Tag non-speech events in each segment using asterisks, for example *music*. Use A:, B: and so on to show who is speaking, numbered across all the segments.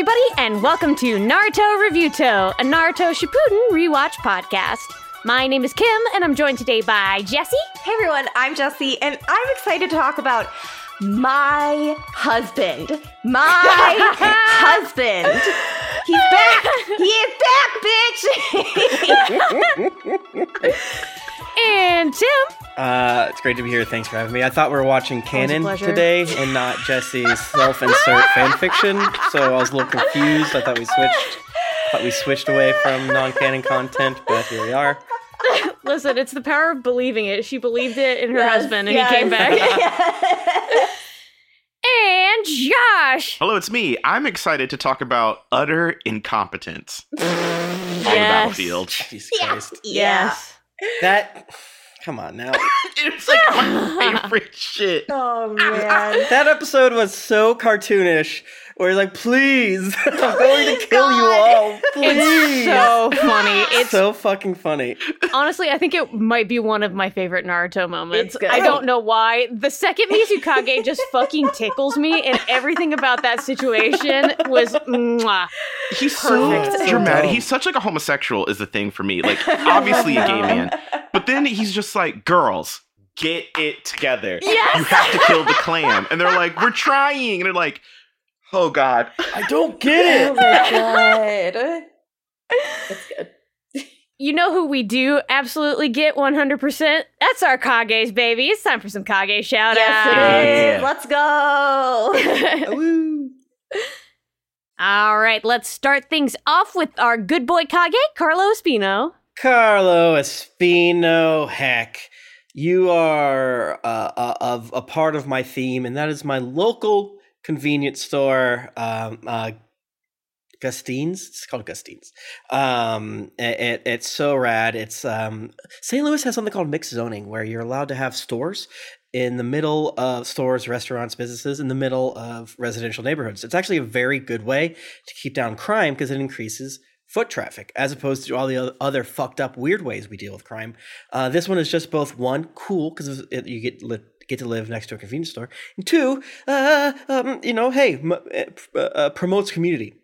A: everybody, and welcome to Naruto Reviewto, a Naruto Shippuden rewatch podcast. My name is Kym, and I'm joined today by Jessy.
B: Hey everyone, I'm Jessy, and I'm excited to talk about my husband. My *laughs* husband. He's back. He is back, bitch. *laughs*
A: And Tim.
C: Uh, it's great to be here. Thanks for having me. I thought we were watching canon today and not Jessy's self-insert fanfiction, so I was a little confused. I thought we switched. Thought we switched away from non-canon content, but here we are. *laughs*
A: Listen, it's the power of believing it. She believed it in her
B: Yes,
A: husband, and
B: yes.
A: he came back. *laughs* and Josh.
D: Hello, it's me. I'm excited to talk about utter incompetence on the battlefield.
C: Jesus Christ.
A: Yes.
C: That. Come on now. *laughs*
D: it's like my *laughs* favorite shit.
B: Oh *laughs* man.
C: That episode was so cartoonish. Where he's like, "Please, *laughs* I'm oh going to kill you all. Please."
A: It's so funny. *laughs* It's
C: so fucking funny.
A: honestly, I think it might be one of my favorite Naruto moments. I don't know why. The second Mizukage just fucking tickles me, and everything about that situation was mwah.
D: He's so dramatic. He's such like a homosexual is the thing for me. Like obviously a gay *laughs* man, but then he's just like, girls, get it together.
A: Yes!
D: You have to kill the clan, and they're like, we're trying, and they're like, oh god.
C: I don't get it. *laughs*
B: Oh my god. That's good.
A: You know who we do absolutely get 100%? That's our Kages, baby. It's time for some Kage shout
B: Yes, it
A: outs.
D: Yeah.
B: Let's go. *laughs*
C: Woo.
A: All right, let's start things off with our good boy Kage, Carlo Espino.
C: Carlo Espino, heck, you are uh, uh, of a part of my theme, and that is my local convenience store, um, uh, Gustine's. It's called Gustine's. Um, it, it- it's so rad. It's um, St. Louis has something called mixed zoning, where you're allowed to have stores in the middle of stores, restaurants, businesses in the middle of residential neighborhoods. It's actually a very good way to keep down crime because it increases foot traffic as opposed to all the other fucked up weird ways we deal with crime. Uh, this one is just both one cool because you get li- get to live next to a convenience store, and two, uh, um, you know, hey, m- uh, uh, promotes community.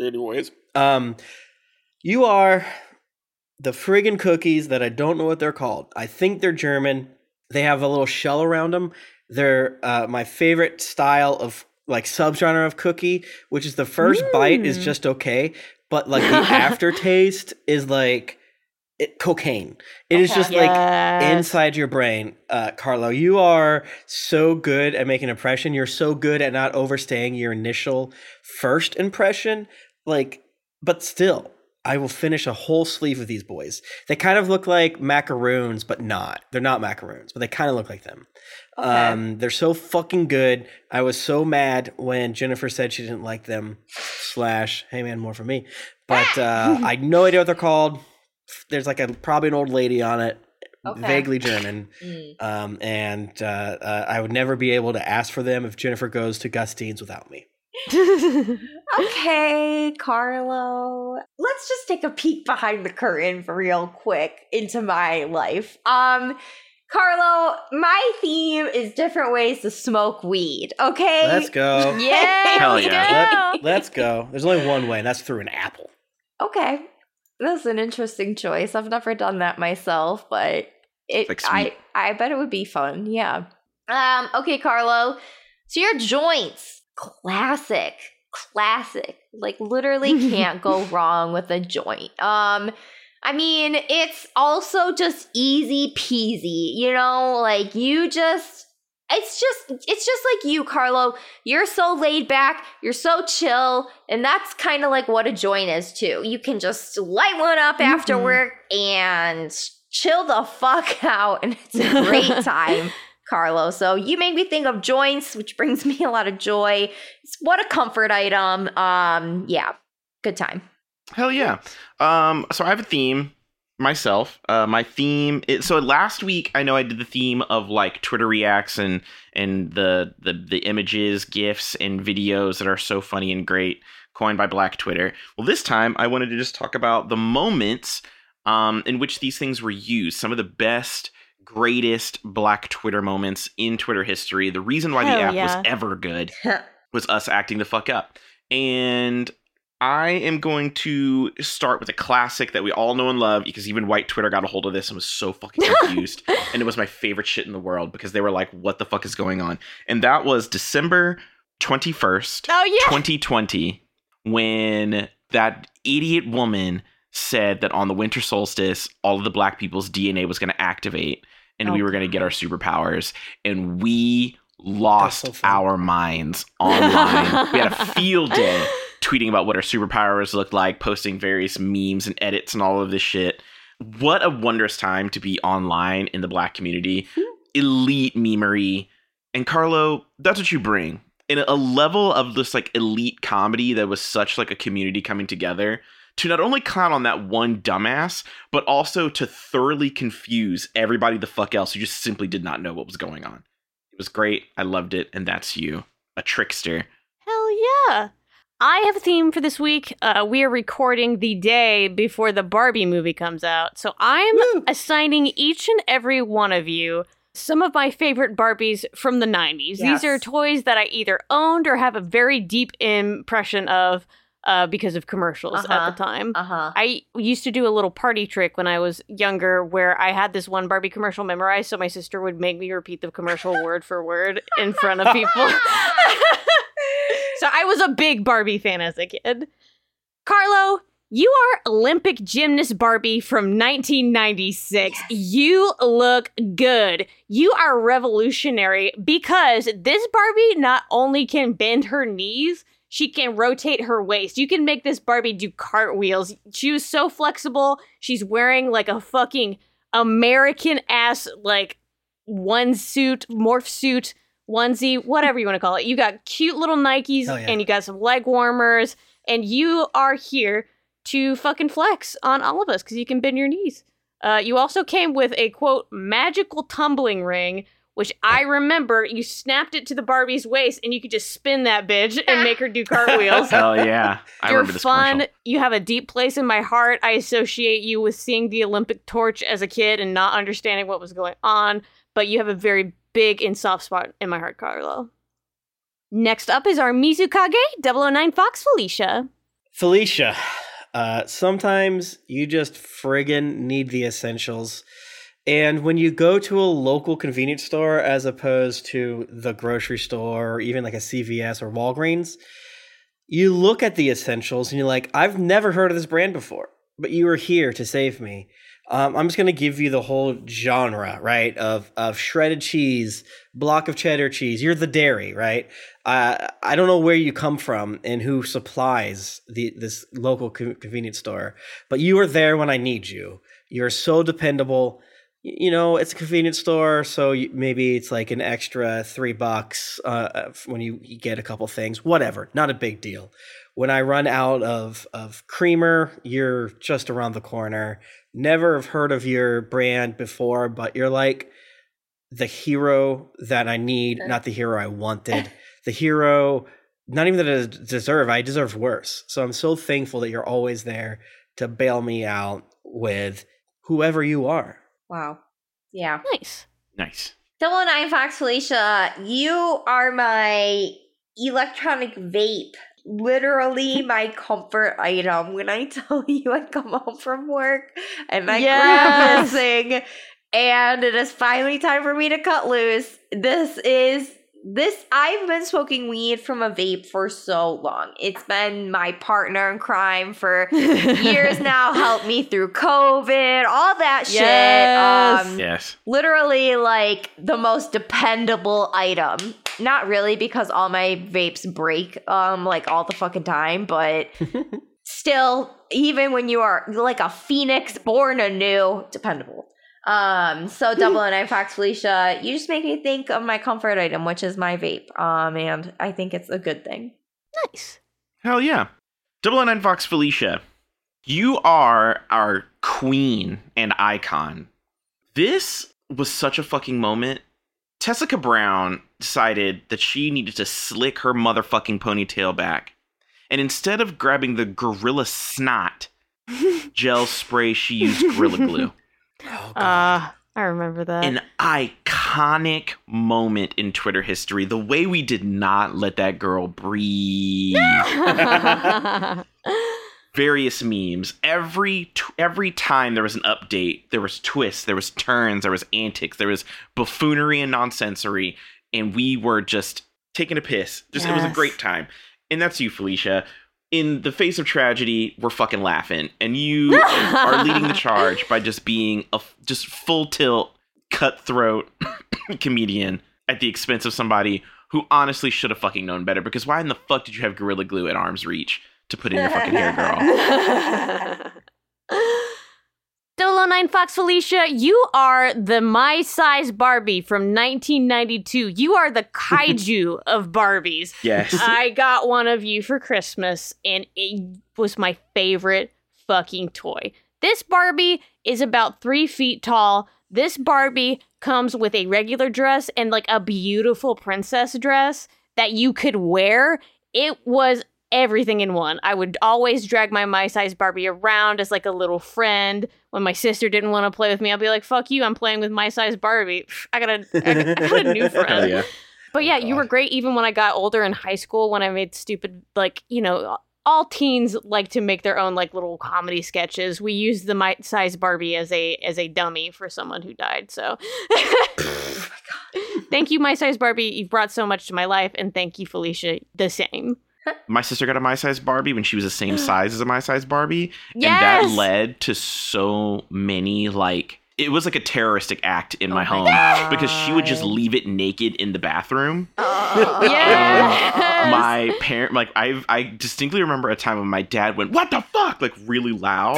C: Anyways, um, you are the friggin' cookies that I don't know what they're called. I think they're German. They have a little shell around them. They're uh, my favorite style of like subgenre of cookie, which is the first bite is
A: Mm.
C: just okay, but like the *laughs* aftertaste is like it, cocaine. It is
B: Okay.
C: just like inside your brain, uh, Carlo. You are so good at making an impression. You're so good at not overstaying your initial first impression. Like, but still, I will finish a whole sleeve of these boys. They kind of look like macaroons, but not. They're not macaroons, but they kind of look like them.
B: Okay.
C: Um, they're so fucking good. I was so mad when Jennifer said she didn't like them. Slash, hey man, more for me. But uh, *laughs* I had no idea what they're called. There's like a probably an old lady on it,
B: Okay.
C: vaguely German. *laughs*
B: Mm.
C: Um, and uh, uh, I would never be able to ask for them if Jennifer goes to Gustine's without me. *laughs*
B: Okay, Carlo. Let's just take a peek behind the curtain for real quick into my life. Um, Carlo, my theme is different ways to smoke weed. Okay.
C: Let's go. *laughs*
A: yeah,
D: Hell
A: let's
D: yeah.
A: go.
C: Let, us go. There's only one way, and that's through an apple.
B: Okay. That's an interesting choice. I've never done that myself, but it
D: Like
B: I. I bet it would be fun. Yeah. Um okay, Carlo. So your joints, classic. Classic. Like literally *laughs* can't go wrong with a joint. Um I mean, it's also just easy peasy, you know, like you just it's just it's just like you, Carlo. You're so laid back, you're so chill, and that's kind of like what a joint is too. You can just light one up after
A: Mhm.
B: work and chill the fuck *laughs* out, and it's a great *laughs* time. Carlo. So you made me think of joints, which brings *laughs* me a lot of joy. It's, what a comfort item. Um, yeah, good time.
D: Hell yeah. Um, so I have a theme myself. Uh, my theme is, so last week I know I did the theme of like Twitter reacts and and the the the images, gifs, and videos that are so funny and great, coined by Black Twitter. Well, this time I wanted to just talk about the moments um, in which these things were used. Some of the best, greatest Black Twitter moments in Twitter history. The reason why
A: Hell
D: the app
A: yeah.
D: was ever good *laughs* was us acting the fuck up. And I am going to start with a classic that we all know and love because even white Twitter got a hold of this and was so fucking *laughs* confused. and it was my favorite shit in the world because they were like, what the fuck is going on? And that was December 21st,
A: Oh yeah.
D: 2020, when that idiot woman said that on the winter solstice, all of the black people's DNA was going to activate and
A: Oh,
D: we were going to get our superpowers. And we lost
C: so
D: our minds online. we had a field day *laughs* tweeting about what our superpowers looked like, posting various memes and edits and all of this shit. What a wondrous time to be online in the black community. Elite memery. And Carlo, that's what you bring. In a level of this like elite comedy that was such like a community coming together to not only clown on that one dumbass, but also to thoroughly confuse everybody the fuck else who just simply did not know what was going on. It was great. I loved it. And that's you, a trickster.
A: Hell yeah. I have a theme for this week. Uh, we are recording the day before the Barbie movie comes out. So I'm
C: Woo.
A: assigning each and every one of you some of my favorite Barbies from the 90s. These are toys that I either owned or have a very deep impression of uh, because of commercials
B: Uh-huh.
A: at the time.
B: Uh huh.
A: I used to do a little party trick when I was younger where I had this one Barbie commercial memorized, so my sister would make me repeat the commercial *laughs* word for word in front of people. *laughs* *laughs* so I was a big Barbie fan as a kid. Carlo, you are Olympic gymnast Barbie from 1996. You look good. You are revolutionary because this Barbie not only can bend her knees, she can rotate her waist. You can make this Barbie do cartwheels. She was so flexible. She's wearing like a fucking American ass like one suit, morph suit, onesie, whatever you want to call it. You got cute little Nikes
C: yeah.
A: and you got some leg warmers, and you are here to fucking flex on all of us because you can bend your knees. Uh, you also came with a quote magical tumbling ring, which I remember you snapped it to the Barbie's waist and you could just spin that bitch and *laughs* make her do cartwheels.
D: Hell yeah. I *laughs*
A: You're
D: remember
A: fun.
D: commercial.
A: You have a deep place in my heart. I associate you with seeing the Olympic torch as a kid and not understanding what was going on, but you have a very big and soft spot in my heart, Carlo. Next up is our Mizukage 009 Fox Felicia.
C: Felicia, uh, sometimes you just friggin' need the essentials. And when you go to a local convenience store as opposed to the grocery store or even like a CVS or Walgreens, you look at the essentials and you're like, I've never heard of this brand before, but you are here to save me. Um, I'm just going to give you the whole genre, right? Of of shredded cheese, block of cheddar cheese. You're the dairy, right? Uh, I don't know where you come from and who supplies the this local co- convenience store, but you are there when I need you. You're so dependable. You know, it's a convenience store, so maybe it's like an extra three bucks uh, when you, you get a couple things. Whatever, not a big deal. When I run out of of creamer, you're just around the corner. Never have heard of your brand before, but you're like the hero that I need, not the hero I wanted. *laughs* the hero, not even that I deserve. I deserve worse. So I'm so thankful that you're always there to bail me out with whoever you are.
B: Wow. Yeah.
A: Nice.
D: Nice.
B: Double Nine Fox Felicia, you are my electronic vape. Literally my comfort item. When I *laughs* tell you I come home from work and I grab this thing and it is finally time for me to cut loose. This is this I've been smoking weed from a vape for so long. It's been my partner in crime for *laughs* years now, helped me through COVID, all that
A: Yes.
B: shit. Um,
D: Yes.
B: literally like the most dependable item. Not really because all my vapes break um like all the fucking time, but *laughs* still even when you are like a phoenix born anew, dependable. Um so *laughs* double and I Fox Felicia, you just make me think of my comfort item, which is my vape. Um and I think it's a good thing.
A: Nice.
D: Hell yeah. Double Nine Fox Felicia, you are our queen and icon. This was such a fucking moment. Tessica Brown decided that she needed to slick her motherfucking ponytail back. And instead of grabbing the Gorilla Snot *laughs* gel spray, she used Gorilla Glue. *laughs*
C: Oh,
A: Uh, I remember that.
D: An iconic moment in Twitter history. The way we did not let that girl breathe. *laughs* Various memes. Every t- every time there was an update, there was twists, there was turns, there was antics, there was buffoonery and nonsensory, and we were just taking a piss. Just it was a great time. And that's you, Felicia. In the face of tragedy, we're fucking laughing, and you *laughs* are leading the charge by just being a just full tilt, cutthroat *coughs* comedian at the expense of somebody who honestly should have fucking known better. Because why in the fuck did you have Gorilla Glue at arm's reach to put in your fucking hair, girl? *laughs*
A: Dolo 9 Fox Felicia, you are the my size Barbie from 1992. You are the *laughs* kaiju of Barbies.
D: Yes.
A: I got one of you for Christmas, and it was my favorite fucking toy. This Barbie is about three feet tall. This Barbie comes with a regular dress and like a beautiful princess dress that you could wear. It was everything in one. I would always drag my my size Barbie around as like a little friend. When my sister didn't want to play with me, I'd be like, "Fuck you! I'm playing with my size Barbie. I got a, I got, I got a new *laughs* friend."
D: Yeah.
A: But yeah,
C: Oh,
A: you were great even when I got older in high school when I made stupid like, you know, all teens like to make their own like little comedy sketches. We used the my size Barbie as a as a dummy for someone who died. So *laughs* Thank you, my size Barbie. You've brought so much to my life and thank you, Felicia, the same.
D: My sister got a my size Barbie when she was the same *gasps* size as a my size Barbie. And that led to so many like it was like a terroristic act in my,
B: Oh
D: home because she would just leave it naked in the bathroom. *laughs*
A: Yes!
D: My parent like I I distinctly remember a time when my dad went, "What the fuck?" like really loud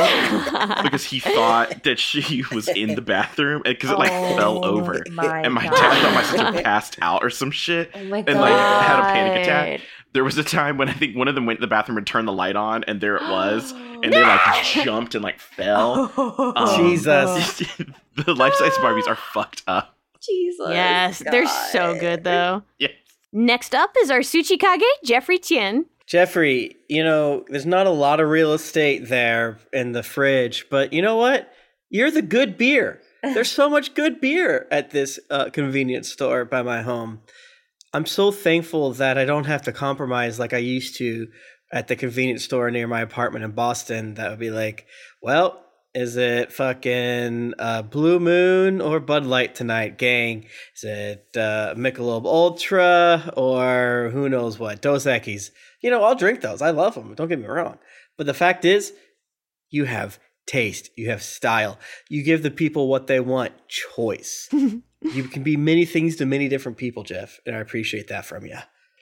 D: *laughs* because he thought that she was in the bathroom because it like fell
B: Oh
D: over.
B: my
D: and my
B: God.
D: dad thought my sister passed out or some shit.
B: Oh
D: and, like, had a panic attack.
B: God.
D: There was a time when I think one of them went to the bathroom and turned the light on, and there it was, *gasps* and they like jumped and like fell. *laughs* Um,
C: Jesus. *laughs*
D: the life size Barbies are fucked up.
B: Jesus.
A: yes, they're so good though. *laughs*
D: Yes.
A: Next up is our Tsuchikage, Jeffrey Tien.
C: Jeffrey, you know, there's not a lot of real estate there in the fridge, but you know what? You're the good beer. There's so much good beer at this uh, convenience store by my home. I'm so thankful that I don't have to compromise like I used to at the convenience store near my apartment in Boston. That would be like, well, is it fucking uh, Blue Moon or Bud Light tonight, gang? Is it uh, Michelob Ultra or who knows what? Dos Equis. You know, I'll drink those. I love them. Don't get me wrong. But the fact is, you have taste. You have style. You give the people what they want. Choice. *laughs* you can be many things to many different people, Jeff, and I appreciate that from you.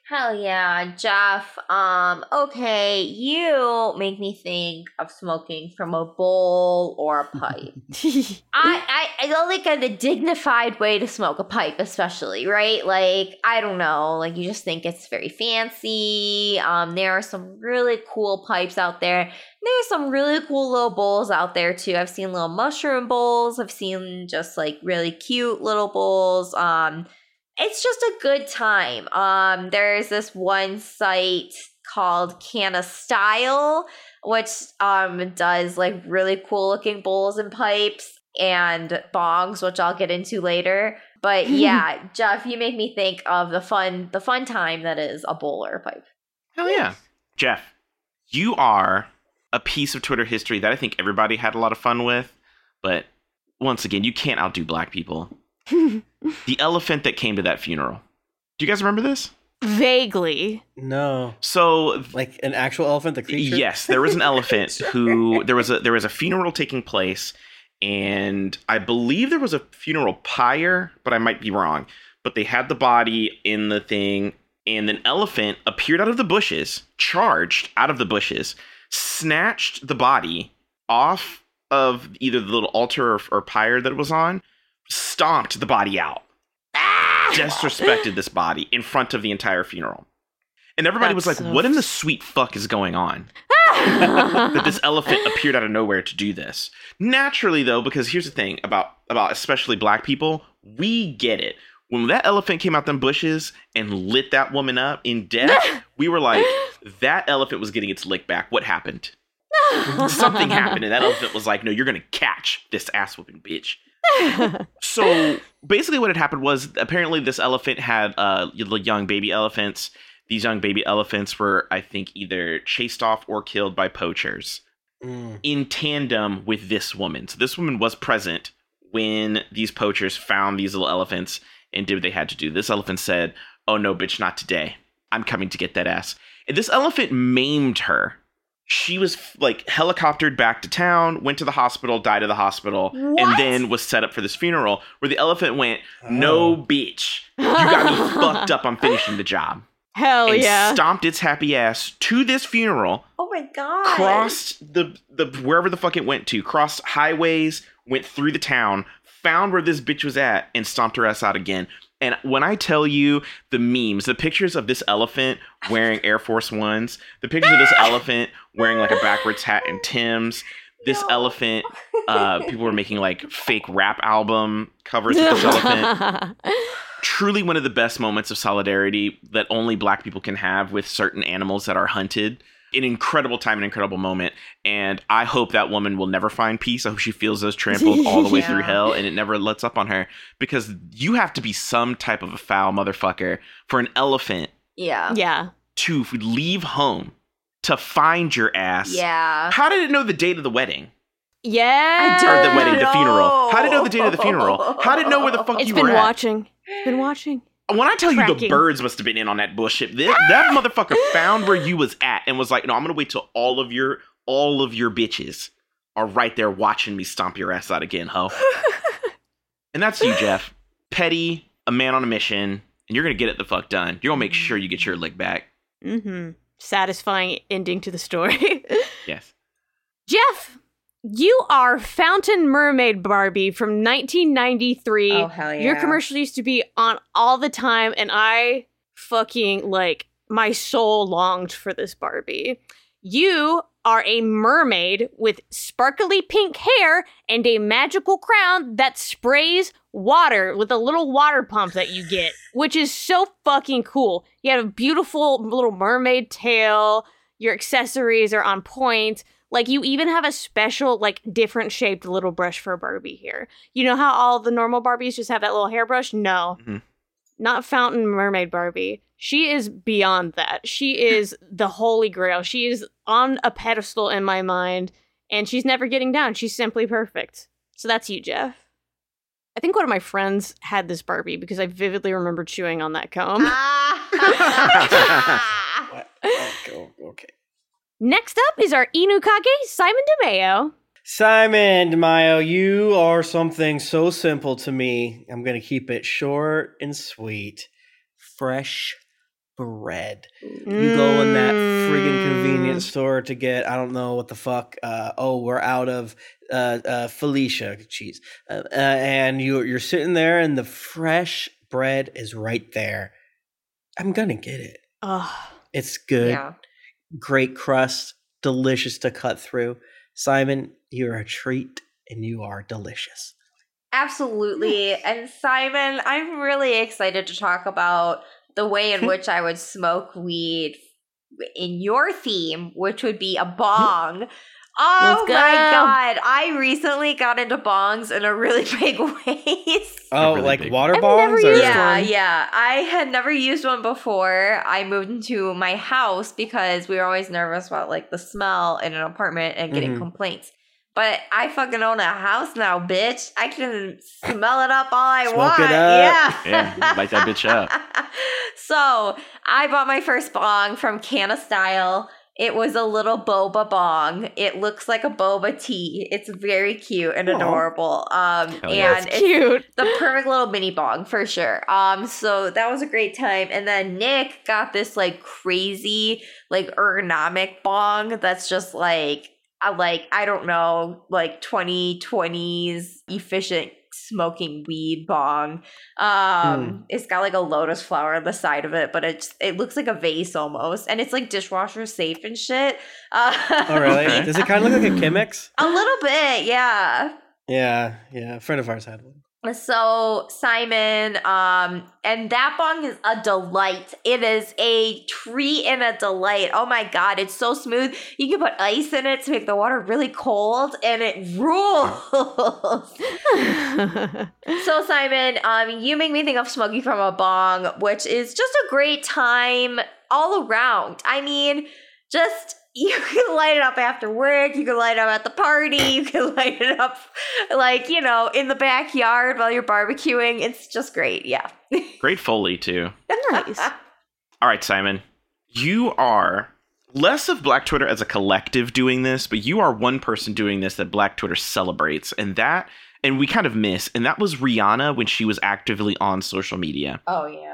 B: Hell yeah, Jeff. Um, okay, you make me think of smoking from a bowl or a pipe. *laughs* I, I, I don't like a dignified way to smoke a pipe, especially, right? Like, I don't know, like you just think it's very fancy. Um, there are some really cool pipes out there. There's some really cool little bowls out there too. I've seen little mushroom bowls. I've seen just like really cute little bowls. Um, it's just a good time. Um, there's this one site called Canna Style, which um does like really cool looking bowls and pipes and bongs, which I'll get into later. But *laughs* yeah, Jeff, you make me think of the fun the fun time that is a bowl or a pipe.
D: Hell yeah. Jeff, you are a piece of Twitter history that I think everybody had a lot of fun with, but once again, you can't outdo black people. *laughs* the elephant that came to that funeral. Do you guys remember this?
A: Vaguely.
C: No,
D: So
C: like an actual elephant, the creature.
D: Yes, there was an elephant *laughs* who there was a there was a funeral taking place, and I believe there was a funeral pyre, but I might be wrong. But they had the body in the thing, and an elephant appeared out of the bushes, charged out of the bushes, snatched the body off of either the little altar or, or pyre that it was on, stomped the body out, ah! disrespected this body in front of the entire funeral. And everybody was like,
A: so
D: "What in the sweet fuck is going on?" *laughs* that this elephant appeared out of nowhere to do this. Naturally, though, because here's the thing about about especially black people, we get it. When that elephant came out them bushes and lit that woman up in death, *laughs* we were like, that elephant was getting its lick back. What happened? *laughs* Something happened, and that elephant was like, no, you're gonna catch this ass whooping bitch. So basically what had happened was apparently this elephant had uh young baby elephants. These young baby elephants were i think either chased off or killed by poachers
C: Mm.
D: in tandem with this woman. So this woman was present when these poachers found these little elephants and did what they had to do. This elephant said oh no bitch not today. I'm coming to get that ass. And this elephant maimed her she was like helicoptered back to town went to the hospital died at the hospital and then was set up for this funeral where the elephant went no
C: Oh.
D: bitch you got me *laughs* fucked up i'm finishing the job
A: Hell
D: and
A: yeah.
D: stomped its happy ass to this funeral
B: Oh my god.
D: crossed the the wherever the fuck it went to, crossed highways, went through the town, found where this bitch was at, and stomped her ass out again. And when I tell you the memes, the pictures of this elephant wearing Air Force Ones, the pictures of this *laughs* elephant wearing like a backwards hat and Tim's, this
B: No.
D: elephant, uh, *laughs* people were making like fake rap album covers with this elephant *laughs* truly one of the best moments of solidarity that only black people can have with certain animals that are hunted. An incredible time, an incredible moment. And I hope that woman will never find peace. I hope she feels those trampled all the way through *laughs* hell and it never lets up on her because you have to be some type of a foul motherfucker for an elephant
B: Yeah.
A: yeah.
D: to leave home to find your ass.
B: Yeah.
D: How did it know the date of the wedding?
A: Yeah.
B: I
D: Or the
B: don't
D: wedding, the funeral. How did it know the date of the funeral? How did it know where the fuck
A: It's
D: you
A: been
D: were at?
A: watching. It's been watching.
D: When I tell you the birds must have been in on that bullshit, that, that motherfucker *laughs* found where you was at and was like, "No, I'm gonna wait till all of your all of your bitches are right there watching me stomp your ass out again, ho." *laughs* and that's you, Jeff. Petty, a man on a mission, and you're gonna get it the fuck done. You're gonna make sure you get your lick back.
A: Mm-hmm. Satisfying ending to the story. *laughs*
D: Yes.
A: Jeff, you are Fountain Mermaid Barbie from 1993.
B: Oh hell yeah.
A: Your commercial used to be on all the time, and I fucking like my soul longed for this Barbie. You are a mermaid with sparkly pink hair and a magical crown that sprays water with a little water pump that you get, which is so fucking cool. You have a beautiful little mermaid tail. Your accessories are on point. Like you even have a special, like different shaped little brush for Barbie here. You know how all the normal Barbies just have that little hairbrush? No.
D: Mhm.
A: Not Fountain Mermaid Barbie. She is beyond that. She is *laughs* the holy grail. She is on a pedestal in my mind, and she's never getting down. She's simply perfect. So that's you, Jeff. I think one of my friends had this Barbie because I vividly remember chewing on that comb.
B: Ah. *laughs* *laughs*
C: What? Oh, okay.
A: Next up is our Inukage, Simon DeMeo.
C: Simon DeMaio, you are something so simple to me. I'm going to keep it short and sweet. Fresh bread. You go in that friggin' convenience store to get, I don't know what the fuck, uh, oh, we're out of uh, uh, Felicia cheese. Uh, uh, and you, you're sitting there and the fresh bread is right there. I'm going to get it.
A: Ugh.
C: It's good.
B: yeah.
C: Great crust, delicious to cut through. Simon, you're a treat and you are delicious.
B: Absolutely. *laughs* And Simon, I'm really excited to talk about the way in *laughs* which I would smoke weed in your theme, which would be a bong. Oh
A: Let's go.
B: my god. I recently got into bongs in a really *laughs* big way.
C: Oh,
D: really
C: like
D: big.
C: water bongs? or-
A: used
B: yeah,
A: one.
B: yeah. I had never used one before. I moved into my house because we were always nervous about like the smell in an apartment and getting
C: Mhm.
B: complaints. But I fucking own a house now, bitch. I can smell it up all I
C: Smoke
B: want.
C: it up.
B: Yeah.
D: Yeah, light that bitch up. *laughs*
B: so I bought my first bong from Canna Style. It was a little boba bong. It looks like a boba tea. It's very cute and
C: Aw.
B: adorable. Um,
D: Hell yeah.
B: and
A: That's
B: it's
A: cute.
B: the perfect little mini bong for sure. Um, so that was a great time. And then Nick got this like crazy, like ergonomic bong that's just like I like I don't know, like 2020s efficient smoking weed bong. Um,
C: Hmm.
B: it's got like a lotus flower on the side of it, but it's it looks like a vase almost, and it's like dishwasher safe and shit. Uh,
C: Oh, really? Does it kind of look like a Chemex?
B: a little bit, yeah.
C: Yeah, yeah. A friend of ours had one.
B: So Simon, um, and that bong is a delight. It is a treat and a delight. Oh my god, it's so smooth. You can put ice in it to make the water really cold, and it rules. *laughs* so Simon, um, you make me think of smoking from a bong, which is just a great time all around. I mean, just you can light it up after work, you can light it up at the party, you can *laughs* light it up like, you know, in the backyard while you're barbecuing. It's just great. Yeah. *laughs*
D: Great Foley, too.
A: nice. *laughs*
D: All right, Simon. You are less of Black Twitter as a collective doing this, but you are one person doing this that Black Twitter celebrates. And that, and we kind of miss, and that was Rihanna when she was actively on social media.
B: Oh yeah.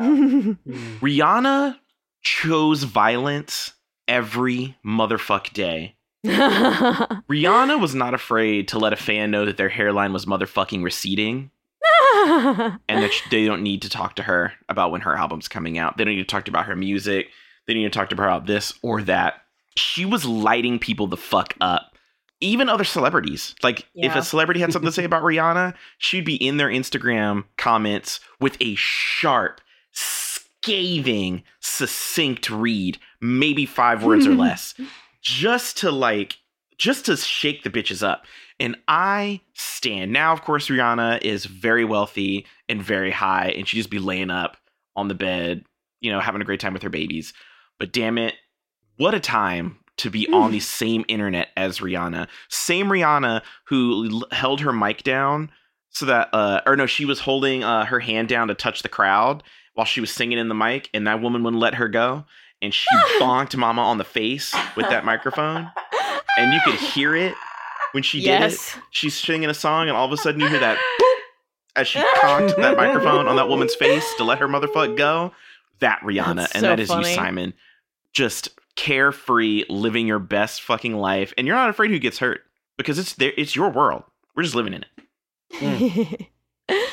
D: Rihanna chose violence every motherfuck day. *laughs* Rihanna was not afraid to let a fan know that their hairline was motherfucking receding *laughs* and that they don't need to talk to her about when her album's coming out. They don't need to talk about her music. They need to talk to her about this or that. She was lighting people the fuck up. Even other celebrities. Like, if a celebrity had something to say *laughs* about Rihanna, she'd be in their Instagram comments with a sharp, scathing, succinct read, maybe five words or *laughs* less, just to like, just to shake the bitches up. And I stand. Now, of course, Rihanna is very wealthy and very high, and she just be laying up on the bed, you know, having a great time with her babies. But damn it, what a time to be on the *laughs* same internet as Rihanna. Same Rihanna who l- held her mic down so that, uh, or no, she was holding uh, her hand down to touch the crowd while she was singing in the mic, and that woman wouldn't let her go. And she *laughs* bonked Mama on the face with that microphone, and you could hear it when she did it she's singing a song, and all of a sudden you hear that as she conked that microphone on that woman's face to let her motherfucker go. That Rihanna,
A: That's
D: and
A: so
D: that is
A: funny.
D: you, Simon. Just carefree, living your best fucking life, and you're not afraid who gets hurt because it's there. It's your world. We're just living in it. Mm. *laughs*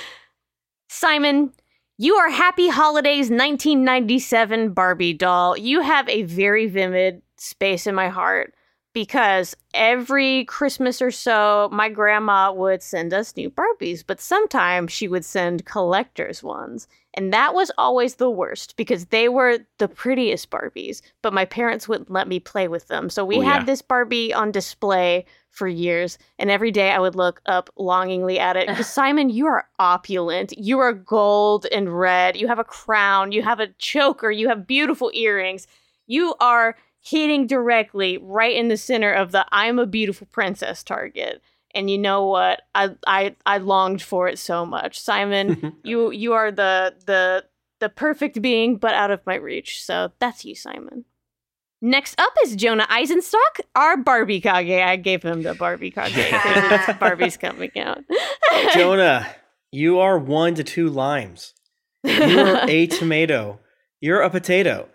A: Simon, you are Happy Holidays 1997 Barbie doll. You have a very vivid space in my heart because every Christmas or so, my grandma would send us new Barbies, but sometimes she would send collector's ones. And that was always the worst because they were the prettiest Barbies, but my parents wouldn't let me play with them. So we
D: Oh,
A: had
D: yeah.
A: this Barbie on display for years, and every day I would look up longingly at it because *laughs* Simon, you are opulent. You are gold and red. You have a crown. You have a choker. You have beautiful earrings. You are hitting directly right in the center of the "I'm a beautiful princess" target. And you know what? I I I longed for it so much, Simon. *laughs* you you are the the the perfect being, but out of my reach. So that's you, Simon. Next up is Jonah Eisenstock, our Barbie Kage. I gave him the Barbie Kage Barbie's coming out. *laughs*
C: Jonah, you are one to two limes. You are a *laughs* tomato. You're a potato.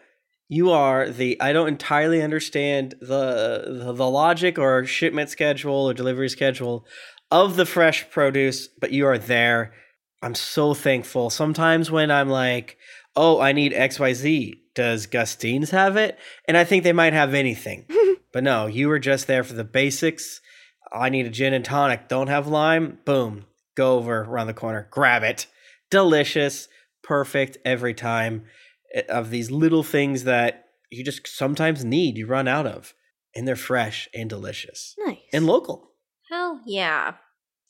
C: You are the I don't entirely understand the, the the logic or shipment schedule or delivery schedule of the fresh produce, but you are there. I'm so thankful. Sometimes when I'm like, "Oh, I need XYZ, does Gustine's have it?" And I think they might have anything. *laughs* but no, you were just there for the basics. I need a gin and tonic. Don't have lime? Boom. Go over around the corner. Grab it. Delicious. Perfect every time. Of these little things that you just sometimes need, you run out of. And they're fresh and delicious.
A: nice.
C: And local.
B: Hell yeah.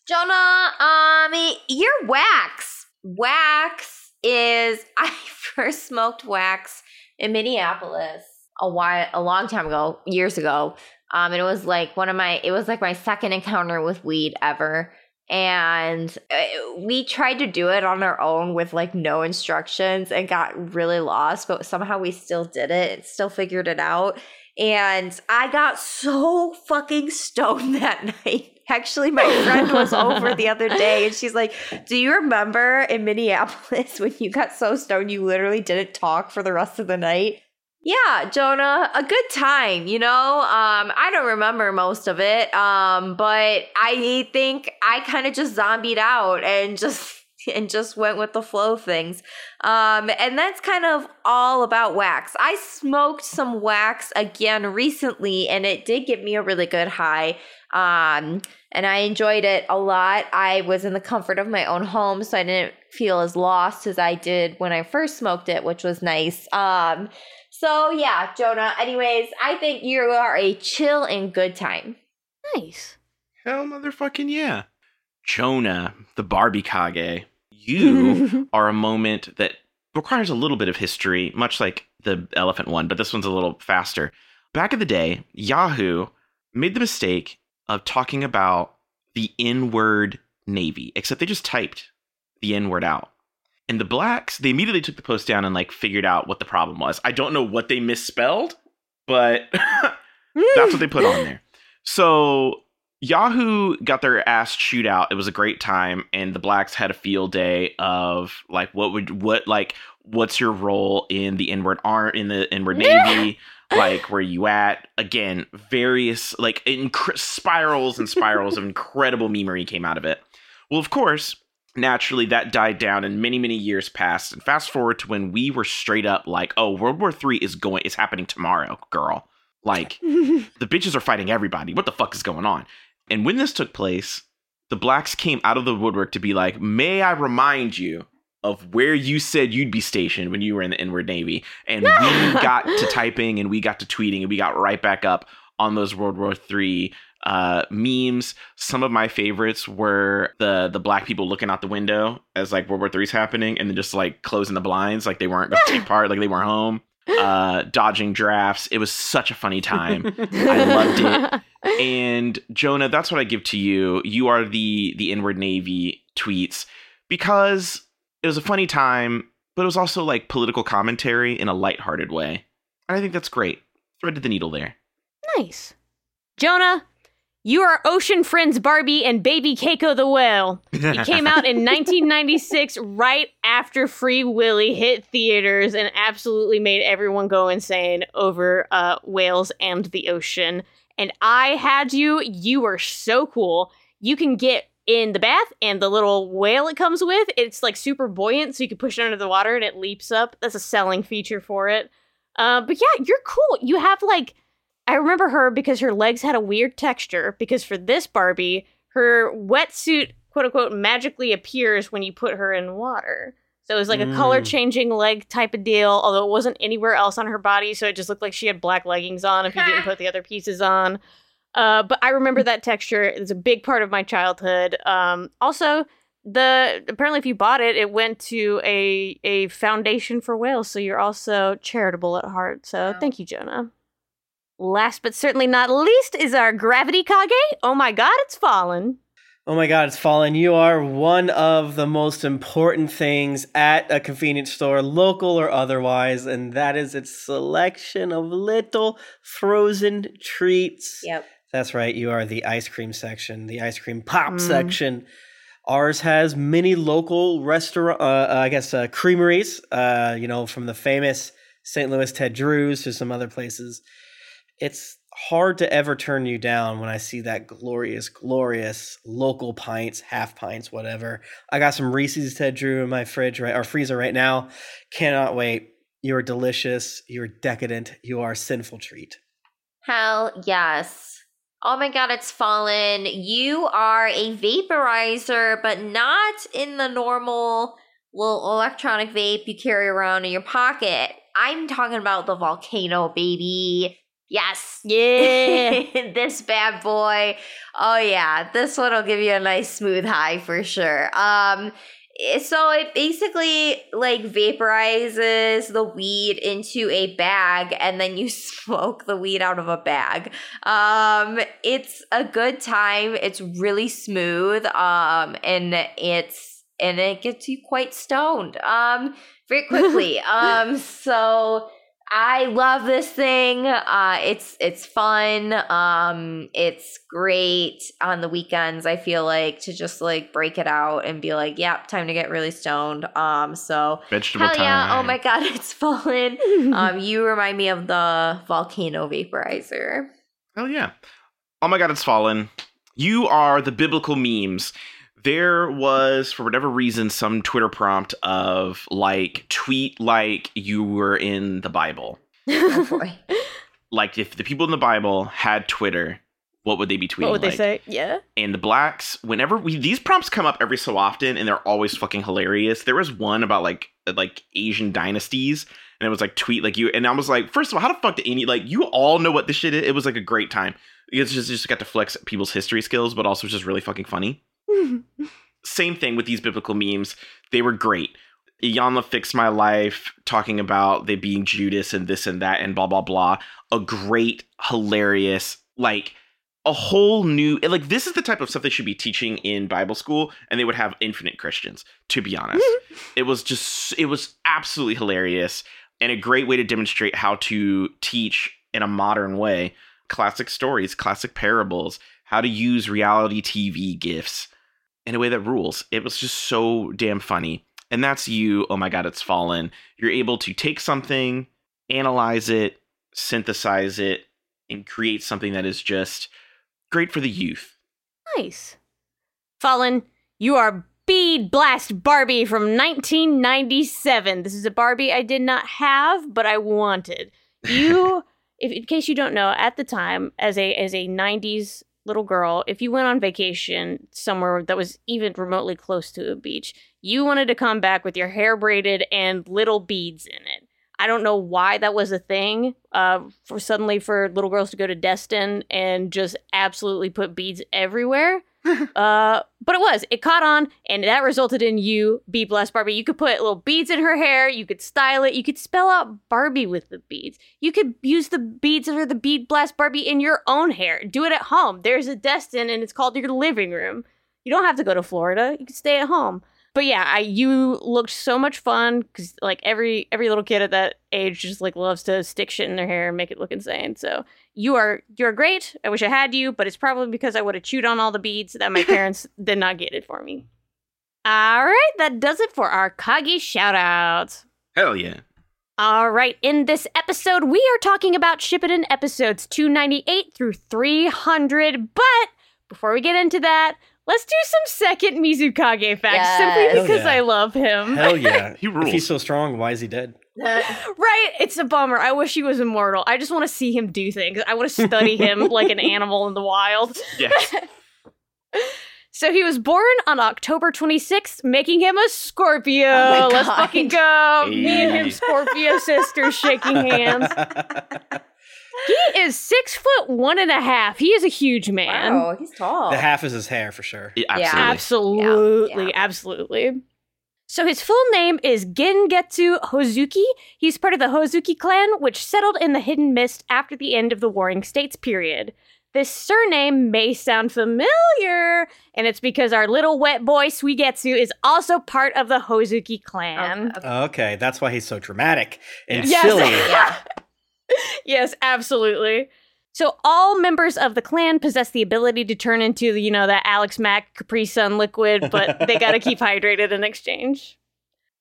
B: Jonah, um, your wax. Wax is *laughs* I first smoked wax in Minneapolis a while a long time ago, years ago. Um, and it was like one of my it was like my second encounter with weed ever. And uh, we tried to do it on our own with like no instructions and got really lost, but somehow we still did it and still figured it out. And I got so fucking stoned *laughs* that night. Actually, my friend was over the other day and she's like, Do you remember in Minneapolis *laughs* when you got so stoned you literally didn't talk for the rest of the night? Yeah, Jonah, a good time, you know? Um, I don't remember most of it, um, but I think I kind of just zombied out and just *laughs* and just went with the flow of things. Um, and that's kind of all about wax. I smoked some wax again recently, and it did give me a really good high. Um, and I enjoyed it a lot. I was in the comfort of my own home, so I didn't feel as lost as I did when I first smoked it, which was nice. Um, so yeah, Jonah. Anyways, I think you are a chill and good time.
A: Nice.
D: Hell, motherfucking yeah. Jonah, the Barbie Kage, you *laughs* are a moment that requires a little bit of history, much like the elephant one, but this one's a little faster. Back in the day, Yahoo made the mistake of talking about the N word Navy, except they just typed the N word out. And the blacks, they immediately took the post down and like figured out what the problem was. I don't know what they misspelled, but *laughs* that's what they put on there. So Yahoo got their ass chewed out. It was a great time, and the blacks had a field day of like what would what like what's your role in the inward art in the inward navy like where you at again various like inc- spirals and spirals of *laughs* incredible memery came out of it well of course naturally that died down and many many years passed. And fast forward to when we were straight up like oh world war three is going is happening tomorrow girl. Like *laughs* the bitches are fighting everybody. What the fuck is going on? And when this took place the blacks came out of the woodwork to be like may i remind you of where you said you'd be stationed when you were in the inward navy? And we *laughs* got to typing and we got to tweeting and we got right back up on those world war three uh, memes. Some of my favorites were the the black people looking out the window as like World War Three's happening, and then just like closing the blinds, like they weren't going to take *laughs* part, like they weren't home. Uh, dodging drafts. It was such a funny time. *laughs* I loved it. And Jonah, that's what I give to you. You are the the inward navy tweets because it was a funny time, but it was also like political commentary in a lighthearted way. And I think that's great. Threaded the needle there.
A: Nice. Jonah, you are Ocean Friends Barbie and Baby Keiko the Whale. It came out in *laughs* 1996, right after Free Willy hit theaters and absolutely made everyone go insane over uh, whales and the ocean. And I had you. You were so cool. You can get in the bath and the little whale it comes with it's like super buoyant so you can push it under the water and it leaps up that's a selling feature for it uh, but yeah you're cool you have like i remember her because her legs had a weird texture because for this barbie her wetsuit quote unquote magically appears when you put her in water so it was like a color changing leg type of deal although it wasn't anywhere else on her body so it just looked like she had black leggings on if you didn't *laughs* put the other pieces on uh, but I remember that texture. It's a big part of my childhood. Um, also, the apparently if you bought it, it went to a a foundation for whales. So you're also charitable at heart. So
B: Wow.
A: thank you, Jonah. Last but certainly not least is our gravity kage. Oh my god, it's fallen.
C: Oh my God, it's fallen. You are one of the most important things at a convenience store, local or otherwise, and that is its selection of little frozen treats.
B: Yep.
C: That's right. You are the ice cream section, the ice cream pop
A: Mm.
C: section. Ours has many local restaurant, uh, uh, I guess, uh, creameries. Uh, you know, from the famous St. Louis Ted Drewes to some other places. It's hard to ever turn you down when I see that glorious, glorious local pints, half pints, whatever. I got some Reese's Ted Drew in my fridge right or freezer right now. Cannot wait. You are delicious. You are decadent. You are a sinful treat.
B: Hell yes. Oh my god, it's fallen. You are a vaporizer, but not in the normal little electronic vape you carry around in your pocket. I'm talking about the volcano, baby. Yes.
A: Yeah. *laughs*
B: this bad boy. Oh yeah, this one will give you a nice smooth high for sure. Um eh, so it basically like vaporizes the weed into a bag and then you *laughs* smoke the weed out of a bag. Um it's a good time. It's really smooth um and it's and it gets you quite stoned um very *laughs* quickly. um so I love this thing. Uh, it's it's fun. Um, it's great on the weekends. I feel like to just like break it out and be like, "Yep, time to get really stoned." Um, so
D: Vegetable
B: hell
D: time.
B: yeah! Oh my god, *laughs* it's fallen. *laughs* um, you remind me of the volcano vaporizer.
D: Hell yeah. Oh my god, it's fallen. You are the biblical memes there was for whatever reason some Twitter prompt of like tweet like you were in the Bible.
B: Oh *laughs* boy.
D: Like if the people in the Bible had Twitter, what would they be tweeting?
A: What would they say? Yeah.
D: and the blacks whenever we these prompts come up every so often and they're always fucking hilarious there was one about like like asian dynasties and it was like tweet like you and i was like first of all how the fuck did any like you all know what this shit is it was like a great time it's just just got to flex people's history skills but also just really fucking funny same thing with these biblical memes they were great Iyanla fixed my life talking about they being Judas and this and that and blah blah blah. A great, hilarious, like a whole new like this is the type of stuff they should be teaching in Bible school, and they would have infinite Christians. To be honest, *laughs* it was just it was absolutely hilarious and a great way to demonstrate how to teach in a modern way classic stories, classic parables, how to use reality TV gifs in a way that rules. It was just so damn funny. And that's you. Oh my God, it's fallen. You're able to take something, analyze it, synthesize it, and create something that is just great for the youth.
A: Nice. Fallen, you are Bead Blast Barbie from 1997. This is a Barbie I did not have, but I wanted. *laughs* You, if in case you don't know, at the time, as a as a 90s little girl, if you went on vacation somewhere that was even remotely close to a beach, you wanted to come back with your hair braided and little beads in it. I don't know why that was a thing. Uh, for suddenly for little girls to go to Destin and just absolutely put beads everywhere. Uh, but it was. It caught on, and that resulted in you, Bead Blast Barbie. You could put little beads in her hair. You could style it. You could spell out Barbie with the beads. You could use the beads or the Bead Blast Barbie in your own hair. Do it at home. There's a Destin, and it's called your living room. You don't have to go to Florida. You can stay at home but yeah, I you looked so much fun because like every every little kid at that age just like loves to stick shit in their hair and make it look insane. So you are you're great. I wish I had you, but it's probably because I would have chewed on all the beads that my *laughs* parents did not get it for me. All right, that does it for our Kagi shoutouts.
D: Hell yeah.
A: All right, in this episode, we are talking about Shippuden episodes 298 through 300. But before we get into that, let's do some second Mizukage facts
B: Yes.
A: simply because
C: yeah.
A: I love him.
C: Hell *laughs* yeah.
D: He rules.
C: If he's so strong, why is he dead?
A: Right? It's a bummer. I wish he was immortal. I just want to see him do things. I want to study him *laughs* like an animal in the wild.
D: Yes. *laughs*
A: So he was born on October 26th, making him a Scorpio.
B: Oh
A: Let's fucking go. Me and him, Scorpio sisters, shaking hands. *laughs* He is six foot one and a half. He is a huge man.
B: Wow, he's tall.
C: the half is his hair for sure.
D: Yeah,
B: Yeah.
D: absolutely.
A: Absolutely,
B: Yeah, yeah.
A: absolutely. So his full name is Gengetsu Hozuki. He's part of the Hozuki clan, which settled in the Hidden Mist after the end of the Warring States period. This surname may sound familiar, and it's because our little wet boy Suigetsu is also part of the Hozuki clan.
B: Okay.
C: Okay, that's why he's so dramatic and
A: Yes.
C: silly.
B: Yeah. *laughs*
A: yes, absolutely. So all members of the clan possess the ability to turn into, you know, that Alex Mack Capri Sun liquid, but they got to keep *laughs* hydrated in exchange.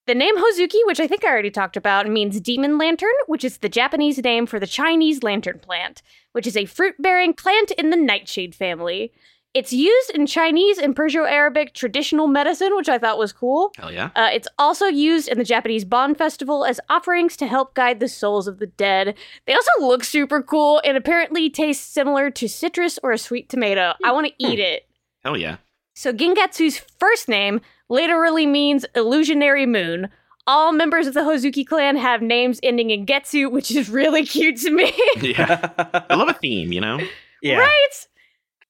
A: The name Hozuki, which I think I already talked about, means demon lantern, which is the Japanese name for the Chinese lantern plant, which is a fruit-bearing plant in the nightshade family. It's used in Chinese and Persian-Arabic traditional medicine, which I thought was cool.
D: Hell yeah.
A: Uh, it's also used in the Japanese Bon Festival as offerings to help guide the souls of the dead. They also look super cool and apparently taste similar to citrus or a sweet tomato. I want to eat it.
D: Hell yeah.
A: So Gengetsu's first name literally means illusionary moon. All members of the Hozuki clan have names ending in Getsu, which is really *laughs* cute to me.
D: Yeah. I love a theme, you know?
C: yeah.
A: Right?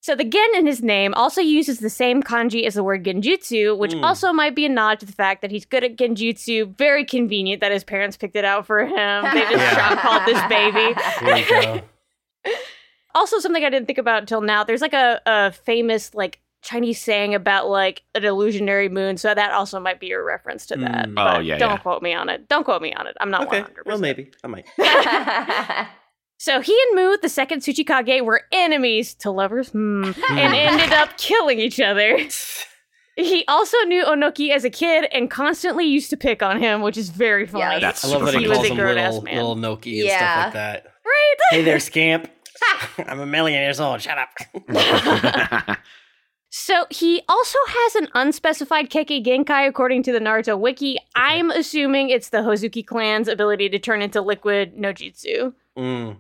A: So the Gen in his name also uses the same kanji as the word genjutsu, which
C: Mm.
A: also might be a nod to the fact that he's good at genjutsu. Very convenient that his parents picked it out for him. They just *laughs*
C: Yeah.
A: called this baby. *laughs*
C: Here you go.
A: Also, something I didn't think about until now. There's like a, a famous like Chinese saying about like an illusionary moon, so that also might be a reference to that.
C: Mm.
D: Oh, yeah,
A: Don't
D: yeah.
A: quote me on it. Don't quote me on it. I'm not
C: Okay.
A: 100.
C: Well, maybe I might. *laughs*
A: So he and Mu, the second Tsuchikage, were enemies to lovers, hmm, and ended up killing each other. *laughs* He also knew Onoki as a kid and constantly used to pick on him, which is very funny.
B: Yeah,
D: That's
C: I love that he
A: he was
C: calls
A: a
C: him
A: grown-ass
C: little,
A: man.
C: little Noki and
B: Yeah.
C: stuff like that.
A: Right?
C: Hey there, scamp. *laughs* *laughs* I'm a million years old. Shut up.
A: So he also has an unspecified Kekkei Genkai according to the Naruto wiki. I'm assuming it's the Hozuki clan's ability to turn into liquid no jutsu.
C: Mm.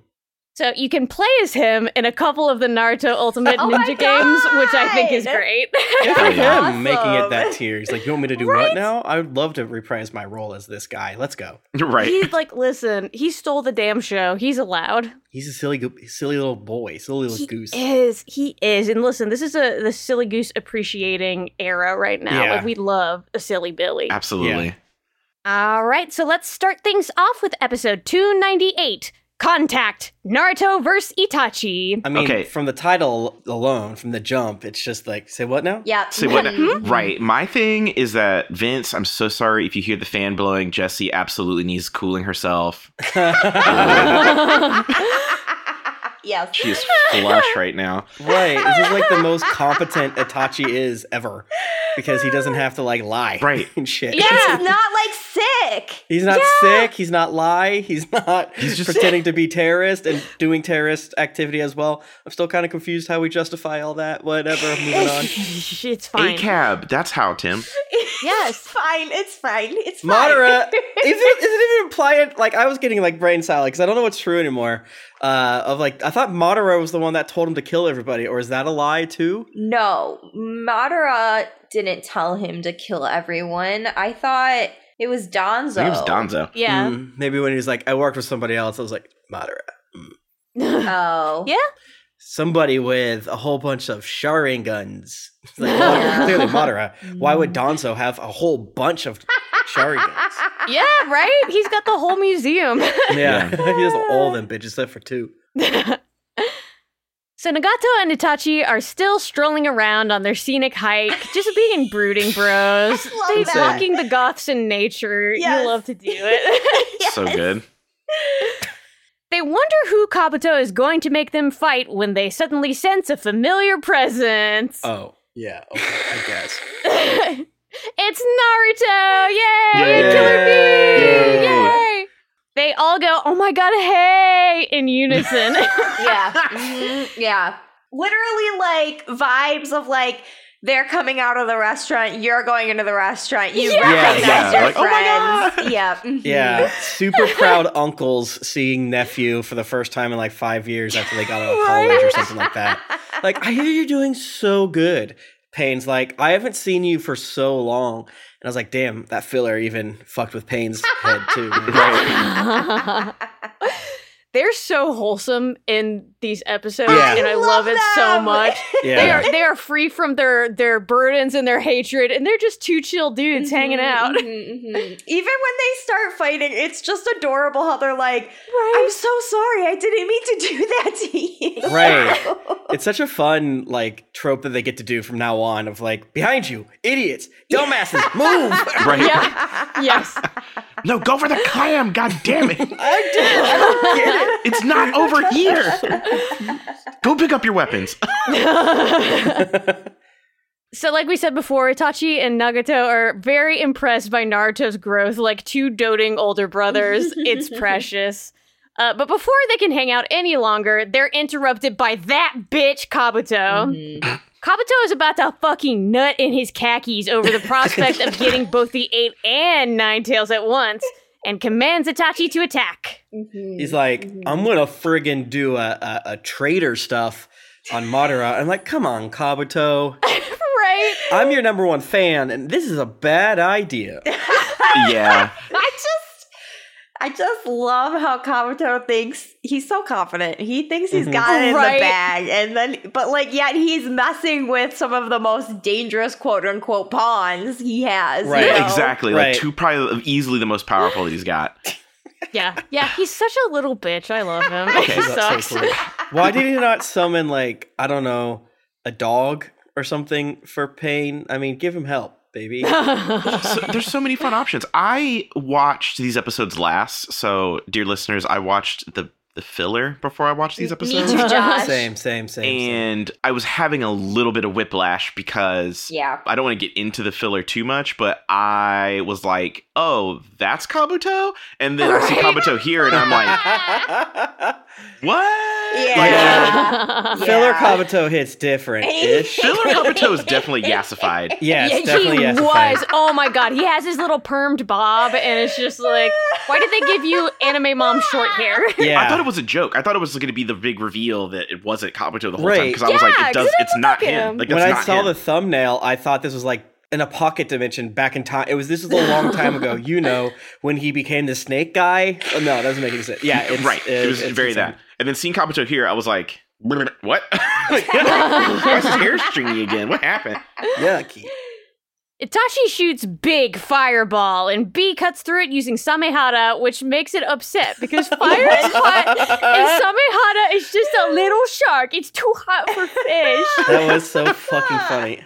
A: So you can play as him in a couple of the Naruto Ultimate
B: Oh
A: Ninja games, which I think is great.
C: Good for *laughs* him
B: Awesome.
C: making it that tier. He's like, you want me to do
A: Right?
C: what now? I would love to reprise my role as this guy. Let's go. *laughs*
D: right.
A: He's like, listen, he stole the damn show. He's allowed.
C: He's a silly, go- silly little boy, silly little goose.
A: He
C: goose.
A: is. He is. And listen, this is a the silly goose appreciating era right now.
C: Yeah.
A: Like we love a silly Billy.
D: Absolutely.
A: All right, so let's start things off with episode 298. Contact Naruto vs Itachi.
C: I mean,
D: Okay.
C: from the title alone, from the jump, it's just like, say what now?
B: Yeah.
D: See what? *laughs*
A: Mhm.
D: Right. My thing is that Vince. I'm so sorry if you hear the fan blowing. Jesse absolutely needs cooling herself. *laughs* *laughs*
B: yes.
D: She is flush right now.
C: Right. This is like the most *laughs* competent Itachi is ever. Because he doesn't have to like lie.
D: Right.
C: And shit.
A: Yeah. *laughs*
B: He's not like sick.
C: He's not sick. He's not lie. He's not
D: He's just-
C: pretending to be terrorist and doing terrorist activity as well. I'm still kind of confused how we justify all that. Whatever. *laughs* Moving on.
A: it's fine.
D: ACAB. That's how, Tim.
A: Yes.
B: It's fine. It's fine. It's fine.
C: Madara, is it, is it even implying? Like, I was getting like brain salad because I don't know what's true anymore. Uh, of like, I thought Madara was the one that told him to kill everybody, or is that a lie too?
B: No, Madara didn't tell him to kill everyone. I thought it was Danzo.
D: I think it was Danzo.
A: Yeah.
C: Hmm, maybe when he's like, I worked with somebody else, I was like, Madara. *laughs*
B: Oh.
A: Yeah.
C: Somebody with a whole bunch of Sharingans. It's like, well, clearly Madara. Why would mm. Danzo have a whole bunch of Sharingans?
A: yeah, right? He's got the whole museum.
C: Yeah, *laughs* he has all them bitches except for two. *laughs*
A: So Nagato and Itachi are still strolling around on their scenic hike, just being brooding bros. *laughs* They
C: that.
A: walking the goths in nature.
B: Yes.
A: You love to do it.
D: So good.
A: They wonder who Kabuto is going to make them fight when they suddenly sense a familiar presence.
C: Oh, yeah, okay, I guess. *laughs*
A: it's Naruto! Yay!
D: Yay!
A: Killer Bee!
D: Yay!
A: Yay! They all go, oh my god, hey! in unison. *laughs*
B: yeah. *laughs* Mhm. Yeah. Literally like vibes of like they're coming out of the restaurant, you're going into the restaurant, you
A: Yeah.
B: recognize
D: Yeah,
B: your
D: like, oh my
B: friends.
D: God.
B: Yeah. *laughs*
C: Yeah, super proud uncles seeing nephew for the first time in like five years after they got out of college or something like that. Like, I hear you're doing so good. Pain's like, I haven't seen you for so long. And I was like, damn, that filler even fucked with Pain's head too. *laughs* *laughs*
A: They're so wholesome in these episodes,
C: Yeah.
A: and I love,
B: love
A: it so
B: them.
A: much. *laughs* They are they are free from their their burdens and their hatred, and they're just two chill dudes hanging
B: Mhm,
A: out.
B: mhm, *laughs* mhm. Even when they start fighting, it's just adorable how they're like, I'm so sorry, I didn't mean to do *laughs* that to you.
C: Right. It's such a fun like trope that they get to do from now on of like, behind you, idiots, dumbasses, move.
D: Right.
A: Yeah. Yes.
D: No, go for the clam. God damn it.
C: I did. I don't get it.
D: It's not over here. *laughs* Go pick up your weapons. *laughs*
A: So, like we said before, Itachi and Nagato are very impressed by Naruto's growth, like two doting older brothers. *laughs* it's precious. Uh, but before they can hang out any longer, they're interrupted by that bitch Kabuto.
B: Mhm.
A: Kabuto is about to fucking nut in his khakis over the prospect of getting both the eight and nine tails at once, and commands Itachi to attack.
B: Mhm.
C: He's like, I'm gonna friggin' do a, a, a traitor stuff on Madara. I'm like, come on, Kabuto. *laughs*
A: right?
C: I'm your number one fan, and this is a bad idea. *laughs*
D: Yeah.
B: I just I just love how Kabuto thinks he's so confident. He thinks he's
C: Mhm.
B: got it in
A: Right.
B: the bag. And then but like yet he's messing with some of the most dangerous quote unquote pawns he has. you
C: Right.
B: know?
D: Exactly.
C: Right.
D: Like two probably easily the most powerful that he's got.
A: Yeah, yeah, he's such a little bitch. I love him.
D: Okay,
A: he
C: That's so cool. *laughs* Why did he not summon like I don't know a dog or something for Pain? I mean, give him help, baby. *laughs*
D: so, there's so many fun options. I watched these episodes last, so dear listeners, I watched the the filler before I watched these episodes.
B: Me
D: episodes.
B: too, Josh. *laughs*
C: same, same, same. same.
D: and I was having a little bit of whiplash because
B: Yeah.
D: I don't want to get into the filler too much, but I was like, "Oh, that's Kabuto," and then I see Kabuto here, and I'm like, *laughs* "What?"
B: Yeah.
C: Uh, filler
B: Yeah.
C: Kabuto hits different ish. *laughs*
D: Filler Kabuto is definitely yassified.
C: Yes,
A: Yeah,
C: definitely
A: he
C: yes.
A: was. Oh my god, he has his little permed bob, and it's just like, why did they give you anime mom short hair?
C: Yeah.
D: I thought it was a joke. I thought it was going to be the big reveal that it wasn't Kabuto the whole time because I was like, it does.
A: 'cause it
D: It's
A: doesn't
D: not him.
A: him.
D: Like
C: when
D: that's
C: I saw
D: him.
C: the thumbnail, I thought this was like in a pocket dimension back in time. It was this was a long time ago. *laughs* You know when he became the snake guy. Oh, no, it doesn't make any sense. Yeah, it's,
D: right. It was
C: it's-
D: very
C: it's-
D: that. And then seeing Kabuto here, I was like, what? *laughs* *laughs* Why is his hair stringy again? What happened?
C: Yucky.
A: Itachi shoots big fireball, and B cuts through it using Samehada, which makes it upset because *laughs* fire is hot, and *laughs* Samehada is just a little shark. It's too hot for fish. *laughs*
C: That was so fucking funny.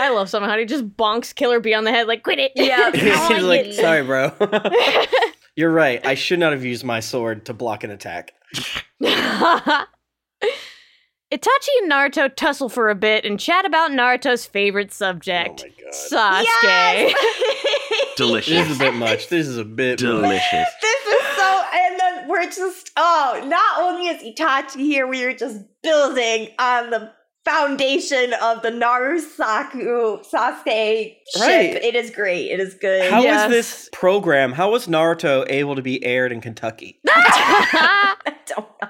A: I love Samehada. He just bonks Killer B on the head, like, quit it.
B: Yeah.
C: He's like,
B: yeah.
C: sorry, bro. You're right. I should not have used my sword to block an attack.
A: Itachi and Naruto tussle for a bit and chat about Naruto's favorite subject,
C: Oh my god.
A: Sasuke.
B: Yes! *laughs*
D: Delicious.
C: This is a bit much. This is a bit much.
D: Delicious. *laughs*
B: this is so and then we're just oh not only is itachi here we are just building on the foundation of the narusaku sasuke ship
C: Right.
B: it is great it is good
C: How was this program? How was Naruto able to be aired in Kentucky? *laughs*
B: i don't know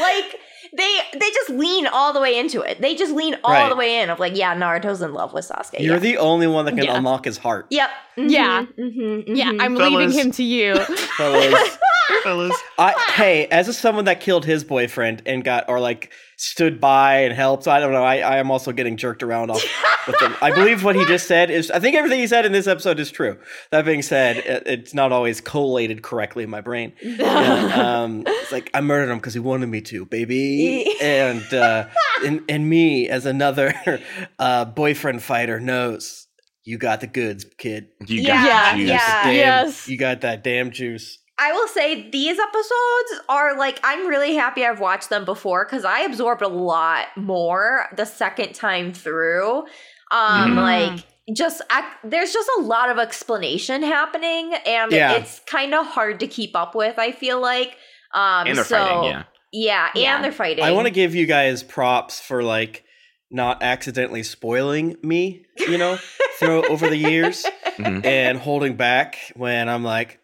B: like they they just lean all the way into it they just lean all
C: Right.
B: the way in of like yeah naruto's in love with sasuke
C: You're
B: yeah.
C: the only one that can
A: Yeah.
C: unlock his heart.
B: yep
A: Yeah.
B: Mhm, mhm,
A: yeah. I'm
D: Fellas.
A: leaving him to you. *laughs* *laughs*
C: Fellas.
D: Fellas.
C: I hey, as a someone that killed his boyfriend and got or like stood by and helped, I don't know. I, I am also getting jerked around off *laughs* with them. I believe what he just said is I think everything he said in this episode is true. That being said, it, it's not always collated correctly in my brain. *laughs* Yeah, um, it's like I murdered him because he wanted me to, baby. *laughs* and uh, and and me as another uh, boyfriend fighter knows you got the goods, kid.
D: You
B: Yeah,
D: got juice.
B: yeah.
C: Damn,
A: Yes.
C: you got that damn juice.
B: I will say these episodes are like I'm really happy I've watched them before because I absorbed a lot more the second time through. Um,
D: Mhm.
B: like just I, there's just a lot of explanation happening, and
C: Yeah.
B: it's kind of hard to keep up with. I feel like, um,
D: And they're
B: so,
D: fighting, yeah.
B: yeah,
A: Yeah.
B: and they're fighting.
C: I want to give you guys props for like not accidentally spoiling me, you know, *laughs* through over the years
D: Mhm. *laughs*
C: and holding back when I'm like,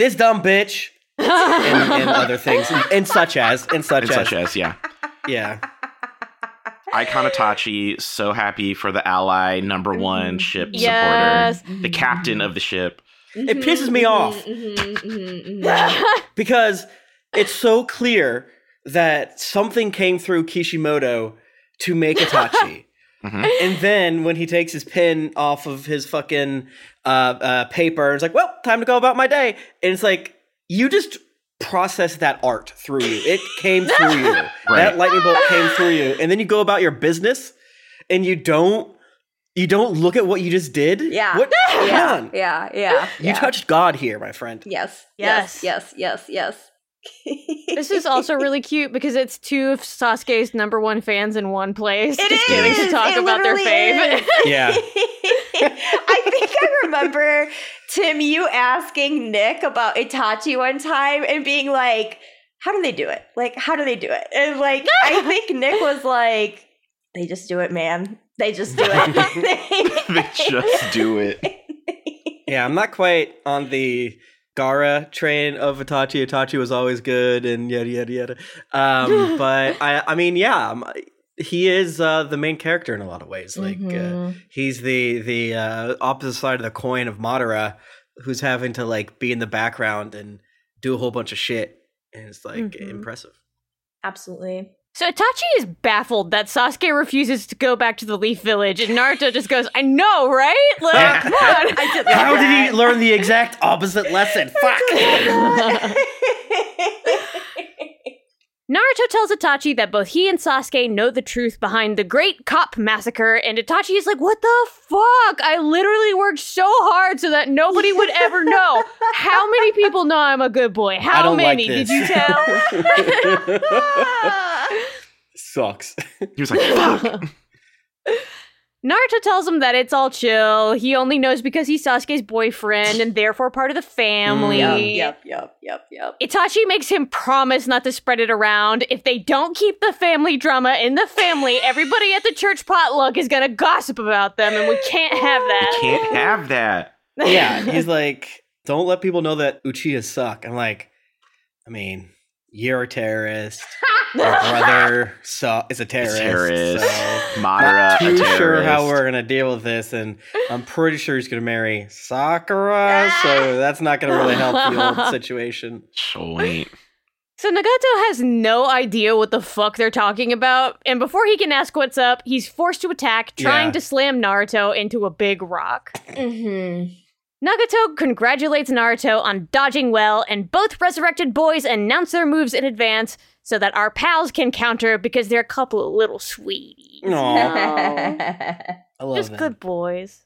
C: this dumb bitch, *laughs* and, and other things, and, and such as, and such
D: And
C: as,
D: such as, yeah.
C: yeah,
D: Icon Itachi, so happy for the ally number mm-hmm. one
B: Mhm.
D: ship
A: Yes.
D: supporter. The mm-hmm. captain of the ship.
C: It mm-hmm. pisses me off. *laughs* Because it's so clear that something came through Kishimoto to make Itachi. *laughs*
D: Mhm.
C: And then when he takes his pen off of his fucking uh, uh, paper, it's like, well, time to go about my day. And it's like, you just process that art through you. It came *laughs* through you. That lightning bolt came through you. And then you go about your business and you don't you don't look at what you just did.
B: Yeah.
C: What come
B: yeah,
C: on.
B: yeah, yeah.
C: You
B: yeah.
C: touched God here, my friend.
B: Yes,
A: Yes.
B: yes, yes, yes, yes. *laughs*
A: this is also really cute because it's two of Sasuke's number one fans in one place.
B: It
A: just getting to talk
B: it
A: about their fave.
B: is. *laughs*
C: Yeah.
B: I think I remember Tim you asking Nick about Itachi one time and being like, "How do they do it? Like, how do they do it?" And like, I *laughs* think Nick was like, "They just do it, man. They just do it.
D: they just do it.
C: Yeah, I'm not quite on the Gara train of Itachi. Itachi was always good and yada yada yada. Um, *laughs* but I, I mean, yeah, um, he is uh, the main character in a lot of ways. Like uh,
A: Mhm.
C: he's the the uh, opposite side of the coin of Madara, who's having to like be in the background and do a whole bunch of shit, and it's like
A: Mhm.
C: impressive.
B: Absolutely.
A: So Itachi is baffled that Sasuke refuses to go back to the Leaf Village, and Naruto just goes, "I know, right? Like, come on."
B: I did love
C: How did he learn the exact opposite lesson? *laughs* Fuck.
A: Naruto tells Itachi that both he and Sasuke know the truth behind the Great Cop Massacre, and Itachi is like, What the fuck? I literally worked so hard so that nobody would ever *laughs* know. How many people know I'm a good boy? How many?
C: like
A: Did you tell? *laughs* *laughs*
C: Sucks.
D: He was like, fuck.
A: Naruto tells him that it's all chill. He only knows because he's Sasuke's boyfriend and therefore part of the family.
C: Mm.
B: Yep, yep, yep, yep, yep.
A: Itachi makes him promise not to spread it around. If they don't keep the family drama in the family, *laughs* everybody at the church potluck is gonna gossip about them, and we can't have *laughs* that.
D: We can't have that.
C: yeah, he's *laughs* like, don't let people know that Uchiha suck. I'm like, I mean, you're a terrorist. *laughs* Your brother so, is a terrorist.
D: terrorist.
C: So
D: Madara,
C: not
D: a
C: too sure how we're gonna deal with this, and I'm pretty sure he's gonna marry Sakura, so that's not gonna really help the old *laughs* situation.
D: Sweet.
A: So Nagato has no idea what the fuck they're talking about, and before he can ask what's up, he's forced to attack, trying
C: Yeah.
A: to slam Naruto into a big rock.
B: Mm-hmm.
A: Nagato congratulates Naruto on dodging well, and both resurrected boys announce their moves in advance so that our pals can counter because they're a couple of little sweeties.
C: Aw, *laughs* I love
A: Just
C: that.
A: good boys.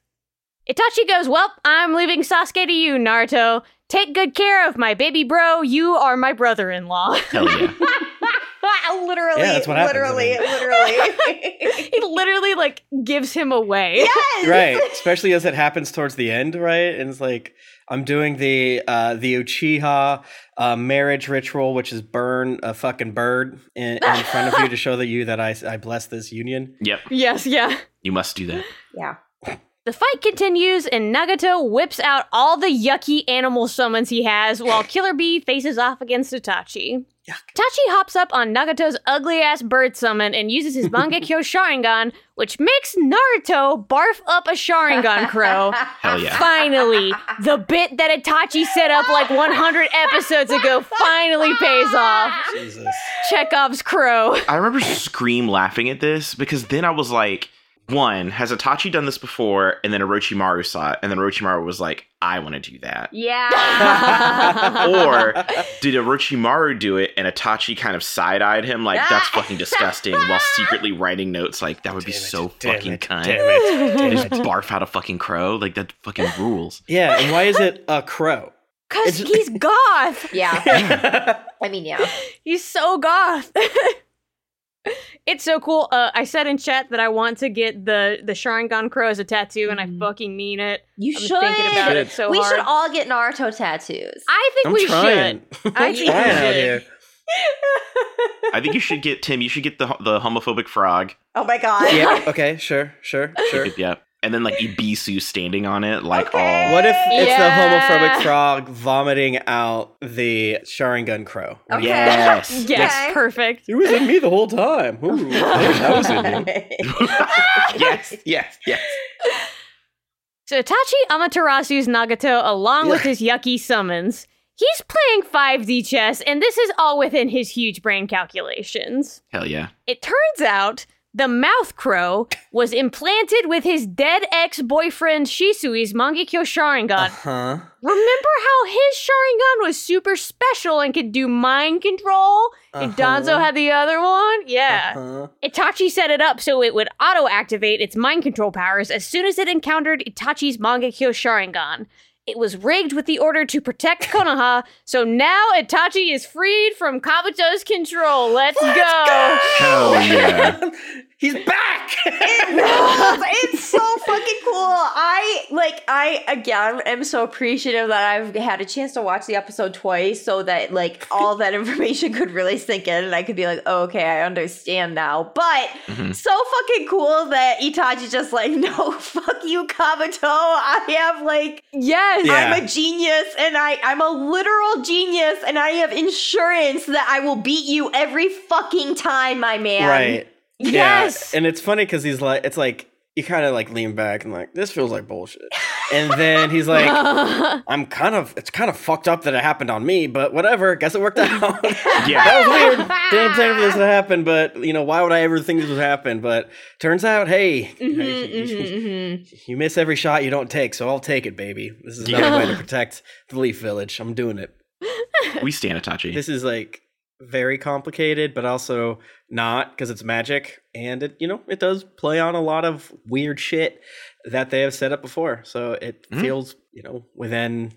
A: Itachi goes, Well, I'm leaving Sasuke to you, Naruto. Take good care of my baby bro. You are my brother in law.
D: Hell yeah. *laughs*
B: literally,
C: Yeah, that's what happens, I
B: literally,
C: mean.
B: literally. *laughs*
A: he literally like gives him away.
B: yes! *laughs*
C: right especially as it happens towards the end right and it's like i'm doing the uh the uchiha uh marriage ritual which is burn a fucking bird in, in front of you to show that you that i i bless this union
D: Yep.
A: Yes, yeah.
D: You must do that.
B: Yeah.
A: The fight continues, and Nagato whips out all the yucky animal summons he has while Killer Bee faces off against Itachi.
C: Yuck.
A: Itachi hops up on Nagato's ugly ass bird summon and uses his Mangekyo *laughs* Sharingan, which makes Naruto barf up a Sharingan crow. *laughs*
D: Hell yeah.
A: Finally, the bit that Itachi set up like 100 episodes ago finally pays off.
C: jesus
A: Chekhov's crow.
D: I remember Scream laughing at this because then I was like, one, has Itachi done this before? And then Orochimaru saw it, and then Orochimaru was like, I want to do that.
B: Yeah. *laughs*
D: Or did Orochimaru do it and Itachi kind of side eyed him like that's *laughs* fucking disgusting while secretly writing notes like that would be
C: Damn it,
D: so
C: damn
D: fucking
C: it,
D: cunt.
C: damn it, *laughs*
D: And
C: damn
D: just
C: it.
D: barf out a fucking crow like that fucking rules.
C: yeah and why is it a crow
A: Because
C: It's-
A: he's goth.
B: yeah. I mean, yeah.
A: He's so goth. *laughs* it's so cool. Uh, I said in chat that I want to get the the Sharingan crow as a tattoo, and I
B: Mhm.
A: fucking mean it.
B: You
A: I'm
B: should.
A: thinking about
C: Should.
A: it so
B: we
A: hard.
B: should all get Naruto tattoos.
A: I think
C: i'm
A: we
C: trying
A: should.
C: i'm *laughs*
A: I think we
C: trying
A: should. *laughs*
D: I think you should get Tim, you should get the the homophobic frog.
B: oh my god.
C: yeah okay sure sure sure
D: Yeah. And then like Ebisu standing on it, like
B: Okay.
D: all
C: what if it's
A: Yeah.
C: the homophobic frog vomiting out the Sharingan crow?
B: Okay.
D: Yes. *laughs*
A: Yes,
B: Okay.
A: perfect.
C: It was in me the whole time. Ooh, that was in you. *laughs*
D: yes, yes, yes.
A: So Itachi Amaterasu's Nagato, along with his yucky summons, he's playing 5D chess, and this is all within his huge brain calculations.
D: Hell yeah.
A: It turns out the mouth crow was implanted with his dead ex-boyfriend Shisui's Mangekyo Sharingan.
C: huh.
A: Remember how his Sharingan was super special and could do mind control? And Danzo had the other one? Yeah.
C: Uh-huh.
A: Itachi set it up so it would auto activate its mind control powers as soon as it encountered Itachi's Mangekyo Sharingan. It was rigged with the order to protect *laughs* Konoha, so now Itachi is freed from Kabuto's control. Let's, go!
D: Hell yeah. *laughs*
C: He's back.
B: it *laughs* it's so fucking cool. I like I again am so appreciative that I've had a chance to watch the episode twice so that like *laughs* all that information could really sink in and I could be like, oh, okay, I understand now. But
D: Mhm.
B: so fucking cool that Itachi just like, *laughs* no, fuck you, Kabuto. I have like
A: Yes!
C: Yeah.
B: I'm a genius and I I'm a literal genius and I have insurance that I will beat you every fucking time, my man.
C: right.
A: Yes!
C: Yeah. And it's funny because he's like, it's like you kind of like lean back and like this feels like bullshit, and then he's like. *laughs* I'm kind of, it's kind of fucked up that it happened on me, but whatever. Guess it worked out. *laughs*
D: Yeah. *laughs*
C: that was weird. Didn't plan for this to happen, but you know, why would I ever think this would happen? But turns out, hey,
B: Mhm,
C: you,
B: mhm, mhm.
C: you miss every shot you don't take, so I'll take it, baby. This is another way to protect the Leaf Village. I'm doing it.
D: We stand Itachi.
C: This is like very complicated, but also not because it's magic, and it, you know, it does play on a lot of weird shit that they have set up before. So it
D: Mhm.
C: feels, you know, within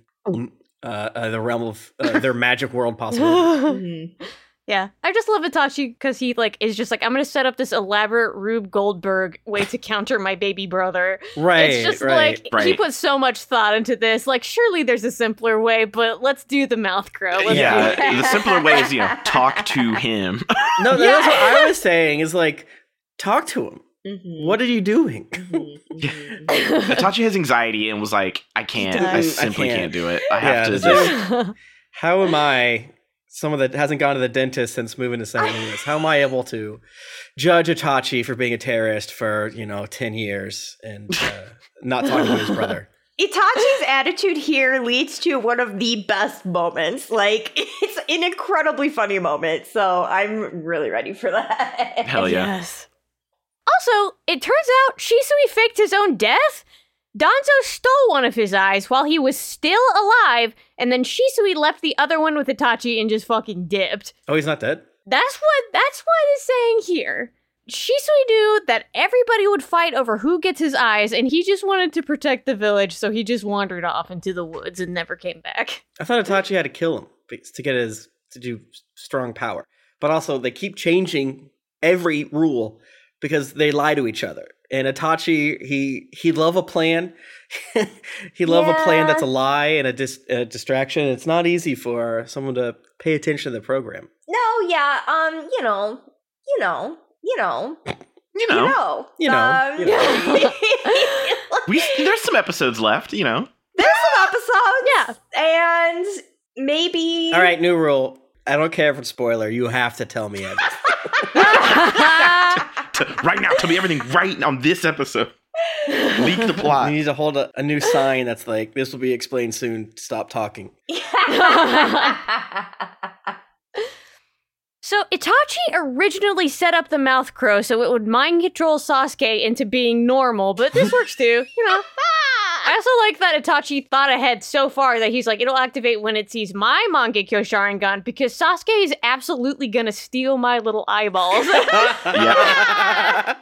C: uh, uh, the realm of uh, their *laughs* magic world possibility.
A: Yeah, I just love Itachi because he like is just like I'm gonna set up this elaborate Rube Goldberg way to counter my baby brother.
C: Right.
A: it's just
C: right.
A: like he put so much thought into this. Like, surely there's a simpler way, but let's do the mouth crow. Let's
D: yeah, the simpler way is you know *laughs* talk to him. *laughs*
C: no, that's
A: Yeah.
C: what I was saying. Is like, talk to him.
B: Mhm.
C: What are you doing?
B: Mhm, *laughs* mhm.
D: Itachi has anxiety and was like, I can't. I
C: does. I
D: simply
C: can't.
D: can't. do it. I
C: Yeah,
D: have to
C: this
D: just.
C: How am I, someone that hasn't gone to the dentist since moving to St. *laughs* Louis, how am I able to judge Itachi for being a terrorist for, you know, 10 years and uh, not talking to his brother? *laughs*
B: Itachi's attitude here leads to one of the best moments. Like, *laughs* it's an incredibly funny moment. So I'm really ready for that.
D: Hell yeah.
A: Yes. Also, it turns out Shisui faked his own death. Danzo stole one of his eyes while he was still alive, and then Shisui left the other one with Itachi and just fucking dipped.
C: Oh, he's not dead?
A: That's what that's what it's saying here. Shisui knew that everybody would fight over who gets his eyes, and he just wanted to protect the village, so he just wandered off into the woods and never came back.
C: I thought Itachi had to kill him to get his, to do strong power. But also, they keep changing every rule because they lie to each other. And Itachi, he he love a plan. *laughs* he love a plan that's a lie and a, dis, a distraction. It's not easy for someone to pay attention to the program.
B: no, yeah, um, you know, you know, you know,
D: You
B: you
D: know,
B: know,
C: You know,
B: um,
C: you know. *laughs*
D: we there's some episodes left. You know,
B: There's some episodes,
A: Yeah.
B: and maybe.
C: All right, new rule. I don't care if it's spoiler. You have to tell me *laughs* everything.
D: To, right now, tell me everything right on this episode. Leak the plot.
C: You need to hold a, a new sign that's like, "This will be explained soon. Stop talking." *laughs*
A: So Itachi originally set up the mouth crow so it would mind control Sasuke into being normal, but this works too, you know. *laughs* I also like that Itachi thought ahead so far that he's like, it'll activate when it sees my Mangekyo Sharingan because Sasuke is absolutely gonna steal my little eyeballs. *laughs*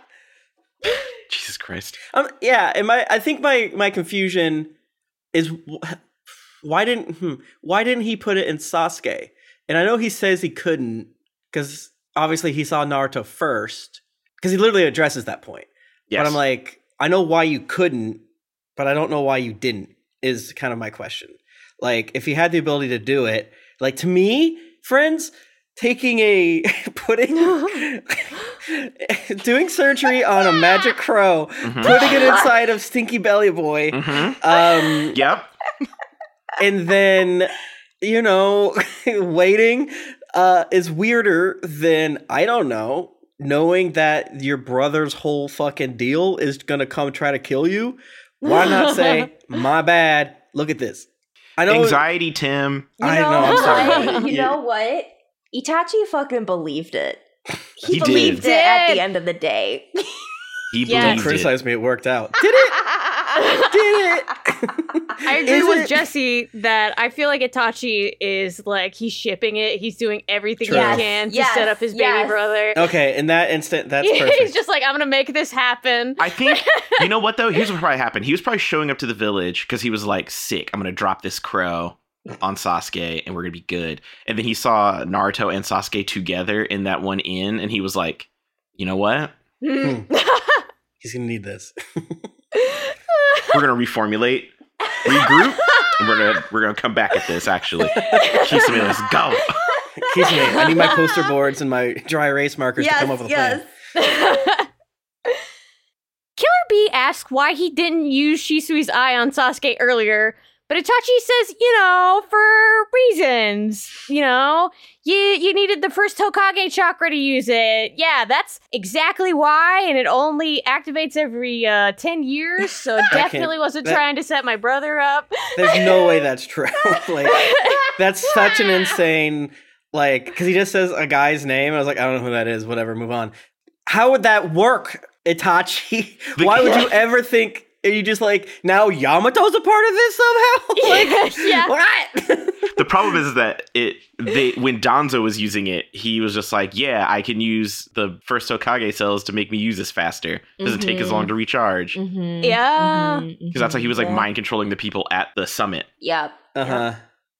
A: *laughs*
D: Jesus Christ.
C: Um, yeah, and my I think my my confusion is why didn't hmm, why didn't he put it in Sasuke? And I know he says he couldn't because obviously he saw Naruto first because he literally addresses that point.
D: Yes.
C: But I'm like, I know why you couldn't, but I don't know why you didn't. Is kind of my question. Like, if you had the ability to do it, like to me, friends, taking a *laughs* putting *laughs* doing surgery on a magic crow,
D: Mhm.
C: putting it *laughs* inside of Stinky Belly Boy,
D: Mhm.
C: um,
D: Yep.
C: and then you know waiting uh is weirder than i don't know knowing that your brother's whole fucking deal is gonna come try to kill you why not *laughs* say my bad look at this i know
D: Anxiety, Tim.
B: You
C: I
B: know,
C: know, I'm sorry.
B: what? *laughs* You
C: Yeah.
B: know what? Itachi fucking believed it. He,
D: He
B: believed
A: did.
B: it at the end of the day.
D: He *laughs*
A: Yeah.
C: don't
D: believed it.
C: criticize me it worked out did it did it
A: I *laughs* agree
C: Is
A: with
C: it?
A: Jesse that I feel like Itachi is like he's shipping it. He's doing everything
C: True.
A: he
C: Yes,
A: can to set up his baby brother.
C: okay in that instant that's *laughs* perfect.
A: he's just like, I'm gonna make this happen.
D: I think *laughs* you know what though. Here's what probably happened. He was probably showing up to the village because he was like sick. I'm gonna drop this crow on Sasuke, and we're gonna be good. And then he saw Naruto and Sasuke together in that one inn, and he was like, you know what?
C: Hmm. he's gonna need this
D: We're gonna reformulate, regroup, and we're gonna we're gonna come back at this. Actually, Kisame, let's go.
C: Kisame, i need my poster boards and my dry erase markers to come up with a plan *laughs*
A: Killer Bee asks why he didn't use Shisui's eye on Sasuke earlier, but Itachi says, you know, for reasons. You know, you you needed the first Hokage chakra to use it. Yeah, that's exactly why, and it only activates every uh, ten years, so *laughs* definitely wasn't
C: that-
A: trying to set my brother up.
C: There's no way that's *laughs* true. *laughs* like that's such an insane like because he just says a guy's name. I was like, I don't know who that is. Whatever, move on. How would that work, Itachi?
D: The-
C: Why would you ever think? Are you just like now Yamato's a part of this somehow? *laughs* like,
A: Yeah.
C: what? *laughs*
D: The problem is that it they when Danzo was using it, he was just like, "Yeah, I can use the first Hokage cells to make me use this faster. Doesn't take as
B: Mhm.
D: long to recharge."
B: Mhm,
A: Yeah.
B: mhm,
D: Because that's how he was like
B: mhm.
D: mind controlling the people at the summit.
B: Yep.
C: uh huh.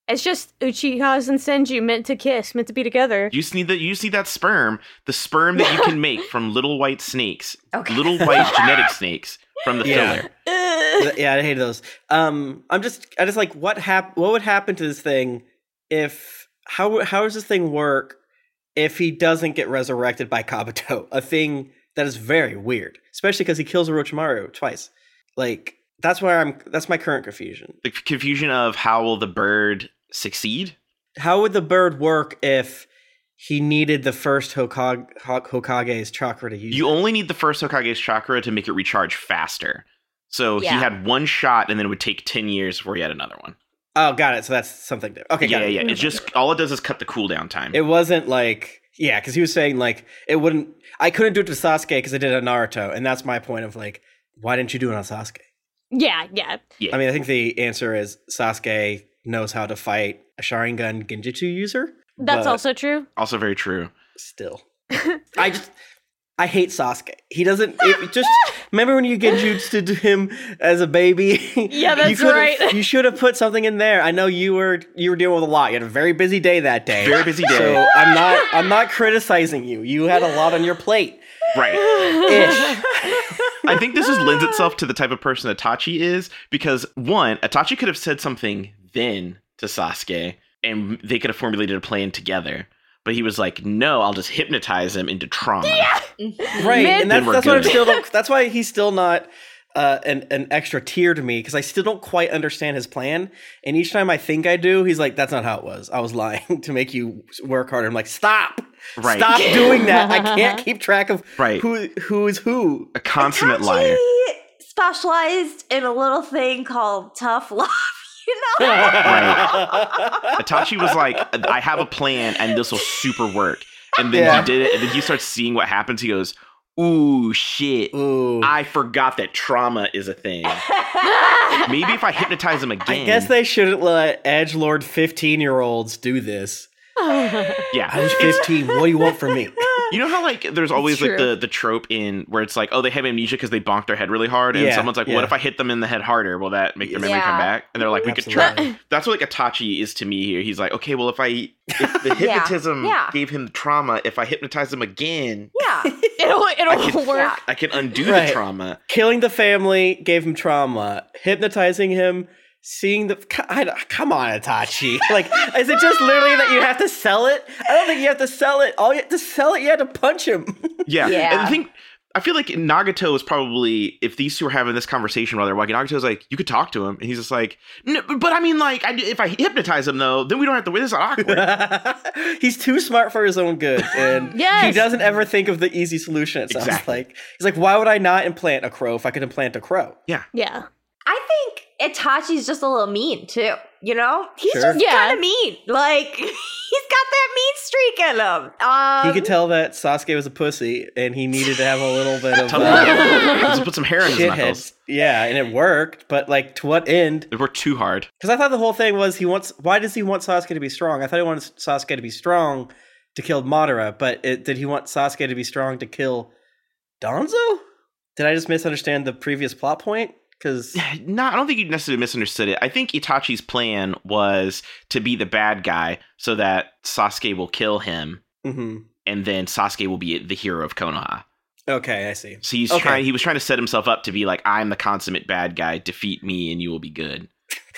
A: It's just Uchihas and Senju meant to kiss, meant to be together.
D: You just need that. You just need that sperm, the sperm that you can *laughs* make from little white snakes,
B: Okay.
D: little white genetic snakes from the
C: Yeah.
D: filler.
C: Yeah, I hate those. Um, I'm just, I just like what hap- What would happen to this thing if how how does this thing work if he doesn't get resurrected by Kabuto? A thing that is very weird, especially because he kills Orochimaru twice. Like that's where I'm. That's my current confusion.
D: The confusion of how will the bird succeed?
C: How would the bird work if he needed the first Hokage, Hokage's chakra to use?
D: You
C: it?
D: only need the first Hokage's chakra to make it recharge faster. So
B: Yeah.
D: he had one shot, and then it would take ten years before he had another one.
C: Oh, got it. So that's something different. Okay,
D: yeah,
C: got
D: yeah,
C: it.
D: yeah. Just all it does is cut the cooldown time.
C: It wasn't like yeah, because he was saying like it wouldn't. I couldn't do it to Sasuke because I did it on Naruto, and that's my point of like, why didn't you do it on Sasuke?
A: Yeah, yeah.
C: I mean, I think the answer is Sasuke knows how to fight a Sharingan Genjutsu user.
A: That's also true.
D: also very true.
C: still. *laughs* I just I hate Sasuke. He doesn't it, just *laughs* remember when you genjutsu to him as a baby.
A: Yeah, *laughs*
C: You
A: that's
C: could've-
A: right.
C: You should have put something in there. I know you were you were dealing with a lot. You had a very busy day that day.
D: Very busy day.
C: So I'm not I'm not criticizing you. You had a lot on your plate.
D: Right.
C: Ish.
D: I think this is lends itself to the type of person Itachi is because one, Itachi could have said something then to Sasuke, and they could have formulated a plan together. But he was like, "No, I'll just hypnotize him into trauma." *laughs*
C: Right.
A: Man,
C: and that's that's what I'm still don't, that's why he's still not uh, an an extra tier to me because I still don't quite understand his plan. And each time I think I do, he's like, "That's not how it was. I was lying *laughs* to make you work harder." I'm like, "Stop!
D: Right.
C: Stop doing that! I *laughs* can't keep track of
D: Right.
C: who who is who."
D: A consummate liar.
B: Itachi specialized in a little thing called tough love. You know,
D: Right. *laughs* Itachi was like, "I have a plan, and this will super work." And then
C: Yeah.
D: he did it, and then he starts seeing what happens. He goes, "Ooh, shit!
C: Ooh.
D: I forgot that trauma is a thing. *laughs* Maybe if I hypnotize him again."
C: I guess they shouldn't let edge lord 15 year olds do this.
D: Yeah,
C: I was 15. what do you want from me?
D: You know how like there's always like the the trope in where it's like oh they have amnesia because they bonked their head really hard and
C: Yeah,
D: someone's like
C: yeah.
D: what if I hit them in the head harder will that make their memory come
B: Yeah.
D: back and they're like we could try
C: Absolutely.
D: that's what like Itachi is to me here he's like okay well if I if the *laughs*
B: Yeah,
D: hypnotism
B: yeah.
D: gave him trauma if I hypnotize him again
B: yeah. *laughs* *laughs*
A: It'll
D: I
A: it'll
D: can-
A: work.
D: I can undo
C: Right.
D: the trauma
C: Killing the family gave him trauma. Hypnotizing him, seeing the. c- I, come on, Itachi. *laughs* Like, is it just literally that you have to sell it? I don't think you have to sell it. All you have to sell it, you had to punch him. *laughs*
D: yeah
B: Yeah.
D: and the thing I feel like Nagato is probably if these two are having this conversation while they're walking Nagato's like you could talk to him and he's just like no, but I mean like I, if I hypnotize him though then we don't have to this is awkward *laughs*
C: He's too smart for his own good, *gasps* and he doesn't ever think of the easy solution. It sounds
D: Exactly.
C: like he's like, "Why would I not implant a crow if I could implant a crow?"
A: Yeah yeah.
B: I think Itachi's just a little mean too. You know, he's
C: Sure.
B: just
A: Yeah.
B: kind of mean. Like *laughs* he's got that mean streak in him. Um,
C: he could tell that Sasuke was a pussy, and he needed to have a little bit of uh,
D: put some hair in his
C: shithead.
D: knuckles
C: Yeah, and it worked, but like to what end?
D: it worked too hard
C: Because I thought the whole thing was he wants. Why does he want Sasuke to be strong? I thought he wanted Sasuke to be strong to kill Madara, but it, did he want Sasuke to be strong to kill Danzo? Did I just misunderstand the previous plot point? Because *laughs*
D: No, I don't think you necessarily misunderstood it. I think Itachi's plan was to be the bad guy so that Sasuke will kill him,
C: hmm
D: and then Sasuke will be the hero of Konoha.
C: okay, I see.
D: So he's
C: Okay.
D: trying. He was trying to set himself up to be like, "I'm the consummate bad guy. Defeat me, and you will be good."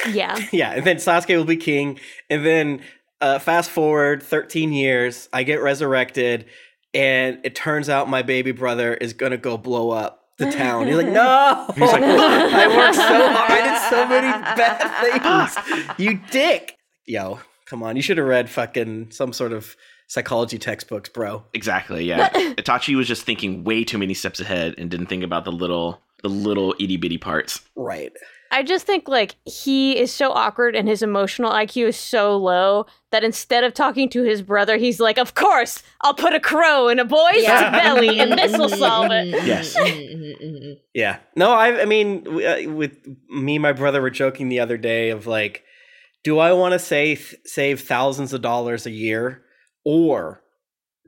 A: Yeah. *laughs*
C: Yeah, and then Sasuke will be king, and then uh, fast forward 13 years, I get resurrected, and it turns out my baby brother is gonna go blow up the town. He's like, *laughs* no,
D: He's like,
C: I worked so hard. I did so many bad things. You dick. Yo, come on. You should have read fucking some sort of psychology textbooks, bro.
D: Exactly. Yeah. *laughs* Itachi was just thinking way too many steps ahead and didn't think about the little, the little itty bitty parts.
C: Right.
A: I just think like he is so awkward and his emotional IQ is so low that instead of talking to his brother, he's like, "Of course, I'll put a crow in a boy's
C: Yeah. *laughs*
A: belly, and this will solve it." *laughs*
D: Yes. *laughs*
C: Yeah. No, I. I mean, uh, with me, and my brother were joking the other day of like, do I want to save save thousands of dollars a year, or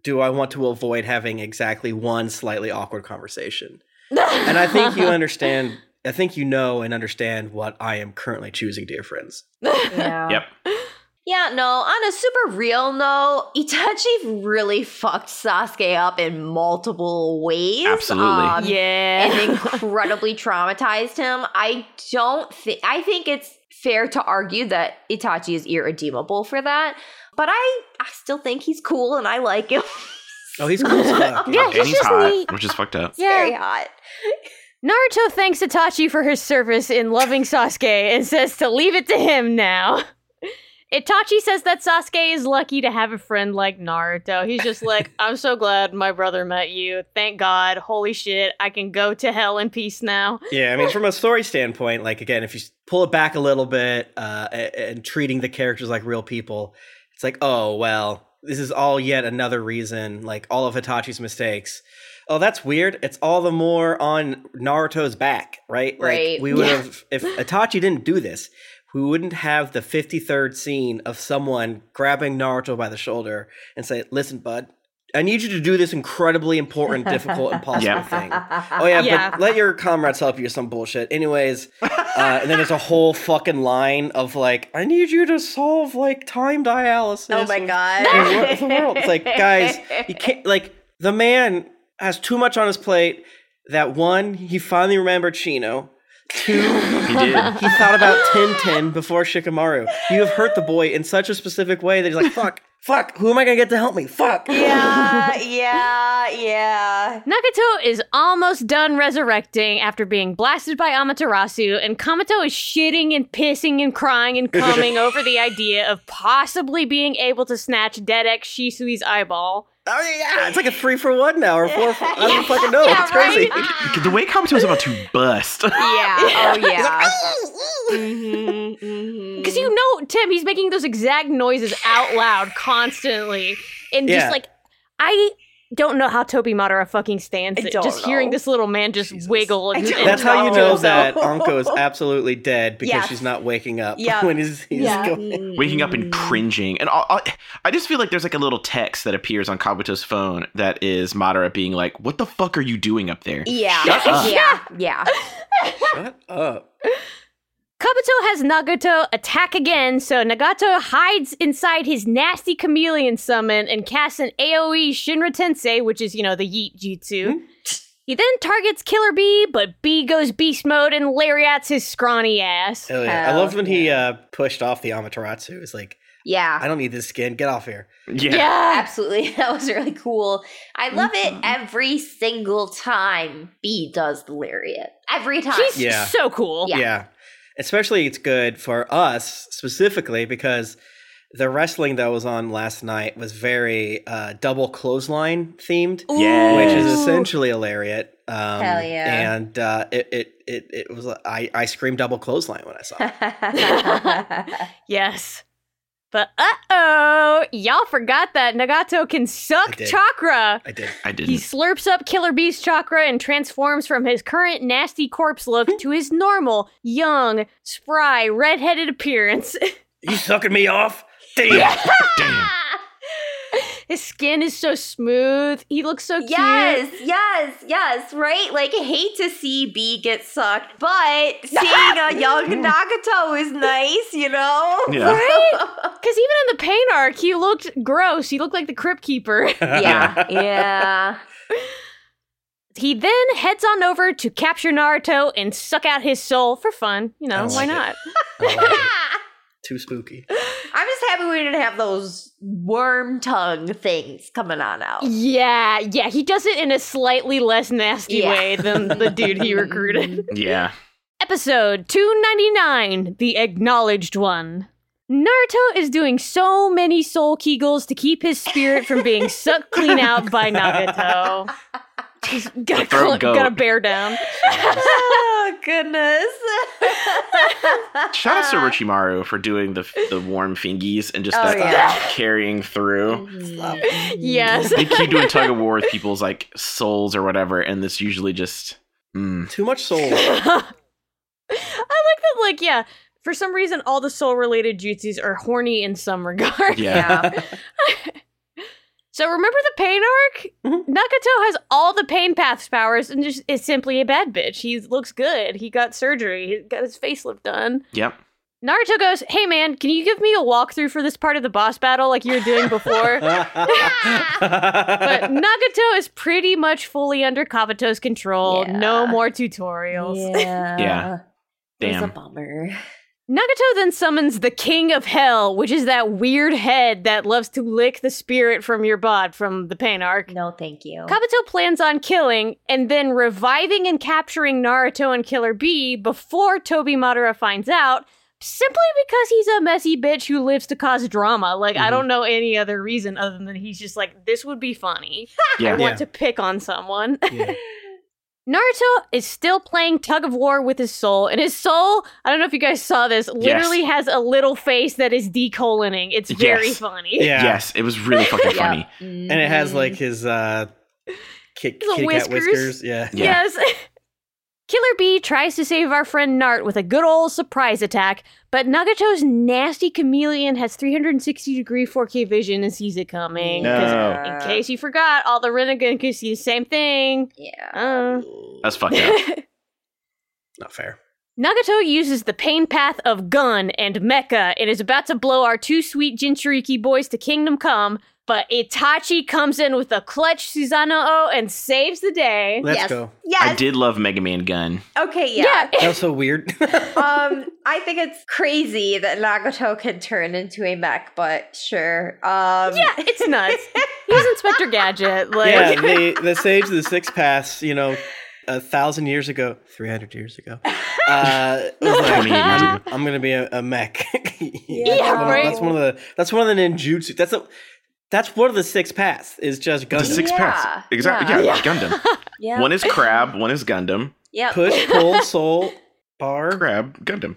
C: do I want to avoid having exactly one slightly awkward conversation? And I think you understand. I think you know and understand what I am currently choosing, dear friends.
B: yeah.
D: Yep.
B: Yeah, no, on a super real note, Itachi really fucked Sasuke up in multiple ways.
D: Absolutely.
B: Um,
A: yeah.
B: and incredibly traumatized him. I don't think I think it's fair to argue that Itachi is irredeemable for that. But I I still think he's cool and I like him.
C: Oh, he's cool as fuck. *laughs*
A: Yeah,
D: and
A: he's
D: he's
A: just
D: hot,
A: neat.
D: which is fucked up.
B: He's very hot.
A: Naruto thanks Itachi for his service in loving Sasuke and says to leave it to him now. *laughs* Itachi says that Sasuke is lucky to have a friend like Naruto. He's just like, *laughs* I'm so glad my brother met you. Thank God. Holy shit. I can go to hell in peace now.
C: Yeah, I mean, from a story standpoint, like again, if you pull it back a little bit uh, a- and treating the characters like real people, it's like, oh well, this is all yet another reason. Like all of Itachi's mistakes. Oh, that's weird. It's all the more on Naruto's back, right?
B: Right.
C: Like we would
A: Yeah.
C: have if Itachi didn't do this, we wouldn't have the fifty third scene of someone grabbing Naruto by the shoulder and say, "Listen, bud." I need you to do this incredibly important, difficult, impossible
D: Yeah.
C: thing. Oh yeah,
A: Yeah.
C: but let your comrades help you with some bullshit. Anyways, uh, and then there's a whole fucking line of like, I need you to solve like time dialysis.
B: Oh my god.
C: the wor- of the world. It's like, guys, you can't like the man has too much on his plate. That one, he finally remembered Chino. Two,
D: He did.
C: he thought about Tenten before Shikamaru. You have hurt the boy in such a specific way that he's like, fuck, fuck, who am I gonna get to help me? Fuck.
B: yeah, yeah, yeah.
A: Nagato is almost done resurrecting after being blasted by Amaterasu, and Kabuto is shitting and pissing and crying and coming *laughs* over the idea of possibly being able to snatch Dead X Shisui's eyeball.
C: Oh yeah, it's like a three for one now, or four for I don't *laughs* fucking know.
A: Yeah,
C: it's crazy. *laughs*
D: the way Kabuto was about to bust. *laughs*
B: Yeah. Oh yeah.
A: Because mm-hmm, mm-hmm.
B: Because
A: you know, Tim, he's making those exact noises out loud constantly. And
C: Yeah.
A: just like, I don't know how Toby Madara fucking stands
B: I
A: it.
B: don't
A: Just hearing this little man just
C: Jesus.
A: wiggle. And,
B: don't
A: and
C: That's how you know that *laughs* Anko is absolutely dead because
B: Yes.
C: she's not waking up *laughs*
B: Yeah.
C: when he's, he's
B: yeah.
C: going.
D: waking up and mm. cringing. And I, I, I just feel like there's like a little text that appears on Kabuto's phone that is Madara being like, "What the fuck are you doing up there?"
B: Yeah.
D: Shut up. *laughs*
B: Yeah. Yeah.
C: Shut up.
A: Kabuto has Nagato attack again, so Nagato hides inside his nasty chameleon summon and casts an AoE Shinra Tensei, which is, you know, the Yeet Jutsu. He then targets Killer Bee, but Bee goes beast mode and lariats his scrawny ass.
C: Hell yeah. I
B: Hell
C: loved when he uh, pushed off the Amaterasu. It's like,
B: Yeah.
C: I don't need this skin. Get off here.
D: Yeah. yeah.
B: Absolutely. *laughs* That was really cool. I love it
A: Mhm.
B: every single time B does the lariat. Every time.
A: He's
C: Yeah.
A: so cool.
B: Yeah.
C: Yeah. Especially it's good for us specifically because the wrestling that was on last night was very uh, double clothesline themed,
D: Yes.
C: which is essentially a lariat. Um,
B: Hell yeah.
C: And uh, it, it, it, it was, I, I screamed double clothesline when I saw it. *laughs*
A: Yes. But uh oh, y'all forgot that Nagato can suck
C: did.
A: chakra.
C: I did.
D: I
A: did.
D: He
A: slurps up Killer Bee's chakra and transforms from his current nasty corpse look to his normal, young, spry, redheaded appearance. *laughs*
C: You sucking me off? Damn.
D: Damn.
A: His skin is so smooth. He looks so cute.
B: Yes, yes, yes, right? Like, I hate to see B get sucked, but *laughs* seeing a young Nagato is nice, you know?
D: Yeah.
A: Right? *laughs* Because even in the pain arc, he looked gross. He looked like the Crypt Keeper. *laughs*
B: yeah, yeah.
A: he then heads on over to capture Naruto and suck out his soul for fun. You know,
C: I
A: why
C: it.
A: not?
C: I like it. Too spooky.
B: I'm just happy we didn't have those worm tongue things coming on out.
A: Yeah, yeah, he does it in a slightly less nasty
B: Yeah.
A: way than the *laughs* dude he recruited.
D: Yeah.
A: Episode 299 The Acknowledged One. Naruto is doing so many soul kegels to keep his spirit from being sucked clean out by *laughs* Nagato. He's gotta,
D: throat
A: cl-
D: goat.
A: gotta bear down.
B: oh, goodness. *laughs*
D: Shout out to Orochimaru for doing the the warm fingies and just
B: Oh,
D: that
B: yeah.
D: carrying through.
A: Yes.
D: They keep doing tug of war with people's like souls or whatever, and this usually just. Mm.
C: Too much soul. *laughs*
A: I like that, like, yeah, for some reason, all the soul related jutsus are horny in some regard.
D: Yeah. *laughs*
B: Yeah.
A: So remember the pain arc?
C: Mhm.
A: Nagato has all the pain paths powers and just is simply a bad bitch. He looks good. He got surgery. He got his facelift done.
D: Yep.
A: Naruto goes, "Hey man, can you give me a walkthrough for this part of the boss battle like you were doing before?" *laughs* *laughs* but Nagato is pretty much fully under Kabuto's control. No more tutorials.
B: Yeah.
D: Yeah.
B: It was a bummer.
A: Nagato then summons the King of Hell, which is that weird head that loves to lick the spirit from your bod from the pain arc.
B: No, thank you.
A: Kabuto plans on killing and then reviving and capturing Naruto and Killer Bee before Toby Madara finds out, simply because he's a messy bitch who lives to cause drama. Like, I
C: Mhm.
A: don't know any other reason other than he's just like, this would be funny. *laughs* I want
C: Yeah.
A: to pick on someone.
C: Yeah. *laughs*
A: Naruto is still playing tug of war with his soul, and his soul, I don't know if you guys saw this, literally has a little face that is decoloning. It's very
D: Yes.
A: funny.
C: Yeah.
D: Yes, it was really fucking *laughs* funny.
C: And it has like his uh kick,
A: Little
C: kitty cat
A: whiskers.
C: whiskers. Yeah.
D: Yeah.
A: Yes. *laughs* Killer Bee tries to save our friend Nart with a good old surprise attack, but Nagato's nasty chameleon has 360 degree 4K vision and sees it coming.
D: No.
A: In case you forgot, all the Rinnegan can see the same thing.
B: Yeah.
A: Uh.
D: That's fucked up. *laughs*
C: Not fair.
A: Nagato uses the pain path of Gun and Mecha and is about to blow our two sweet Jinchuriki boys to Kingdom Come, but Itachi comes in with a clutch Susanoo and saves the day.
C: Let's
B: Yes.
C: go.
B: Yes.
D: I did love Mega Man Gun.
B: Okay, yeah.
C: That was so weird. *laughs*
B: um, I think it's crazy that Nagato can turn into a mech, but sure. Um,
A: Yeah, it's nuts. *laughs* He's Inspector Gadget. Like,
C: yeah, the the sage of the six paths, you know, a thousand years ago, three hundred years ago, *laughs* uh, like, I'm. I'm gonna be a, a mech.
B: Yeah,
C: that's, one of,
A: right.
C: that's one of the that's one of the ninjutsu. That's a that's one of the six paths. Is just Gundam.
D: The six
B: Yeah.
D: paths. Exactly.
B: Yeah.
D: Yeah,
A: Yeah.
D: Gundam. *laughs*
B: yeah.
D: One is Crab, one is Gundam.
B: Yep.
C: Push, *laughs* pull, soul, bar.
D: Crab, Gundam.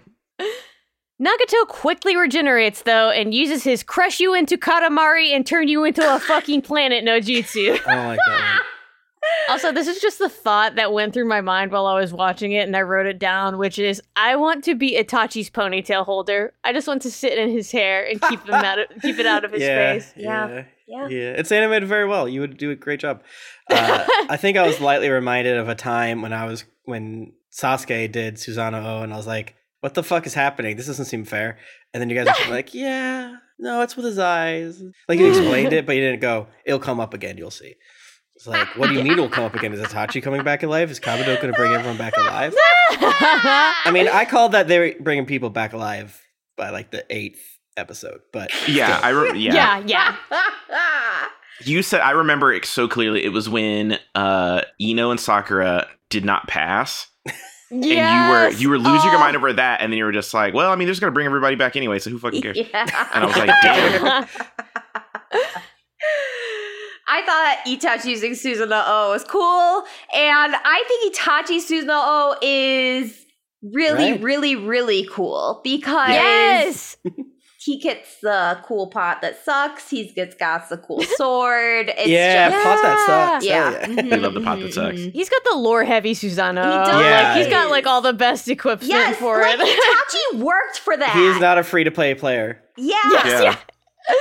A: Nagato quickly regenerates though and uses his crush you into Katamari and turn you into a fucking planet no jutsu.
C: I oh don't like *laughs* that one.
A: Also, this is just the thought that went through my mind while I was watching it, and I wrote it down, which is I want to be Itachi's ponytail holder. I just want to sit in his hair and keep him out of keep it out of *laughs* his
C: yeah,
A: face.
B: Yeah.
C: yeah,
B: Yeah.
C: It's animated very well. You would do a great job. Uh, *laughs* I think I was lightly reminded of a time when I was when Sasuke did Susanoo, and I was like, "What the fuck is happening? This doesn't seem fair." And then you guys were *laughs* like, "Yeah, no, it's with his eyes." Like you explained it, but you didn't go. It'll come up again. You'll see. It's like, what do you mean it'll come up again? Is Itachi coming back alive? Is Kabuto going to bring everyone back *laughs* alive? *laughs* I mean, I called that they're bringing people back alive by like the eighth episode, but
D: Yeah, I re- yeah.
A: yeah, yeah. *laughs*
D: You said I remember it so clearly. It was when uh Ino and Sakura did not pass, and you were you were losing your
A: Oh.
D: mind over that, and then you were just like, "Well, I mean, they're just gonna bring everybody back anyway, so who fucking cares?"
B: Yeah.
D: And I was like, "Damn."
B: I thought Itachi using Susanoo O was cool, and I think Itachi Susanoo O is really,
C: Right.
B: really, really cool because
A: yes.
B: he gets the cool pot that sucks. He gets got the cool *laughs* sword. It's
C: yeah,
B: just,
C: pot that sucks.
B: yeah.
C: Hell
B: Mhm,
D: They love the pot that
B: mhm,
D: sucks.
A: He's got the lore heavy Susanoo.
B: He does.
A: Like,
C: Yeah.
A: he's got like all the best equipment
B: Yes,
A: for
B: like
A: it.
B: Itachi *laughs* worked for that.
C: He's not a free to play player.
B: Yeah.
A: Yes,
D: Yeah.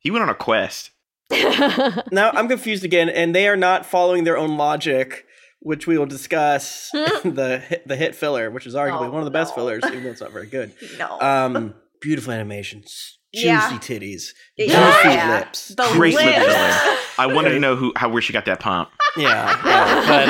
D: He went on a quest.
A: Yeah. *laughs*
C: Now I'm confused again, and they are not following their own logic, which we will discuss in *laughs* *laughs* the hit, the hit filler, which is arguably
B: Oh,
C: one of the best fillers, even though it's not very good.
B: No.
C: Um, beautiful animations, juicy
B: Yeah.
C: titties, juicy
B: Yeah.
C: lips.
B: The
D: Great lip filler. I wanted to know who how where she got that pump.
C: Yeah, yeah. but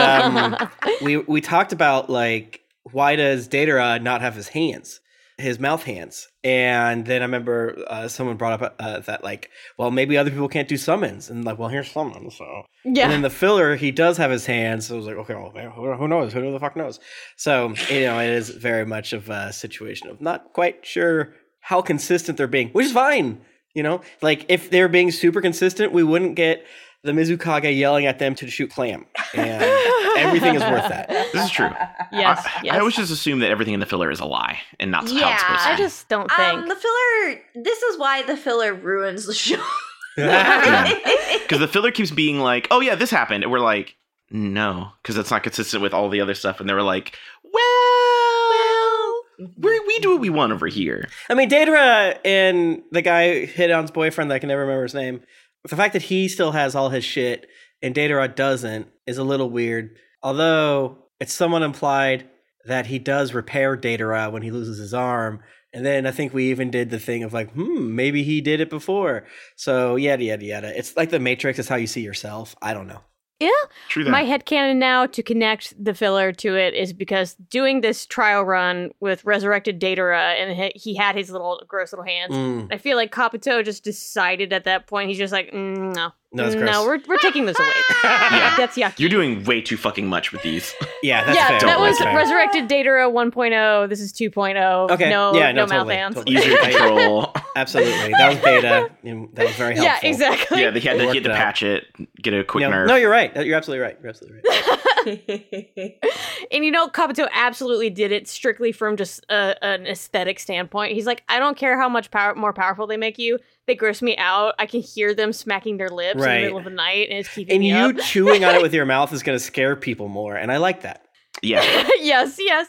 C: um, we we talked about like why does Deidara not have his hands, his mouth hands, and then I remember uh, someone brought up uh, that like, well, maybe other people can't do summons, and like, well, here's summons, so.
A: Yeah.
C: And then the filler, he does have his hands. So I was like, okay, well, who, who knows? Who the fuck knows? So, you know, it is very much of a situation of not quite sure how consistent they're being, which is fine. You know, like if they're being super consistent, we wouldn't get the Mizukage yelling at them to shoot clam. And everything is worth that.
D: This is true. *laughs*
A: Yes,
D: I,
A: yes.
D: I always just assume that everything in the filler is a lie and not how
B: Yeah,
D: it's supposed to be.
A: I just don't think.
B: Um, the filler. This is why the filler ruins the show. *laughs* *laughs*
D: Because the filler keeps being like, "Oh yeah, this happened," and we're like, "No," because it's not consistent with all the other stuff. And they were like, "Well, we we do what we want over here."
C: I mean, Deidara and the guy hit on his boyfriend that I can never remember his name. The fact that he still has all his shit and Deidara doesn't is a little weird. Although it's somewhat implied that he does repair Deidara when he loses his arm, And then I think we even did the thing of like, hmm, maybe he did it before. So yada yada yada. It's like the Matrix is how you see yourself. I don't know.
D: True that.
A: My headcanon now to connect the filler to it is because doing this trial run with resurrected Deidara and he- he had his little gross little hands.
C: Mm,
A: I feel like Kabuto just decided at that point, he's just like, mm, no.
C: No, it's gross.
A: No, we're, we're taking this away. *laughs*
D: Yeah.
A: That's yucky.
D: You're doing way too fucking much with these. *laughs*
C: yeah, that's
A: yeah,
C: fair.
A: that
D: Don't
A: was
C: that's fair.
A: Resurrected Deidara 1.0. This is 2.0.
C: Okay,
A: No,
C: yeah,
A: no,
C: no,
A: mouth
C: totally,
A: hands.
C: totally.
D: Easier control. *laughs*
C: Absolutely. That was beta. that was very helpful.
A: Yeah, exactly.
D: yeah, they had, to, had to patch it, get a quick
C: No,
D: nerf.
C: no, you're right. You're absolutely right. You're absolutely right. *laughs*
A: And you know, Kabuto absolutely did it strictly from just uh, an aesthetic standpoint. He's like, I don't care how much power more powerful they make you. They gross me out. I can hear them smacking their lips in the middle of the night, and it's keeping
C: And
A: me
C: you
A: up.
C: chewing on it with *laughs* your mouth is going to scare people more, and I like that.
D: yeah. *laughs*
A: yes, yes.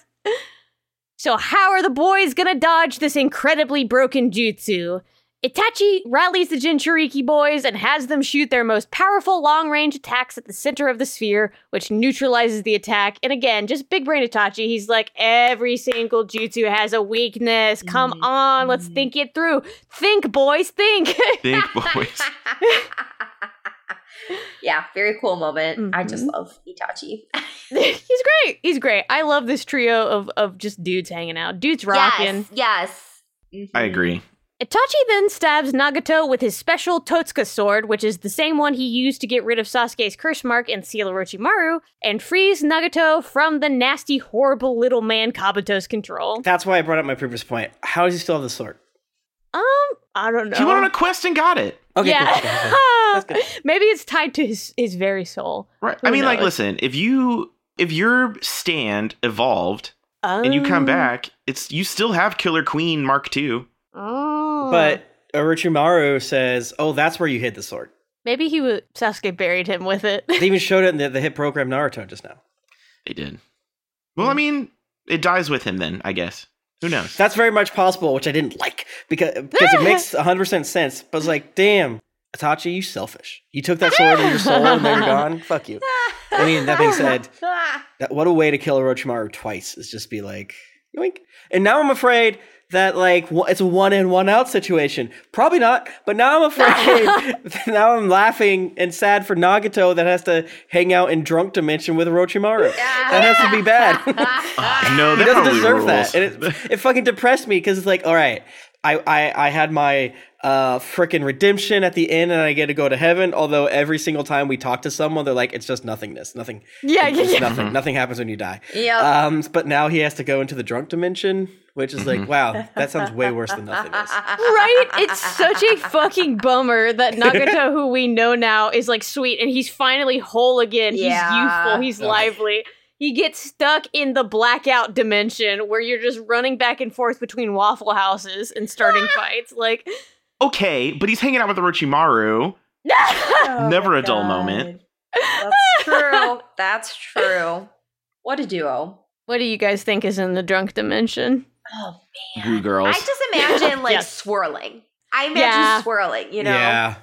A: So how are the boys gonna dodge this incredibly broken jutsu? Itachi rallies the Jinchuriki boys and has them shoot their most powerful long-range attacks at the center of the sphere, which neutralizes the attack. And again, just big brain Itachi, he's like, every single jutsu has a weakness. Come
B: Mhm.
A: on, let's
B: Mhm.
A: think it through. Think, boys, think.
D: Think, *laughs* boys. *laughs*
B: yeah, very cool moment. I just
A: Mhm.
B: love Itachi. *laughs*
A: he's great. He's great. I love this trio of of just dudes hanging out. Dudes rocking.
B: Yes, yes.
D: I
B: Mhm.
D: agree.
A: Itachi then stabs Nagato with his special Totsuka sword, which is the same one he used to get rid of Sasuke's curse mark and seal Orochimaru, and frees Nagato from the nasty, horrible little man Kabuto's control.
C: That's why I brought up my previous point. How does he still have the sword?
A: Um, I don't know.
D: He went on a quest and got it.
C: Okay,
A: yeah.
C: cool. Okay, okay. That's good.
A: Maybe it's tied to his, his very soul.
D: Right.
A: Who
D: I mean, like, listen, if you if your stand evolved and you come
A: Um,
D: back, it's you still have Killer Queen Mark II.
A: Oh.
C: But Orochimaru says, "Oh, that's where you hid the sword."
A: maybe he was Sasuke buried him with it.
C: They even *laughs* showed it in the, the hit program Naruto just now.
D: They did. Well, I mean, it dies with him then, I guess. Who knows?
C: That's very much possible, which I didn't like because because it *laughs* makes 100% sense. But it's like, damn, Itachi, you selfish. You took that sword in your soul and then you're *laughs* gone. Fuck you. I mean, that being said, that what a way to kill Orochimaru twice is just be like, yoink. And now I'm afraid that like it's a one in one out situation. Probably not, but now I'm afraid. *laughs* *laughs* now I'm laughing and sad for Nagato that has to hang out in drunk dimension with Orochimaru. That has to be bad. *laughs*
D: no,
C: he doesn't deserve
D: rules.
C: that. And it, it fucking depressed me because it's like, all right, I, I, I had my uh freaking redemption at the end and I get to go to heaven. Although every single time we talk to someone, they're like, it's just nothingness. Nothing.
A: yeah, yeah, yeah.
C: nothing. Nothing happens when you die.
B: Yep.
C: Um, but now he has to go into the drunk dimension, which is like, wow, that sounds way worse than nothingness. *laughs*
A: right? It's such a fucking bummer that Nagato, who we know now, is like sweet and he's finally whole again.
B: Yeah.
A: He's youthful, he's
C: Ugh.
A: lively. He gets stuck in the blackout dimension where you're just running back and forth between waffle houses and starting *laughs* fights. Like,
D: Okay, but he's hanging out with Orochimaru. *laughs*
B: Oh
D: Never a dull
B: God.
D: moment.
B: That's true. *laughs* That's true. What a duo.
A: what do you guys think is in the drunk dimension?
B: Oh
D: Blue girls.
B: I just imagine *laughs* like
A: Yes.
B: swirling. I imagine
A: Yeah.
B: swirling, you know?
C: Yeah,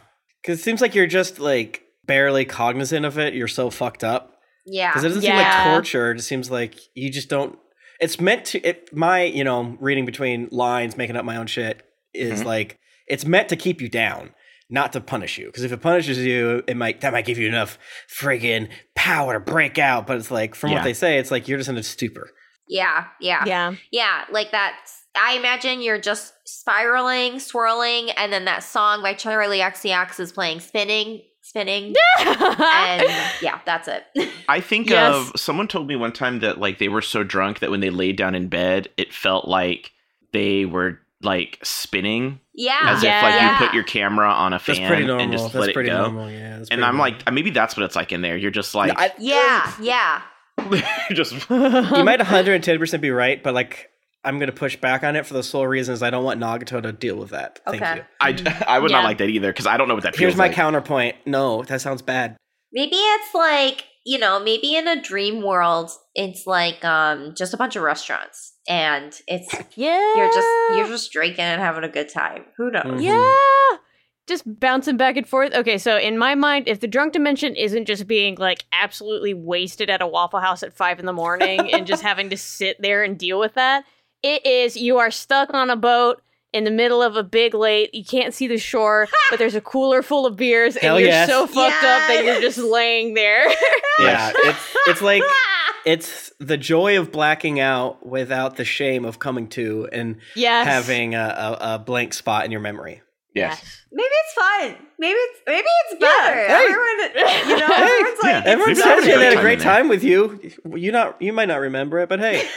C: because it seems like you're just like barely cognizant of it. You're so fucked up.
B: Yeah.
C: because it doesn't seem like torture. It just seems like you just don't. It's meant to. It my you know reading between lines, making up my own shit is
D: Mhm.
C: like it's meant to keep you down, not to punish you. Because if it punishes you, it might that might give you enough friggin' power to break out. But it's like from
D: Yeah.
C: what they say, it's like you're just in a stupor.
B: Yeah, yeah.
A: Yeah.
B: Yeah, like that. I imagine you're just spiraling, swirling, and then that song by Charli XCX is playing, spinning, spinning. *laughs* and yeah, that's it. *laughs*
D: I think
A: Yes.
D: of someone told me one time that like they were so drunk that when they laid down in bed, it felt like they were like spinning
B: yeah.
D: as if like
A: Yeah.
D: you put your camera on a
C: That's
D: fan
C: pretty
D: and just
C: That's
D: let
C: pretty
D: it go.
C: normal. Yeah. that's
D: And I'm
C: normal.
D: like, maybe that's what it's like in there. You're just like,
C: I-
B: yeah, yeah. *laughs*
D: just *laughs*
C: you might 110 percent be right, but like I'm gonna push back on it for the sole reasons I don't want Nagato to deal with that. Thank
B: Okay.
C: you.
D: I, *laughs* I would
A: Yeah.
D: not like that either because I don't know what that
C: Here's
D: feels
C: my
D: like.
C: counterpoint. No, that sounds bad.
B: Maybe it's like, you know, maybe in a dream world, it's like um just a bunch of restaurants and it's
A: yeah.
B: you're just you're just drinking and having a good time. Who knows?
C: Mhm.
A: Yeah. Just bouncing back and forth. Okay, so in my mind, if the drunk dimension isn't just being like absolutely wasted at a Waffle House at five in the morning and just *laughs* having to sit there and deal with that, It is you are stuck on a boat in the middle of a big lake. You can't see the shore, *laughs* but there's a cooler full of beers,
C: Hell
A: and you're
C: yes.
A: so fucked up that you're just laying there. *laughs*
C: Yeah, it's it's like *laughs* it's the joy of blacking out without the shame of coming to and
A: yes.
C: having a, a, a blank spot in your memory.
D: Yes.
B: Maybe it's fun. Maybe it's maybe it's better.
C: hey.
B: Everyone, you know,
A: Hey,
B: everyone's like,
C: Everyone
D: Maybe
C: says
D: that's
C: they
D: a
C: had a great
D: time
C: time with you. You not you might not remember it, but hey,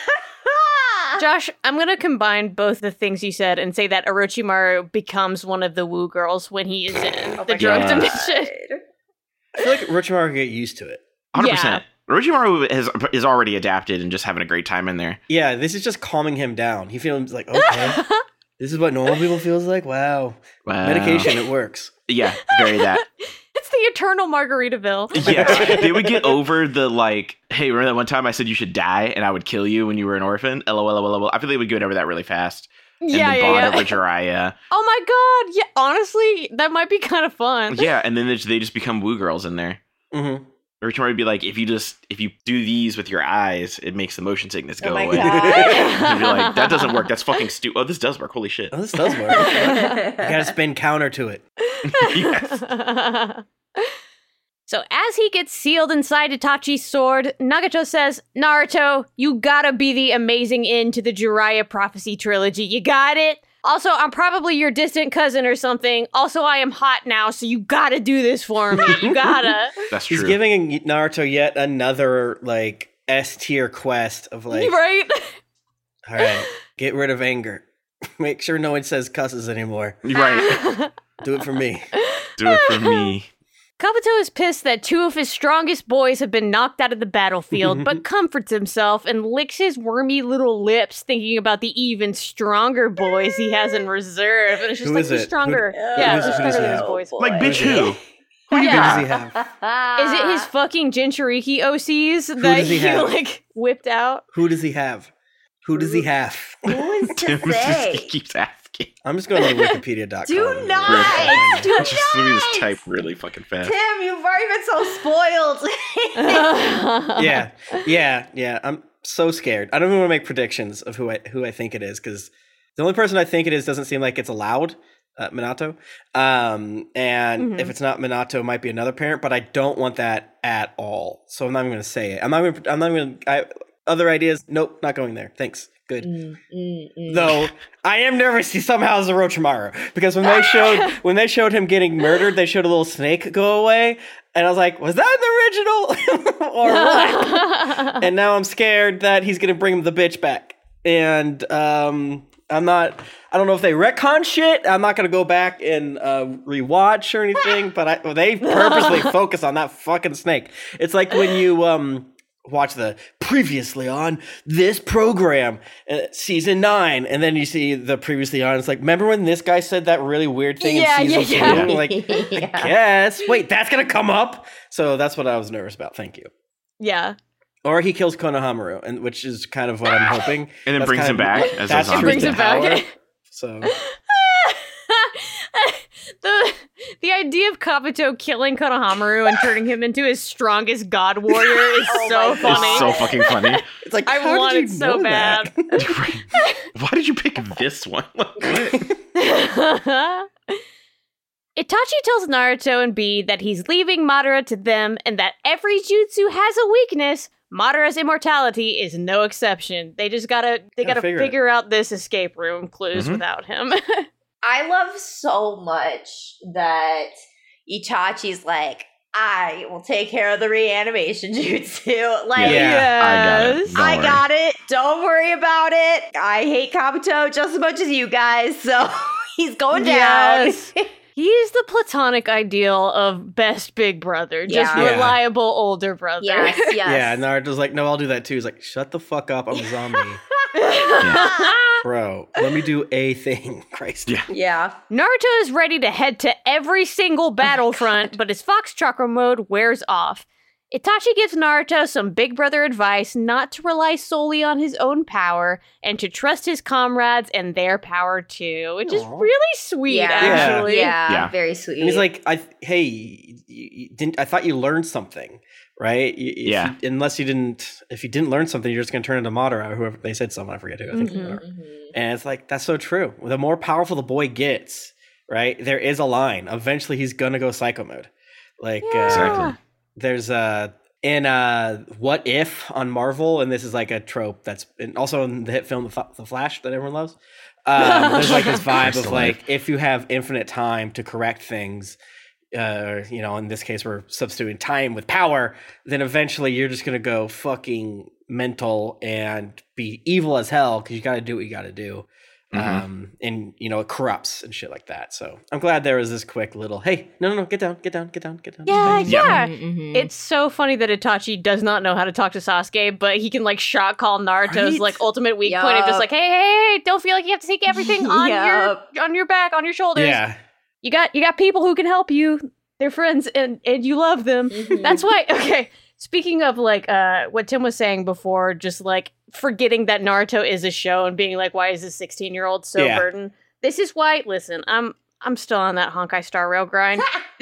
A: Josh, I'm gonna combine both the things you said and say that Orochimaru becomes one of the woo girls when he is in
B: Oh
A: the drug
D: God.
A: dimension.
C: I feel like Orochimaru could get used to it.
D: Hundred
A: Yeah.
D: percent. Orochimaru has is already adapted and just having a great time in there.
C: Yeah, this is just calming him down. He feels like okay, *laughs* this is what normal people feels like. Wow,
D: Wow.
C: medication it works.
D: Yeah, very that. *laughs*
A: it's the eternal Margaritaville. *laughs*
D: Yeah, *laughs* they would get over the like, hey, remember that one time I said you should die and I would kill you when you were an orphan? LOL, LOL, LOL. I feel they would get over that really fast. And
A: yeah,
D: then
A: yeah,
D: bond
A: yeah.
D: over Jiraiya. *laughs*
A: Oh my god! Yeah, honestly, that might be kind of fun.
D: Yeah, and then they just, they just become woo girls in there. Mm-hmm.
C: Hmm
D: Orochimaru would be like, if you just if you do these with your eyes, it makes the motion sickness go
B: oh my
D: away.
B: god. *laughs*
D: He'd be like, that doesn't work. That's fucking stupid. Oh, this does work. Holy shit.
C: Oh, this does work. *laughs* you gotta spin counter to it.
D: yes. *laughs*
A: so as he gets sealed inside Itachi's sword, Nagato says, Naruto, you gotta be the amazing end to the Jiraiya prophecy trilogy. You got it? Also, I'm probably your distant cousin or something. Also, I am hot now, so you gotta do this for me. You *laughs* gotta.
D: That's true.
C: He's giving Naruto yet another like S tier quest of like,
A: right? *laughs*
C: all right, get rid of anger. *laughs* Make sure no one says cusses anymore.
D: right.
C: Do it for me.
D: Do it for me.
A: Kabuto is pissed that two of his strongest boys have been knocked out of the battlefield, but *laughs* comforts himself and licks his wormy little lips, thinking about the even stronger boys he has in reserve. And it's just
C: Who
A: like,
C: is
A: who's
C: it?
A: stronger?
C: Who-
A: yeah,
C: who
A: who's
C: who
A: stronger than his
C: have?
A: boys?
D: Like, bitch,
C: Who *laughs*
D: who?
C: is Who
A: Yeah.
C: does he have? *laughs*
A: Is it his fucking Jinchuriki OCs that
C: he
A: he, like whipped out?
C: Who does he have? Who does he have?
B: Who is to
D: Tim just keeps asking.
C: I'm just going to Wikipedia.com.
B: Do
C: and-
B: not.
D: Real
B: Do
D: fast. just let me just type really fucking fast.
B: Tim, you've already been so spoiled. *laughs*
C: yeah, yeah, yeah. I'm so scared. I don't even want to make predictions of who I who I think it is because the only person I think it is doesn't seem like it's allowed. Uh, Minato, um, and
A: Mhm.
C: if it's not Minato, it might be another parent. But I don't want that at all. So I'm not even going to say it. I'm not. Even, I'm not even. I, other ideas? Nope, not going there. Thanks. Good.
B: Mm, mm, mm.
C: Though I am nervous he somehow is a Orochimaru because when they showed *laughs* when they showed him getting murdered, they showed a little snake go away, and I was like, was that the original *laughs* or what? *laughs* and now I'm scared that he's gonna bring the bitch back, and um, I'm not. I don't know if they retcon shit. I'm not gonna go back and uh, rewatch or anything, but I, they purposely focus on that fucking snake. It's like when you um watch the previously on this program uh, season nine and then you see the previously on it's like remember when this guy said that really weird thing
A: Yeah,
C: in
A: yeah,
C: season
A: yeah.
C: two like *laughs*
B: Yeah.
C: i guess wait that's gonna come up so that's what i was nervous about thank you
A: yeah.
C: or he kills konohamaru and which is kind of what i'm hoping *laughs*
D: And then
C: That's
D: brings
C: kind
D: him
C: of-
D: back as a
C: that's
D: zombie.
A: Brings
C: the
A: him back.
C: so *laughs*
A: the the idea of Kabuto killing Konohamaru and turning him into his strongest god warrior is *laughs*
B: Oh
A: so
B: my
D: It's
A: funny.
D: so fucking funny. *laughs*
C: it's like
A: I
C: how
A: want
C: did
A: it so bad. *laughs*
D: Why did you pick this one?
A: Itachi tells Naruto and B that he's leaving Madara to them and that every jutsu has a weakness. Madara's immortality is no exception. They just gotta they
C: Gotta
A: gotta
C: figure
A: figure, out this escape room clues
D: Mhm.
A: without him.
B: I love so much that Itachi's like, I will take care of the reanimation *laughs* jutsu. *laughs* Like,
C: Yeah,
D: I got it.
A: yes.
D: Don't
B: I
D: worry.
B: got it. Don't worry about it. I hate Kabuto just as much as you guys, so *laughs* he's going down.
A: Yes. He's the platonic ideal of best big brother, just
B: Yeah.
C: Yeah.
A: reliable older brother.
B: yes, *laughs* yes.
C: yeah and naruto's like no i'll do that too he's like shut the fuck up i'm a zombie *laughs* bro let me do a thing *laughs* christ
D: Yeah.
B: yeah.
A: Naruto is ready to head to every single oh battlefront, but his Fox Chakra mode wears off. Itachi gives Naruto some big brother advice not to rely solely on his own power and to trust his comrades and their power too, which is really sweet,
B: yeah.
A: actually.
B: Yeah.
D: Yeah.
B: Very sweet.
C: And he's like, I hey, you, you didn't I thought you learned something, right? If
D: Yeah.
C: you- unless you didn't, if you didn't learn something, you're just gonna turn into Madara, or whoever they said someone. I forget who. I think.
A: Mhm.
C: whatever.
B: Mhm.
C: And it's like that's so true. The more powerful the boy gets, right? There is a line. Eventually, he's gonna go psycho mode. Like uh,
D: Exactly.
C: There's a in uh what if on Marvel, and this is like a trope that's in, also in the hit film The, Fa- the Flash that everyone loves. Um, *laughs* there's like this vibe of like if you have infinite time to correct things, uh, you know, in this case we're substituting time with power, then eventually you're just gonna go fucking mental and be evil as hell because you got to do what you got to do.
D: Mhm.
C: Um, and you know it corrupts and shit like that. So I'm glad there was this quick little, hey, no, no, no, get down, get down, get down, get down.
A: Yeah,
C: Thanks."
A: yeah.
B: Mhm.
A: It's so funny that Itachi does not know how to talk to Sasuke, but he can like shot call Naruto's
C: Right?
A: like ultimate weak point of just like, hey, hey, hey, don't feel like you have to take everything *laughs* on
B: Yup.
A: your on your back, on your shoulders.
C: yeah.
A: You got you got people who can help you. They're friends and and you love them.
B: Mhm.
A: That's why *laughs* okay. Speaking of like uh what Tim was saying before, just like forgetting that Naruto is a show and being like, why is this 16 year old so
C: Yeah.
A: burdened? This is why listen, I'm I'm still on that Honkai Star Rail grind. *laughs*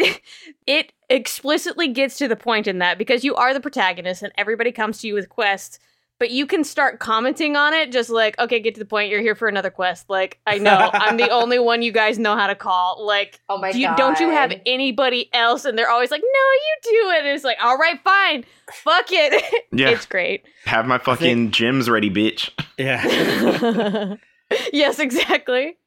A: it explicitly gets to the point in that because you are the protagonist and everybody comes to you with quests, but you can start commenting on it just like, okay, get to the point, you're here for another quest. Like, I know, I'm the *laughs* only one you guys know how to call. Like,
B: oh my
A: do you,
B: god.
A: don't you have anybody else? And they're always like, no, you do it. And it's like, all right, fine. Fuck it. *laughs*
D: Yeah.
A: it's great.
D: Have my fucking gyms ready, bitch. *laughs*
C: Yeah.
A: yes, exactly.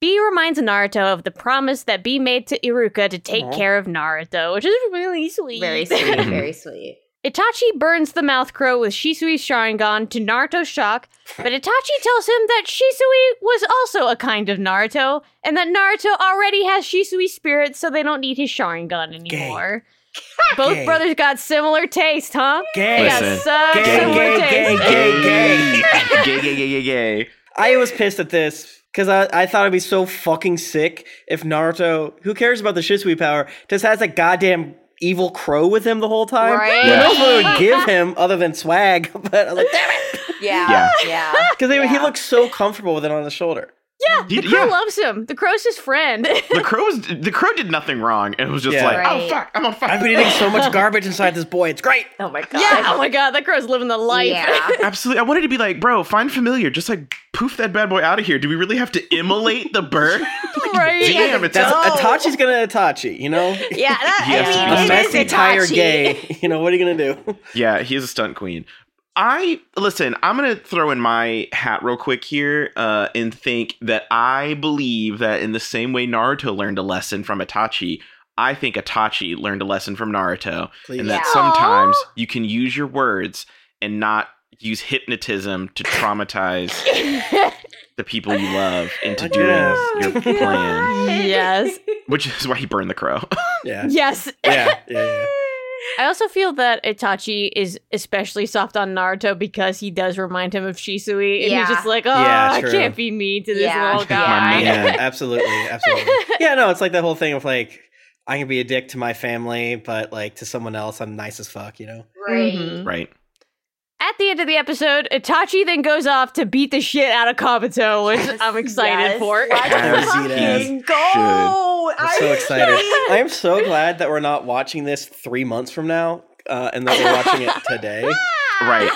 A: B reminds Naruto of the promise that B made to Iruka to take
C: Aw.
A: care of Naruto, which is really sweet.
B: Very sweet, very sweet.
A: Itachi burns the mouth crow with Shisui's Sharingan to Naruto's shock, but Itachi tells him that Shisui was also a kind of Naruto, and that Naruto already has Shisui's spirit, so they don't need his Sharingan anymore. Both
C: Gay.
A: brothers got similar taste, huh? They
C: Gay.
A: got
D: Listen.
A: such
C: Gay,
A: similar
C: gay,
A: taste.
C: gay, gay. *laughs*
D: gay, gay, gay, gay, gay.
C: I was pissed at this because I, I thought it'd be so fucking sick if Naruto, who cares about the Shisui power, just has a goddamn evil crow with him the whole time.
B: Right?
C: Who
D: Yeah.
C: knows what it would *laughs* give him other than swag? *laughs* But I was like, damn it!
B: Yeah,
D: Yeah.
B: yeah. *laughs*
C: Because he
B: Yeah.
C: looks so comfortable with it on his shoulder.
A: Yeah, the crow
D: yeah.
A: loves him. The crow's his friend.
D: The *laughs* crow was the crow did nothing wrong. It was just
C: Yeah.
D: like, oh,
B: Right.
D: oh fuck, I'm on fire.
C: I've been eating so much garbage inside this boy. It's great.
B: Oh my god.
A: yeah, oh my god, that crow's living the life.
B: Yeah. *laughs*
D: Absolutely. I wanted to be like, bro, find familiar. Just like poof that bad boy out of here. Do we really have to immolate the bird? *laughs*
A: right?
D: Damn, it's
C: That's
B: No. Oh.
C: Itachi's gonna Itachi, you know?
B: Yeah, that,
D: Yes,
B: I
D: to
B: mean,
D: be
C: A messy,
B: is
C: tired
B: Itachi.
C: gay. You know, what are you gonna do?
D: Yeah, he is a stunt queen. I listen. I'm gonna throw in my hat real quick here, uh, and think that I believe that in the same way Naruto learned a lesson from Itachi, I think Itachi learned a lesson from Naruto,
C: Please.
D: and that
B: Yeah.
D: sometimes you can use your words and not use hypnotism to traumatize *laughs* the people you love into doing
C: guess.
D: your *laughs* plan,
A: yes.
D: which is why he burned the crow.
C: Yeah.
A: Yes.
C: Yeah. Yeah. yeah.
A: I also feel that Itachi is especially soft on Naruto because he does remind him of Shisui. And
B: Yeah.
A: he's just like, oh,
C: Yeah,
A: I can't be mean to this
B: Yeah.
A: little guy.
D: man.
C: yeah, *laughs* absolutely, absolutely. Yeah, no, it's like that whole thing of like, I can be a dick to my family, but like to someone else, I'm nice as fuck, you know?
B: Right.
A: Mhm.
D: right.
A: At the end of the episode, Itachi then goes off to beat the shit out of Kabuto, which
B: Yes,
A: I'm excited
B: yes.
A: for.
B: Let's fucking
C: does.
B: go!
C: I'm so excited. *laughs* I am so glad that we're not watching this three months from now, uh, and that we're watching it today. *laughs*
D: Right.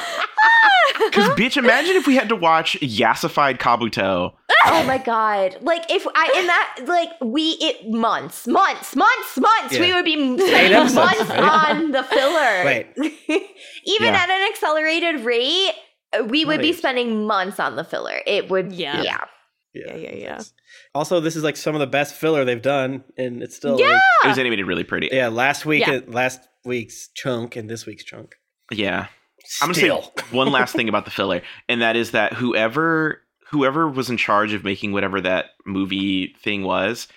D: Because, bitch, imagine if we had to watch Yassified Kabuto.
B: Oh my god! Like if I in that like we it months, months, months, months. We would be spending
C: episodes,
B: months
C: right? *laughs*
B: on the filler.
C: Right. *laughs*
B: Even
D: Yeah.
B: at an accelerated rate, we would be spending months on the filler. It would.
A: Yeah.
B: Yeah.
A: Yeah, yeah, yeah.
C: Also, this is like some of the best filler they've done, and it's still
A: Yeah.
C: like,
D: It was animated really pretty.
C: yeah. Last week,
A: Yeah.
C: last week's chunk, and this week's chunk.
D: Yeah. I'm gonna say one last thing about the filler, and that is that whoever whoever was in charge of making whatever that movie thing was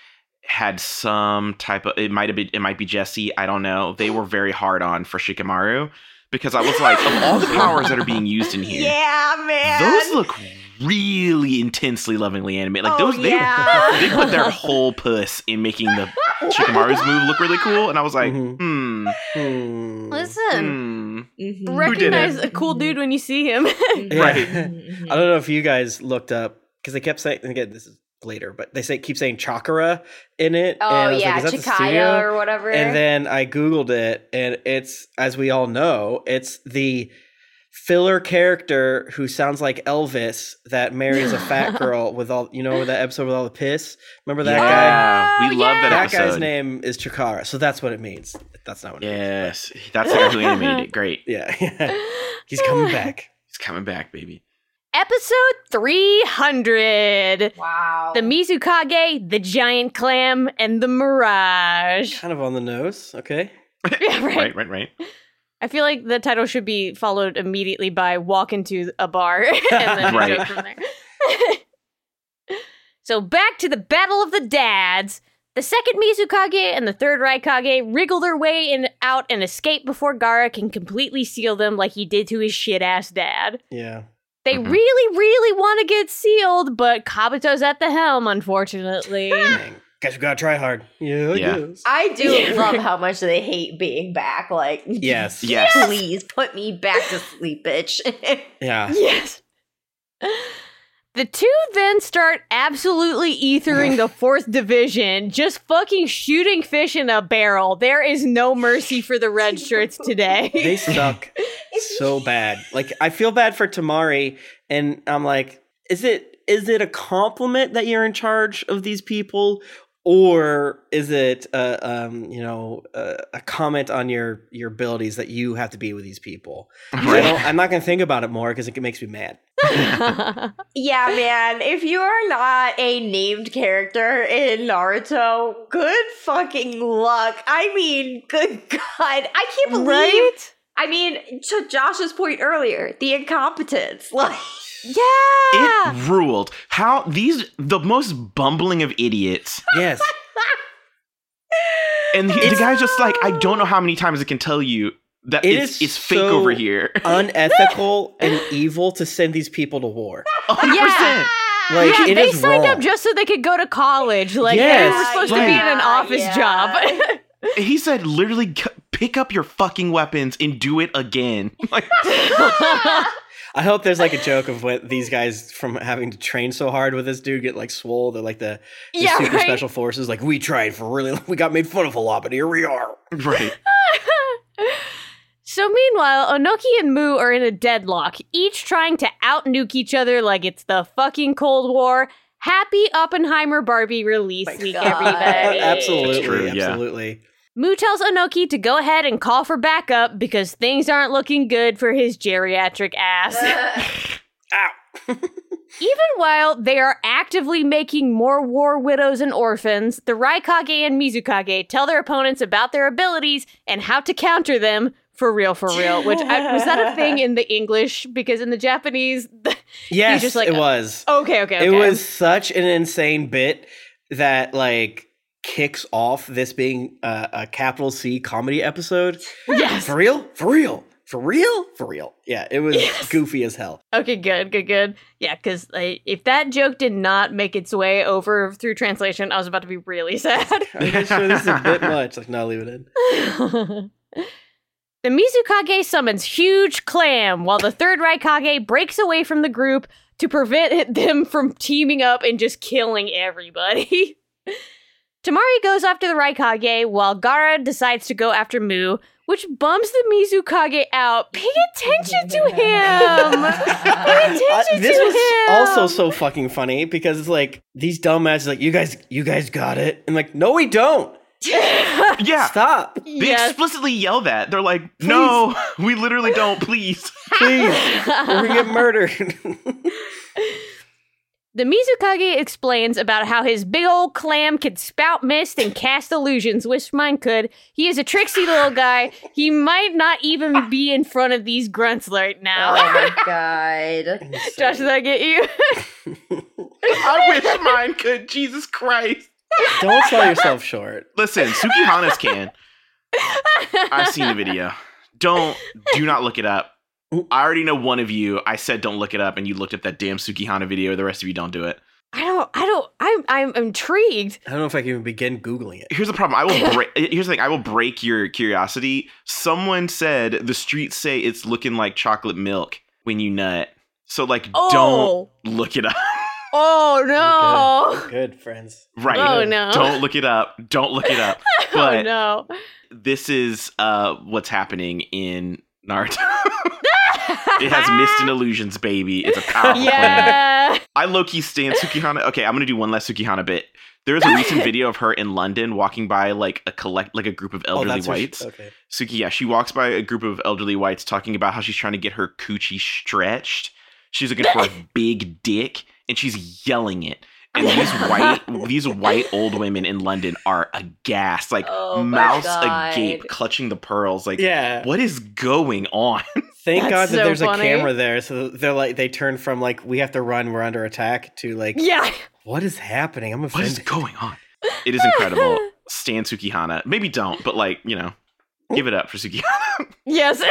D: had some type of it might have been it might be Jesse, I don't know. They were very hard on for Shikamaru because I was like, of all the powers that are being used in here,
B: Yeah, man.
D: those look really intensely lovingly animated. Like
B: Oh,
D: those, they,
B: yeah.
D: they put their whole puss in making the Shikamaru's move look really cool, and I was like,
C: Mhm.
D: hmm,
C: Hmm.
A: Listen.
B: Mhm.
A: recognize a cool dude when you see him. *laughs* *laughs*
C: Yeah.
B: Mhm.
C: I don't know if you guys looked up because they kept saying again. This is later, but they say keep saying chakra in it. and
B: Oh
C: I was
B: yeah,
C: like, is
B: Chikaya or whatever.
C: And then I googled it, and it's as we all know, it's the filler character who sounds like Elvis that marries a fat *laughs* girl with all you know that episode with all the piss. Remember that guy?
D: yeah, we
A: Oh,
D: love that
C: That
D: episode.
C: That guy's name is Chikara, so that's what it means. That's not what it means.
D: Yes, that's the guy who animated it. Great, *laughs*
C: Yeah, *laughs* he's coming back.
D: he's coming back, baby.
A: Episode 300.
B: wow.
A: The Mizukage, the giant clam, and the mirage.
C: Kind of on the nose. Okay.
A: Yeah, right.
D: Right, right, right.
A: I feel like the title should be followed immediately by walk into a bar *laughs* and then
D: Right.
A: go from there. *laughs* so back to the Battle of the Dads. The second Mizukage and the third Raikage wriggle their way in out and escape before Gaara can completely seal them like he did to his shit ass dad.
C: Yeah.
A: They
D: Mhm.
A: really, really want to get sealed, but Kabuto's at the helm, unfortunately.
C: Dang. Guess we gotta try hard. Yeah. I
D: Yeah.
C: guess.
B: I do
A: Yeah, *laughs*
B: love how much they hate being back. Like,
C: Yes.
D: Yes.
B: please put me back to sleep, bitch. *laughs*
C: Yeah.
A: Yes. The two then start absolutely ethering the fourth division, just fucking shooting fish in a barrel. There is no mercy for the red shirts today. *laughs*
C: They suck so bad. Like I feel bad for Temari, and I'm like, is it is it a compliment that you're in charge of these people, or is it uh, um you know uh, a comment on your your abilities that you have to be with these people? I
D: Right.
C: don't, I'm not gonna think about it more because it makes me mad. *laughs*
B: yeah, man. If you are not a named character in Naruto, good fucking luck. I mean, good *laughs* God. I can't believe.
A: right?
B: I mean, to Josh's point earlier, the incompetence. *laughs* Like,
A: Yeah.
D: It ruled. How these the most bumbling of idiots, *laughs*
C: Yes.
D: and he, the guy's just like, I don't know how many times I can tell you that
C: It
D: it's,
C: is
D: it's fake
C: so-
D: over here. *laughs*
C: Unethical and evil to send these people to war.
D: 100%.
A: Yeah.
C: Like
A: yeah,
C: it
A: they
C: is
A: signed
C: wrong.
A: up just so they could go to college. Like they
C: Yes,
A: were supposed to be in an office
B: Yeah.
A: job. *laughs*
D: He said, literally, c- pick up your fucking weapons and do it again. Like,
C: I hope there's like a joke of what these guys from having to train so hard with this dude get like swole. They're like the, the
A: Yeah,
C: super
A: right.
C: special forces. Like we tried for really, we got made fun of a lot, but here we are.
D: right. *laughs*
A: So meanwhile, Onoki and Mu are in a deadlock, each trying to out nuke each other like it's the fucking Cold War. Happy Oppenheimer Barbie release
B: My
A: week,
B: God.
A: everybody. *laughs*
C: absolutely,
D: It's true, yeah.
C: Absolutely.
A: Mu tells Onoki to go ahead and call for backup because things aren't looking good for his geriatric ass. *laughs*
C: Ow. *laughs*
A: Even while they are actively making more war widows and orphans, the Raikage and Mizukage tell their opponents about their abilities and how to counter them for real, for real. Which I, was that a thing in the English? Because in the Japanese, *laughs*
C: Yes,
A: just like,
C: it was.
A: okay, okay, okay.
C: It was such an insane bit that like kicks off this being a, a capital C comedy episode.
A: yes.
C: For real? For real? For real? For real? Yeah, it was
A: Yes.
C: goofy as hell.
A: Okay, good, good, good. Yeah, because if that joke did not make its way over through translation, I was about to be really *laughs* sad. *laughs*
C: I'm sure this is a bit much. Like, no, leave it in. *laughs*
A: the Mizukage summons Huge Clam while the third Raikage breaks away from the group to prevent them from teaming up and just killing everybody. Temari goes after the Raikage while Gaara decides to go after Mu, which bums the Mizukage out. Pay attention to him! *laughs* Pay attention
C: Uh, this
A: to
C: was
A: him!
C: also so fucking funny because it's like these dumbasses like you guys you guys got it and like no we don't *laughs*
D: Yeah.
C: stop
D: They
A: yes.
D: explicitly yell that. They're like, no, *laughs* we literally don't, please.
C: please or we get murdered
A: The Mizukage explains about how his big old clam can spout mist and cast illusions, which mine could. He is a tricksy little guy. He might not even be in front of these grunts right now.
B: oh my *laughs* god.
A: Josh, did I get you? *laughs*
D: I wish mine could. Jesus Christ.
C: don't sell yourself short
D: Listen, Sukihana's can. *laughs* I've seen the video. Don't, do not look it up. I already know one of you. I said don't look it up, and you looked at that damn Sukihana video. The rest of you don't do it.
A: I don't. I don't. I'm. I'm intrigued.
C: I don't know if I can even begin googling it
D: Here's the problem. I will *laughs* break. Here's the thing. I will break your curiosity. Someone said the streets say it's looking like chocolate milk when you nut. So like,
A: Oh,
D: don't look it up. *laughs*
A: Oh no!
C: Good, Good, friends.
D: Right.
A: Oh no!
D: Don't look it up. Don't look it up. *laughs*
A: oh no!
D: this is uh what's happening in Naruto. it has mist and illusions, baby. It's a powerful plan.
A: yeah.
D: I low key stand Sukihana. Okay, I'm gonna do one less Sukihana bit. There is a recent *laughs* video of her in London walking by like a collect like a group of oh, elderly
C: oh, that's who she-
D: whites.
C: okay.
D: Suki, yeah, she walks by a group of elderly whites talking about how she's trying to get her coochie stretched. She's looking for a *laughs* big dick, and she's yelling it. And *laughs* these white, these white old women in London are aghast, like
B: Oh
D: mouths
B: God.
D: agape, clutching the pearls. Like,
C: Yeah.
D: what is going on? *laughs*
C: Thank
A: That's
C: God that
A: so
C: there's
A: funny.
C: a camera there, so they're like they turn from like we have to run, we're under attack to like
A: Yeah.
C: what is happening? I'm afraid
D: What is going on? It is incredible. *laughs* Stan Sukihana. Maybe don't, but like you know, give it up for Sukihana.
A: Yes.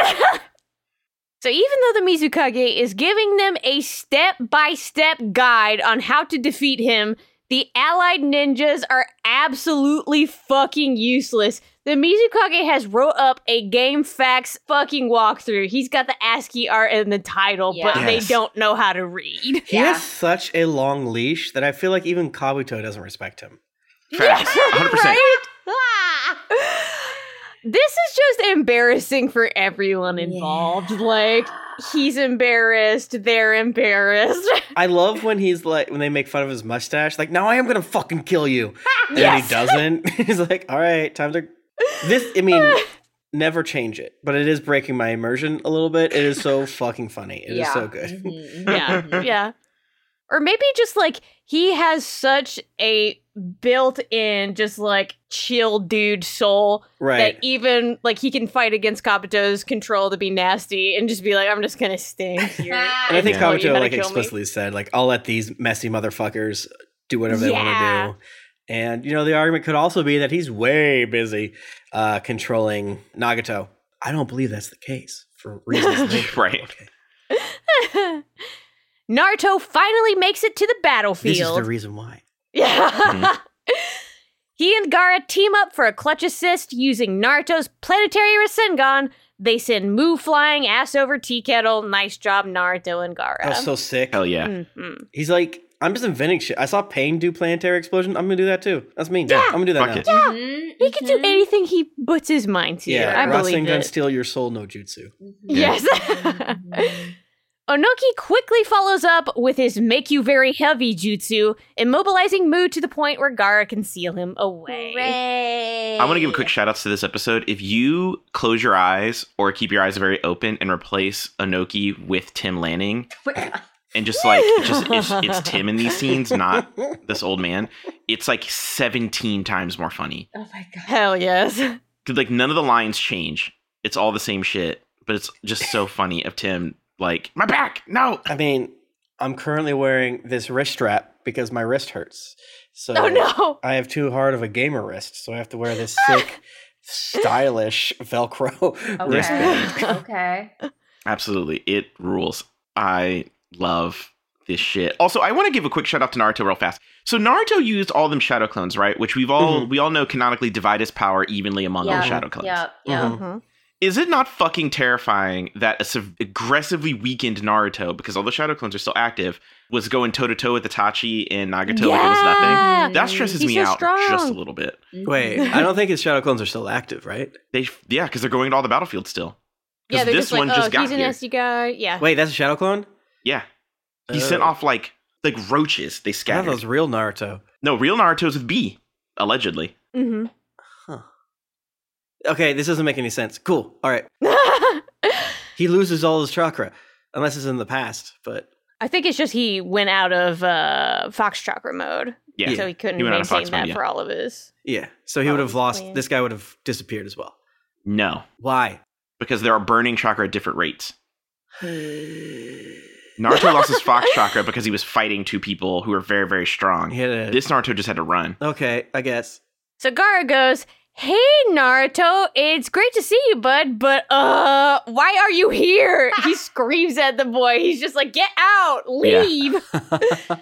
A: So even though the Mizukage is giving them a step-by-step guide on how to defeat him, the allied ninjas are absolutely fucking useless. The Mizukage has wrote up a GameFAQs fucking walkthrough. He's got the ASCII art in the title, but
B: Yeah.
A: they don't know how to read.
C: He
B: Yeah.
C: has such a long leash that I feel like even Kabuto doesn't respect him.
D: Facts, *laughs* 100%.
A: Right? This is just embarrassing for everyone involved.
B: Yeah.
A: Like, he's embarrassed, they're embarrassed. *laughs*
C: I love when he's like when they make fun of his mustache, like, now I am gonna fucking kill you. *laughs* And
A: Yes.
C: he doesn't. *laughs* he's like, all right, time to this I mean, never change it. But it is breaking my immersion a little bit. It is so fucking funny. It is
B: Yeah.
C: so good.
B: Mhm,
A: yeah,
B: mhm.
A: yeah. Or maybe just like he has such a built in, just like chill dude soul
C: Right.
A: that even like he can fight against Kabuto's control to be nasty and just be like, I'm just gonna stand *laughs* here.
C: And I think
A: tell you
C: Kabuto like
A: kill me.
C: explicitly said, like, I'll let these messy motherfuckers do whatever they
A: Yeah.
C: want to do. And you know, the argument could also be that he's way busy uh, controlling Nagato. I don't believe that's the case for reasons. *laughs*
D: Right.
C: Okay. *laughs*
A: Naruto finally makes it to the battlefield.
C: This is the reason why.
A: Yeah. he and Gaara team up for a clutch assist using Naruto's planetary Rasengan. They send Mu flying ass over tea kettle. Nice job, Naruto and Gaara.
C: That was so sick.
D: Hell yeah.
A: Mhm.
C: He's like, I'm just inventing shit. I saw Pain do planetary explosion. I'm gonna do that too. That's me.
D: Yeah,
C: I'm gonna do that
D: fuck
C: now.
D: it.
B: Mhm,
A: He can do
B: mhm.
A: anything he puts his mind to.
C: Yeah,
A: I believe
C: Rasengan
A: it.
C: steal your soul, no jutsu.
A: Yes. *laughs* Onoki quickly follows up with his make you very heavy jutsu, immobilizing Mu to the point where Gaara can seal him away.
B: Hooray.
D: I want to give a quick shout outs to this episode. If you close your eyes or keep your eyes very open and replace Onoki with Tim Lanning *laughs* and just like just it's, it's *laughs* Tim in these scenes, not this old man, it's like 17 times more funny.
B: Oh my god.
A: Hell yes.
D: 'Cause, like none of the lines change. It's all the same shit, but it's just so funny of Tim like my back. No.
C: I mean, I'm currently wearing this wrist strap because my wrist hurts. So
A: Oh no.
C: I have too hard of a gamer wrist, so I have to wear this sick, stylish Velcro wristband. *laughs*
B: Okay. okay.
D: Absolutely. It rules. I love this shit. Also, I want to give a quick shout out to Naruto real fast. So Naruto used all them shadow clones, right? Which we've all
C: Mhm.
D: we all know canonically divide his power evenly among all
B: Yeah.
D: the shadow clones.
B: Yeah. Yeah.
C: Mhm.
D: Is it not fucking terrifying that a sev- aggressively weakened Naruto, because all the shadow clones are still active, was going toe to toe with Itachi and Nagato like it was nothing?
A: Yeah.
D: That stresses
A: He's
D: me
A: so
D: out just a little bit.
B: Mhm.
C: Wait, I don't think his shadow clones are still active, right?
D: They yeah, because they're going to all the battlefields still.
A: Yeah, they're
D: this
A: just like,
D: one
A: oh,
D: just got
A: he's a
D: here.
A: nasty guy. Yeah.
C: Wait, that's a shadow clone?
D: Yeah, he sent
C: Oh.
D: off like like roaches. They scattered.
C: that was real Naruto.
D: No, real Naruto's with B, allegedly.
A: hmm
C: Okay, this doesn't make any sense. Cool. All right. *laughs* He loses all his chakra, unless it's in the past. But
A: I think it's just he went out of uh, Fox Chakra mode,
D: Yeah.
A: so he couldn't
D: He went out of
A: maintain that
D: mode, yeah.
A: for all of his.
C: yeah, so he would have lost.
A: man.
C: This guy would have disappeared as well.
D: No,
C: Why?
D: because there are burning chakra at different rates. *sighs* Naruto lost his Fox chakra because he was fighting two people who were very, very strong.
C: He had a-
D: This Naruto just had to run.
C: okay, I guess.
A: So Gaara goes, "Hey Naruto, it's great to see you, bud, but uh, why are you here?" *laughs* he screams at the boy. He's just like, "Get out,
D: Yeah.
A: leave." *laughs* *laughs*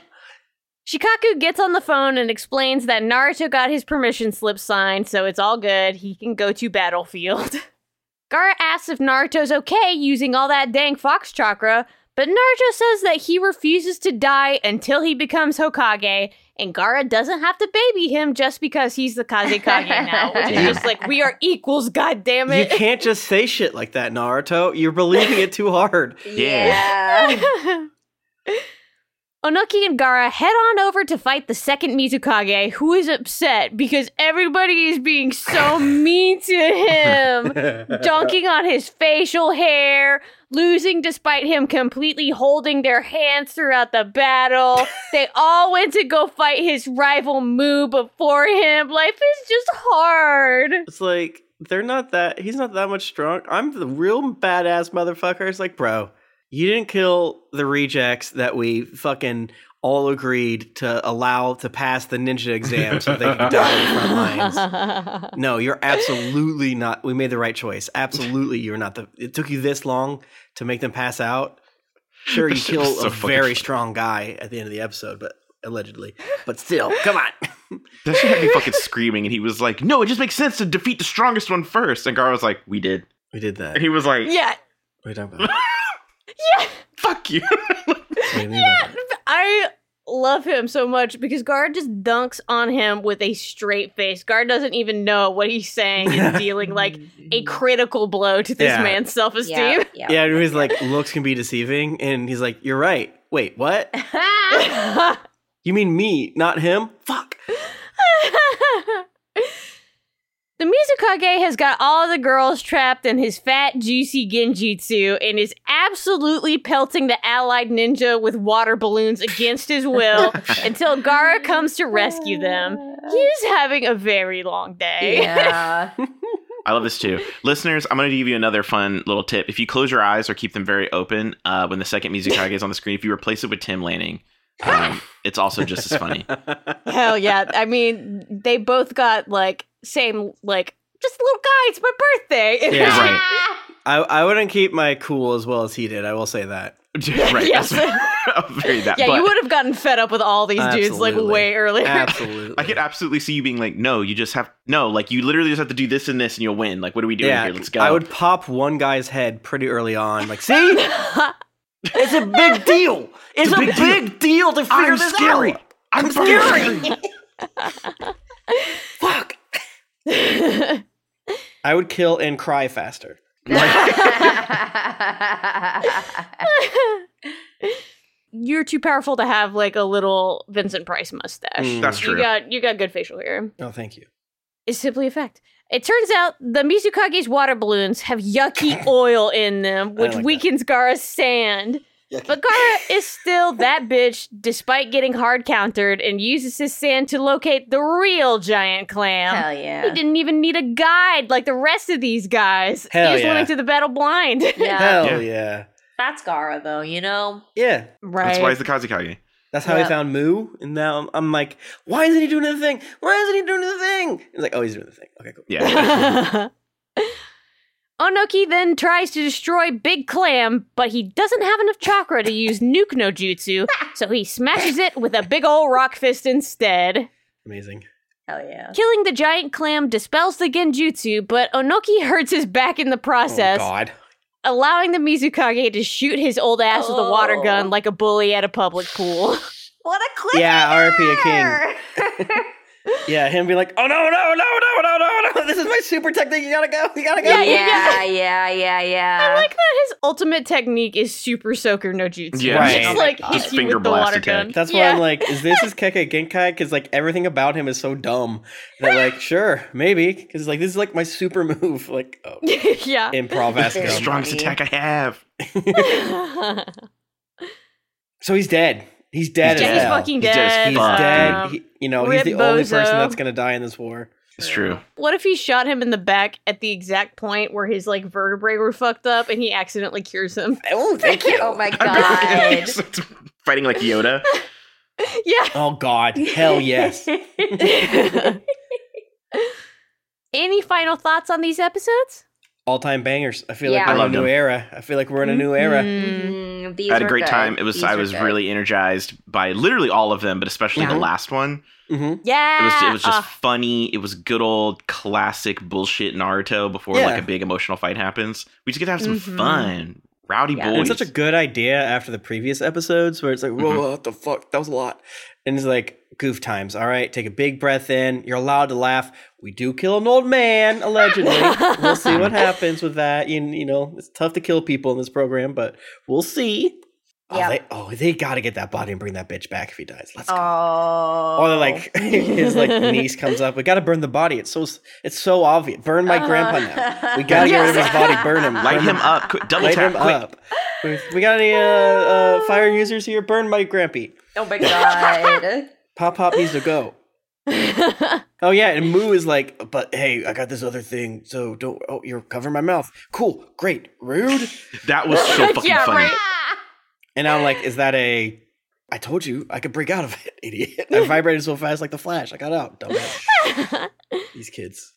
A: Shikaku gets on the phone and explains that Naruto got his permission slip signed, so it's all good. He can go to battlefield. Gaara asks if Naruto's okay using all that dang fox chakra, But Naruto says that he refuses to die until he becomes Hokage, and Gaara doesn't have to baby him just because he's the Kazekage *laughs* now. Which is just like, we are equals, God damn
C: You can't just say shit like that, Naruto. You're believing it too hard.
B: Yeah. *laughs* *laughs*
A: Onoki and Gaara head on over to fight the second Mizukage, who is upset because everybody is being so *laughs* mean to him. *laughs* dunking on his facial hair, losing despite him completely holding their hands throughout the battle. *laughs* they all went to go fight his rival Mu before him. Life is just hard.
C: It's like they're not that. He's not that much strong. I'm the real badass motherfucker. It's like, bro, you didn't kill the rejects that we fucking all agreed to allow to pass the ninja exam so they can die in the front lines. *laughs* No, you're absolutely not. We made the right choice. Absolutely, you're not the. It took you this long to make them pass out. Sure, you
D: That shit was
C: kill
D: so
C: a very
D: funny.
C: strong guy at the end of the episode, but allegedly. But still, come on. *laughs*
D: That shit had me fucking screaming, and he was like, "No, it just makes sense to defeat the strongest one first. And Gaara was like, "We did,"
C: We did that.
D: and he was like,
A: yeah,
C: What are you talking about?
A: Yeah,
D: "Fuck you."
C: What do you mean by that?
A: I love him so much because Gaara just dunks on him with a straight face. Gaara doesn't even know what he's saying and *laughs* dealing like a critical blow to this
C: Yeah.
A: man's self esteem. *laughs*
B: Yeah, yeah.
C: Yeah, and he's like, looks can be deceiving, and he's like, "You're right. Wait, what? *laughs* You mean me, not him? Fuck."
A: The Mizukage has got all the girls trapped in his fat, juicy genjutsu and is absolutely pelting the allied ninja with water balloons against his will *laughs* until Gaara comes to rescue them. He's having a very long day.
B: Yeah. *laughs*
D: I love this too. Listeners, I'm going to give you another fun little tip. If you close your eyes or keep them very open uh, when the second Mizukage is on the screen, if you replace it with Tim Lanning, um, *laughs* it's also just as funny.
A: Hell yeah. I mean, they both got like same like just a little guy, it's my birthday.
C: Yeah, *laughs*
D: right. *laughs*
C: I, I wouldn't keep my cool as well as he did. I will say that. *laughs*
D: right.
A: Yes.
D: That.
A: yeah,
D: but
A: you would have gotten fed up with all these dudes like way earlier.
C: Absolutely.
D: I could absolutely see you being like, no, you just have no, like you literally just have to do this and this and you'll win. Like, what are we doing
C: yeah,
D: here? Let's go.
C: I would pop one guy's head pretty early on. Like, see, it's a big deal. It's, a, big, deal. to figure
D: I'm
C: this
D: scary.
C: out.
D: I'm
C: scary. Fuck. *laughs* I would kill and cry faster. *laughs*
A: You're too powerful to have like a little Vincent Price mustache.
C: Mm.
D: That's
A: You got you got good facial hair.
C: Oh, thank you.
A: It's simply a fact. It turns out the Mizukage's water balloons have yucky *laughs* oil in them, which
C: like that.
A: weakens Gaara's sand. But Gaara is still that bitch despite getting hard countered and uses his sand to locate the real giant clam.
B: Hell yeah!
A: He didn't even need a guide like the rest of these guys.
C: Hell
A: he just
C: yeah.
A: went into the battle blind.
B: Yeah. *laughs*
C: Hell
D: Yeah.
C: yeah.
B: That's Gaara though, you know?
C: Yeah.
A: right.
D: That's why he's the Kazekage.
C: That's how
B: Yeah.
C: he found Mu. And now I'm, I'm like, why isn't he doing the thing? Why isn't he doing the thing? He's like, oh, he's doing the thing. Okay, cool.
D: Yeah. *laughs* *laughs*
A: Onoki then tries to destroy Big Clam, but he doesn't have enough chakra to use Nuke no Jutsu, *laughs* so he smashes it with a big ol' rock fist instead.
C: Amazing.
B: Hell yeah.
A: Killing the giant clam dispels the genjutsu, but Onoki hurts his back in the
C: Oh,
A: process,
C: God.
A: allowing the Mizukage to shoot his old ass with a water
B: Oh.
A: gun like a bully at a public pool.
B: What a cliffhanger!
C: Yeah, RP a king. *laughs* Yeah, him being like, oh, no, no, no, no, no, no, no. No. This is my super technique. You gotta go. You gotta go.
A: Yeah, yeah,
B: yeah, yeah, yeah, yeah.
A: I like that his ultimate technique is Super Soaker no Jutsu.
D: Yeah.
C: Right.
A: It's like hits
D: Just
A: you
D: finger
A: with the water
D: attack.
A: gun.
C: That's why
A: yeah.
C: I'm like, is this his Kekkei Genkai? Because like everything about him is so dumb. That like, *laughs* sure, maybe. Because like this is like my super move. *laughs* Like, oh, *laughs*
A: yeah.
C: improv
B: Very
D: The strongest attack I have.
C: So he's dead. He's dead
D: He's
C: as
A: He's fucking
D: dead as
A: dead.
C: He's dead. He- you know,
A: rip
C: he's the only
A: bozo.
C: person that's gonna die in this war.
D: It's true.
A: What if he shot him in the back at the exact point where his like vertebrae were fucked up and he accidentally cures him? *laughs*
C: Oh, thank you.
B: oh my *laughs* god.
D: Fighting like Yoda. *laughs*
A: Yeah.
C: Oh God, hell yes.
A: Any final thoughts on these episodes?
C: All time bangers. I feel like we're
D: I
C: in a new
D: them.
C: era. I feel like we're in a new era.
B: Mm, these
D: I had a great
B: good.
D: time. It was
B: These
D: I was
B: good.
D: really energized by literally all of them, but especially the
C: Mhm.
D: last one.
C: hmm
A: Yeah.
D: It was it was just
A: uh,
D: funny. It was good old classic bullshit Naruto before
C: Yeah.
D: like a big emotional fight happens. We just get to have some
A: Mhm.
D: fun. Rowdy
B: Yeah.
D: boys.
C: It's such a good idea after the previous episodes where it's like, whoa,
D: Mhm.
C: what the fuck? That was a lot. And it's like, goof times. All right, take a big breath in. You're allowed to laugh. We do kill an old man, allegedly. *laughs* we'll see what happens with that. You, you know, it's tough to kill people in this program, but we'll see. Oh, they, oh, they got to get that body and bring that bitch back if he dies. Let's go.
B: Oh.
C: Or like *laughs* his like niece comes up. We got to burn the body. It's so it's so obvious. Burn my
A: Uh-huh.
C: grandpa now. We got to get rid of his body. *laughs* Burn him.
D: Light
C: Burn
D: him up. Quick, double
C: Light
D: tap.
C: him
D: quick.
C: up. We- We got any uh, uh, fire users here? Burn my grampy.
B: Oh my god.
C: Pop Pop needs to go. *laughs* Oh yeah, and Mu is like, but hey, I got this other thing, so don't. Oh, you're covering my mouth. Cool, great, rude.
D: That was so *laughs* fucking
A: Yeah,
D: funny.
A: right.
C: And I'm like, is that a? I told you I could break out of it, *laughs* idiot. I vibrated so fast like the Flash. I got out. Dumbass. These kids.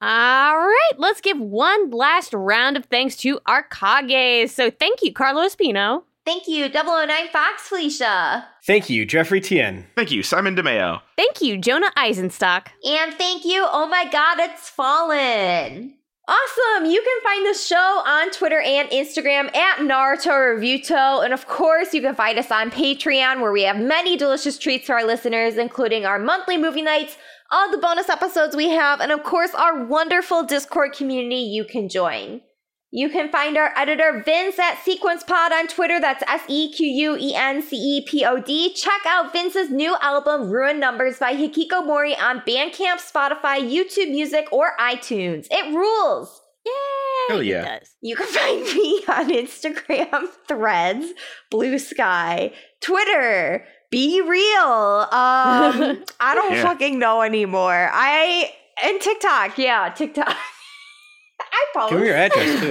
A: All right, let's give one last round of thanks to our Kages. So thank you, Carlos Espino.
B: Thank you, 009 Fox Felicia.
C: Thank you, Jeffrey Tien.
D: Thank you, Simon DeMeo.
A: Thank you, Jonah Eisenstock.
B: And thank you, oh my god, it's fallen. Awesome! You can find the show on Twitter and Instagram at Naruto Reviewto. And of course, you can find us on Patreon where we have many delicious treats for our listeners, including our monthly movie nights, all the bonus episodes we have, and of course, our wonderful Discord community you can join. You can find our editor Vince at SequencePod on Twitter. That's S E Q U E N C E P O D. Check out Vince's new album, Ruined Numbers by Hikiko Mori on Bandcamp, Spotify, YouTube Music, or iTunes. It rules.
A: Yay!
D: Hell yeah.
A: It does.
B: You can find me *laughs* on Instagram, Threads, Blue Sky, Twitter. Be real. Um, *laughs* I don't
D: Yeah.
B: fucking know anymore. I and TikTok. Yeah, TikTok. *laughs* I post.
C: Give me your address too.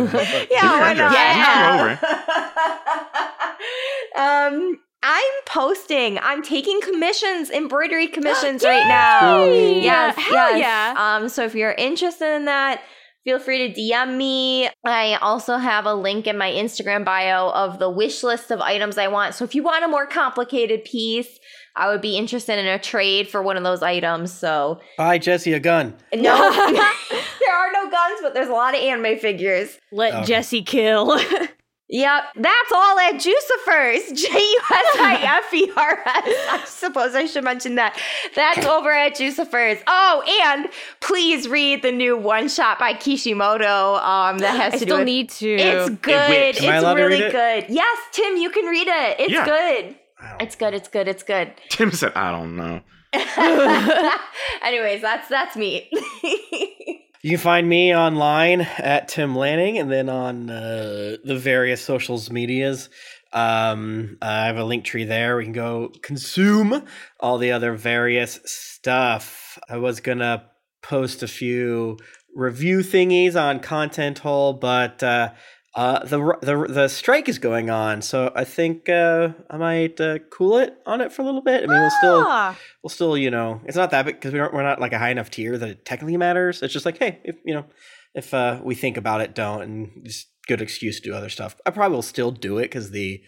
B: yeah, *laughs*
D: Give me your
B: why
D: address.
B: not? *laughs* um, I'm posting. I'm taking commissions, embroidery *gasps* commissions right now.
A: Yay!
B: Yes,
A: Hell
B: yes.
A: yeah.
B: Um, so if you're interested in that, feel free to DM me. I also have a link in my Instagram bio of the wish list of items I want. So if you want a more complicated piece, I would be interested in a trade for one of those items. So
C: Buy Jessy a gun.
B: no, *laughs* *laughs* there are no guns, but there's a lot of anime figures.
A: Let
C: Okay.
A: Jessy kill. *laughs*
B: Yep, that's all at Jusifers. J U S I F E R S. I suppose I should mention that. That's *coughs* over at Jusifers. Oh, and please read the new one shot by Kishimoto. Um, that has
A: I
B: to do
A: still need to.
B: it's good.
D: whips.
B: It's
C: I allowed to
B: really
C: read it?
B: good. Yes, Tim, you can read it. It's
D: Yeah.
B: good.
C: I don't-
B: It's good. It's good. It's good. *laughs*
D: Tim said, I don't know. *laughs*
B: Anyways, that's that's me. *laughs*
C: You can find me online at Tim Lanning and then on uh, the various socials medias. Um, I have a link tree there. We can go consume all the other various stuff. I was gonna post a few review thingies on Content Hole, but uh, uh, the the the strike is going on, so I think uh, I might uh, cool it on it for a little bit. I mean, we'll still
A: Ah.
C: we'll still, you know, it's not that big because we don't, we're not like a high enough tier that it technically matters. It's just like, hey, if you know, if uh, we think about it, don't, and just good excuse to do other stuff. I probably will still do it because the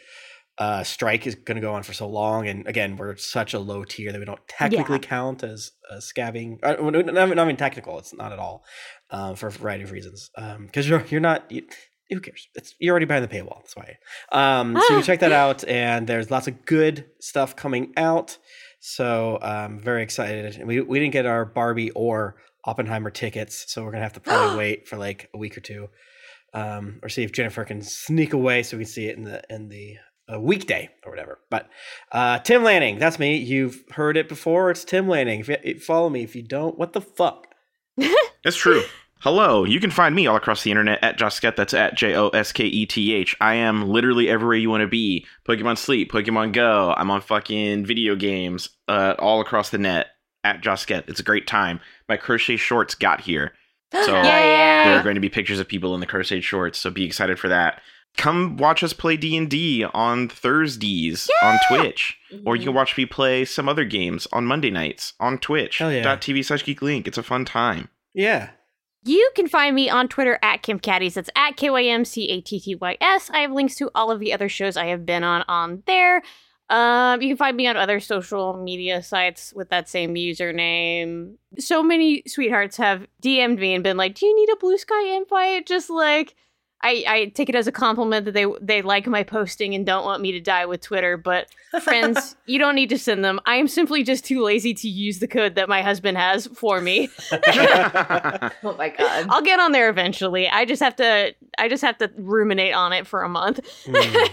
C: uh, strike is going to go on for so long, and again, we're such a low tier that we don't technically count as uh, scabbing. Uh, well, no, not, not even technical. It's not at all um, for a variety of reasons. Because you're you're not. You, who cares? It's you're already behind the paywall. That's why. Um, so you can check that out, and there's lots of good stuff coming out. So I'm very excited. And we we didn't get our Barbie or Oppenheimer tickets, so we're gonna have to probably *gasps* wait for like a week or two, um, or see if Jennifer can sneak away so we can see it in the in the uh, weekday or whatever. But uh, Tim Lanning, that's me. You've heard it before. It's Tim Lanning. If you, follow me. If you don't, what the fuck? *laughs*
D: It's true. Hello, you can find me all across the internet at Josketh. That's at J O S K E T H. I am literally everywhere you want to be. Pokemon Sleep, Pokemon Go. I'm on fucking video games uh, all across the net at Josketh. It's a great time. My crochet shorts got here. *gasps* So there are going to be pictures of people in the crochet shorts, so be excited for that. Come watch us play D&D on Thursdays on Twitch. Or you can watch me play some other games on Monday nights on Twitch.
C: Hell yeah.
D: .tv slash geeklink. It's a fun time.
C: Yeah.
A: You can find me on Twitter at Kym Cattys. That's at K Y M C A T T Y S. I have links to all of the other shows I have been on on there. Um, you can find me on other social media sites with that same username. So many sweethearts have DM'd me and been like, "Do you need a Blue Sky invite?" Just like, I, I take it as a compliment that they they like my posting and don't want me to die with Twitter. But friends, *laughs* you don't need to send them. I am simply just too lazy to use the code that my husband has for me. *laughs* *laughs*
B: Oh my god.
A: I'll get on there eventually. I just have to I just have to ruminate on it for a month.
C: Hmm.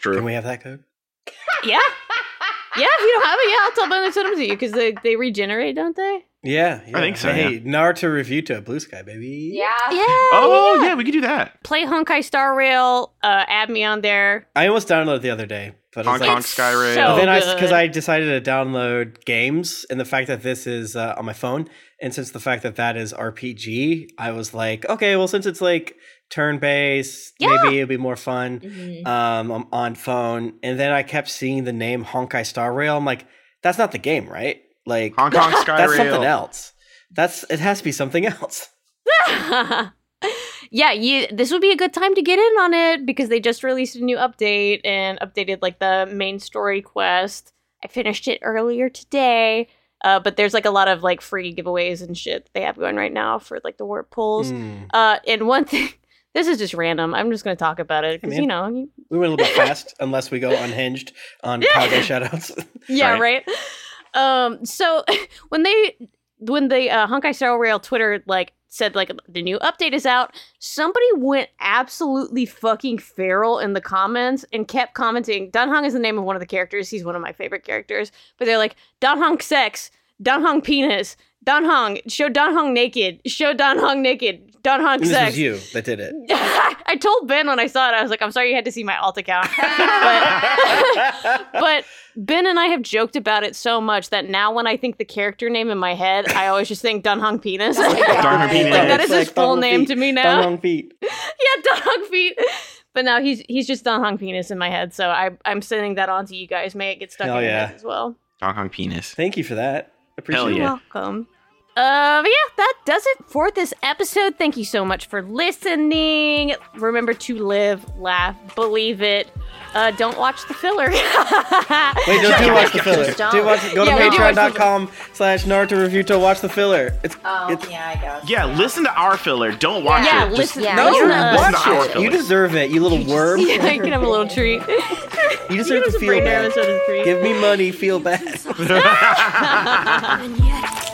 D: True.
C: Can we have that code?
A: Yeah. Yeah, if you don't have it, yeah, I'll tell them to send them to you because they, they regenerate, don't they?
C: Yeah, yeah.
D: think so,
C: Hey, Naruto Reviewto a blue sky, baby.
B: Yeah.
A: Yeah.
D: oh yeah, we could do that.
A: Play Honkai Star Rail. Uh, add me on there.
C: I almost downloaded it the other day, but I was like,
D: Kong
A: It's
D: Sky Rail.
A: so-
C: then I,
A: good.
C: because I decided to download games, and the fact that this is uh, on my phone, and since the fact that that is RPG, I was like, okay, well, since it's like turn based,
A: Yeah.
C: maybe it'll be more fun
B: Mhm.
C: um, on- on phone. And then I kept seeing the name Honkai Star Rail. I'm like, that's not the game, right? Like,
D: Hong Kong *laughs* Sky
C: that's
D: Rail.
C: something else. That's it has to be something else. *laughs*
A: yeah, you. This would be a good time to get in on it because they just released a new update and updated like the main story quest. I finished it earlier today, uh, but there's like a lot of like free giveaways and shit they have going right now for like the warp pulls.
C: Mm.
A: Uh, and one thing, *laughs* this is just random. I'm just gonna talk about it because
C: man.
A: you know, you-
C: We went a little bit fast, unless we go unhinged on Kage shoutouts.
A: yeah, right. Um, so *laughs* when they when the uh, Honkai Star Rail Twitter like said like the new update is out, somebody went absolutely fucking feral in the comments and kept commenting. Danhong is the name of one of the characters. He's one of my favorite characters. But they're like Danhong sex, Danhong penis, Danhong show Danhong naked, show Danhong naked, Danhong
C: And this
A: sex.
C: was you that did it. *laughs*
A: I told Ben when I saw it, I was like, I'm sorry you had to see my alt account. *laughs* but, *laughs* but Ben and I have joked about it so much that now when I think the character name in my head, I always just think Dunhong Penis.
B: Oh my
A: Like,
B: God.
D: Dunhong Penis.
A: that
C: It's
A: his
C: like
A: full
C: Dunhong
A: name
C: feet.
A: to me now.
C: Dunhong feet.
A: yeah, Dunhong Feet. But now he's he's just Dunhong Penis in my head, so I, I'm sending that on to you guys. May it get stuck
C: Hell
A: in your
C: yeah.
A: heads as well.
D: Hong Kong penis.
C: Thank you for that. Appreciate
D: Hell
C: it.
D: yeah.
A: You're welcome. Uh, but yeah, that does it for this episode. Thank you so much for listening. Remember to live, laugh, believe it. Uh, don't watch the filler. *laughs*
C: Wait, don't do watch the filler.
B: Don't.
C: Do watch, go
A: Yeah,
C: to
A: do watch the
C: patreon.com slash Naruto Reviewto watch the filler. It's,
B: Oh,
C: it's
B: yeah, I guess.
D: Yeah, listen to our filler. Don't watch
A: Yeah,
D: it. Just
A: listen-
B: yeah,
C: no,
B: you
A: don't
C: watch
D: listen to our
C: it.
D: filler.
C: You deserve it, you little *laughs* worm.
A: yeah, you can have a little *laughs* treat.
C: You deserve to feel bad.
A: nervous on the treat.
C: Give me money, feel bad.
E: And yet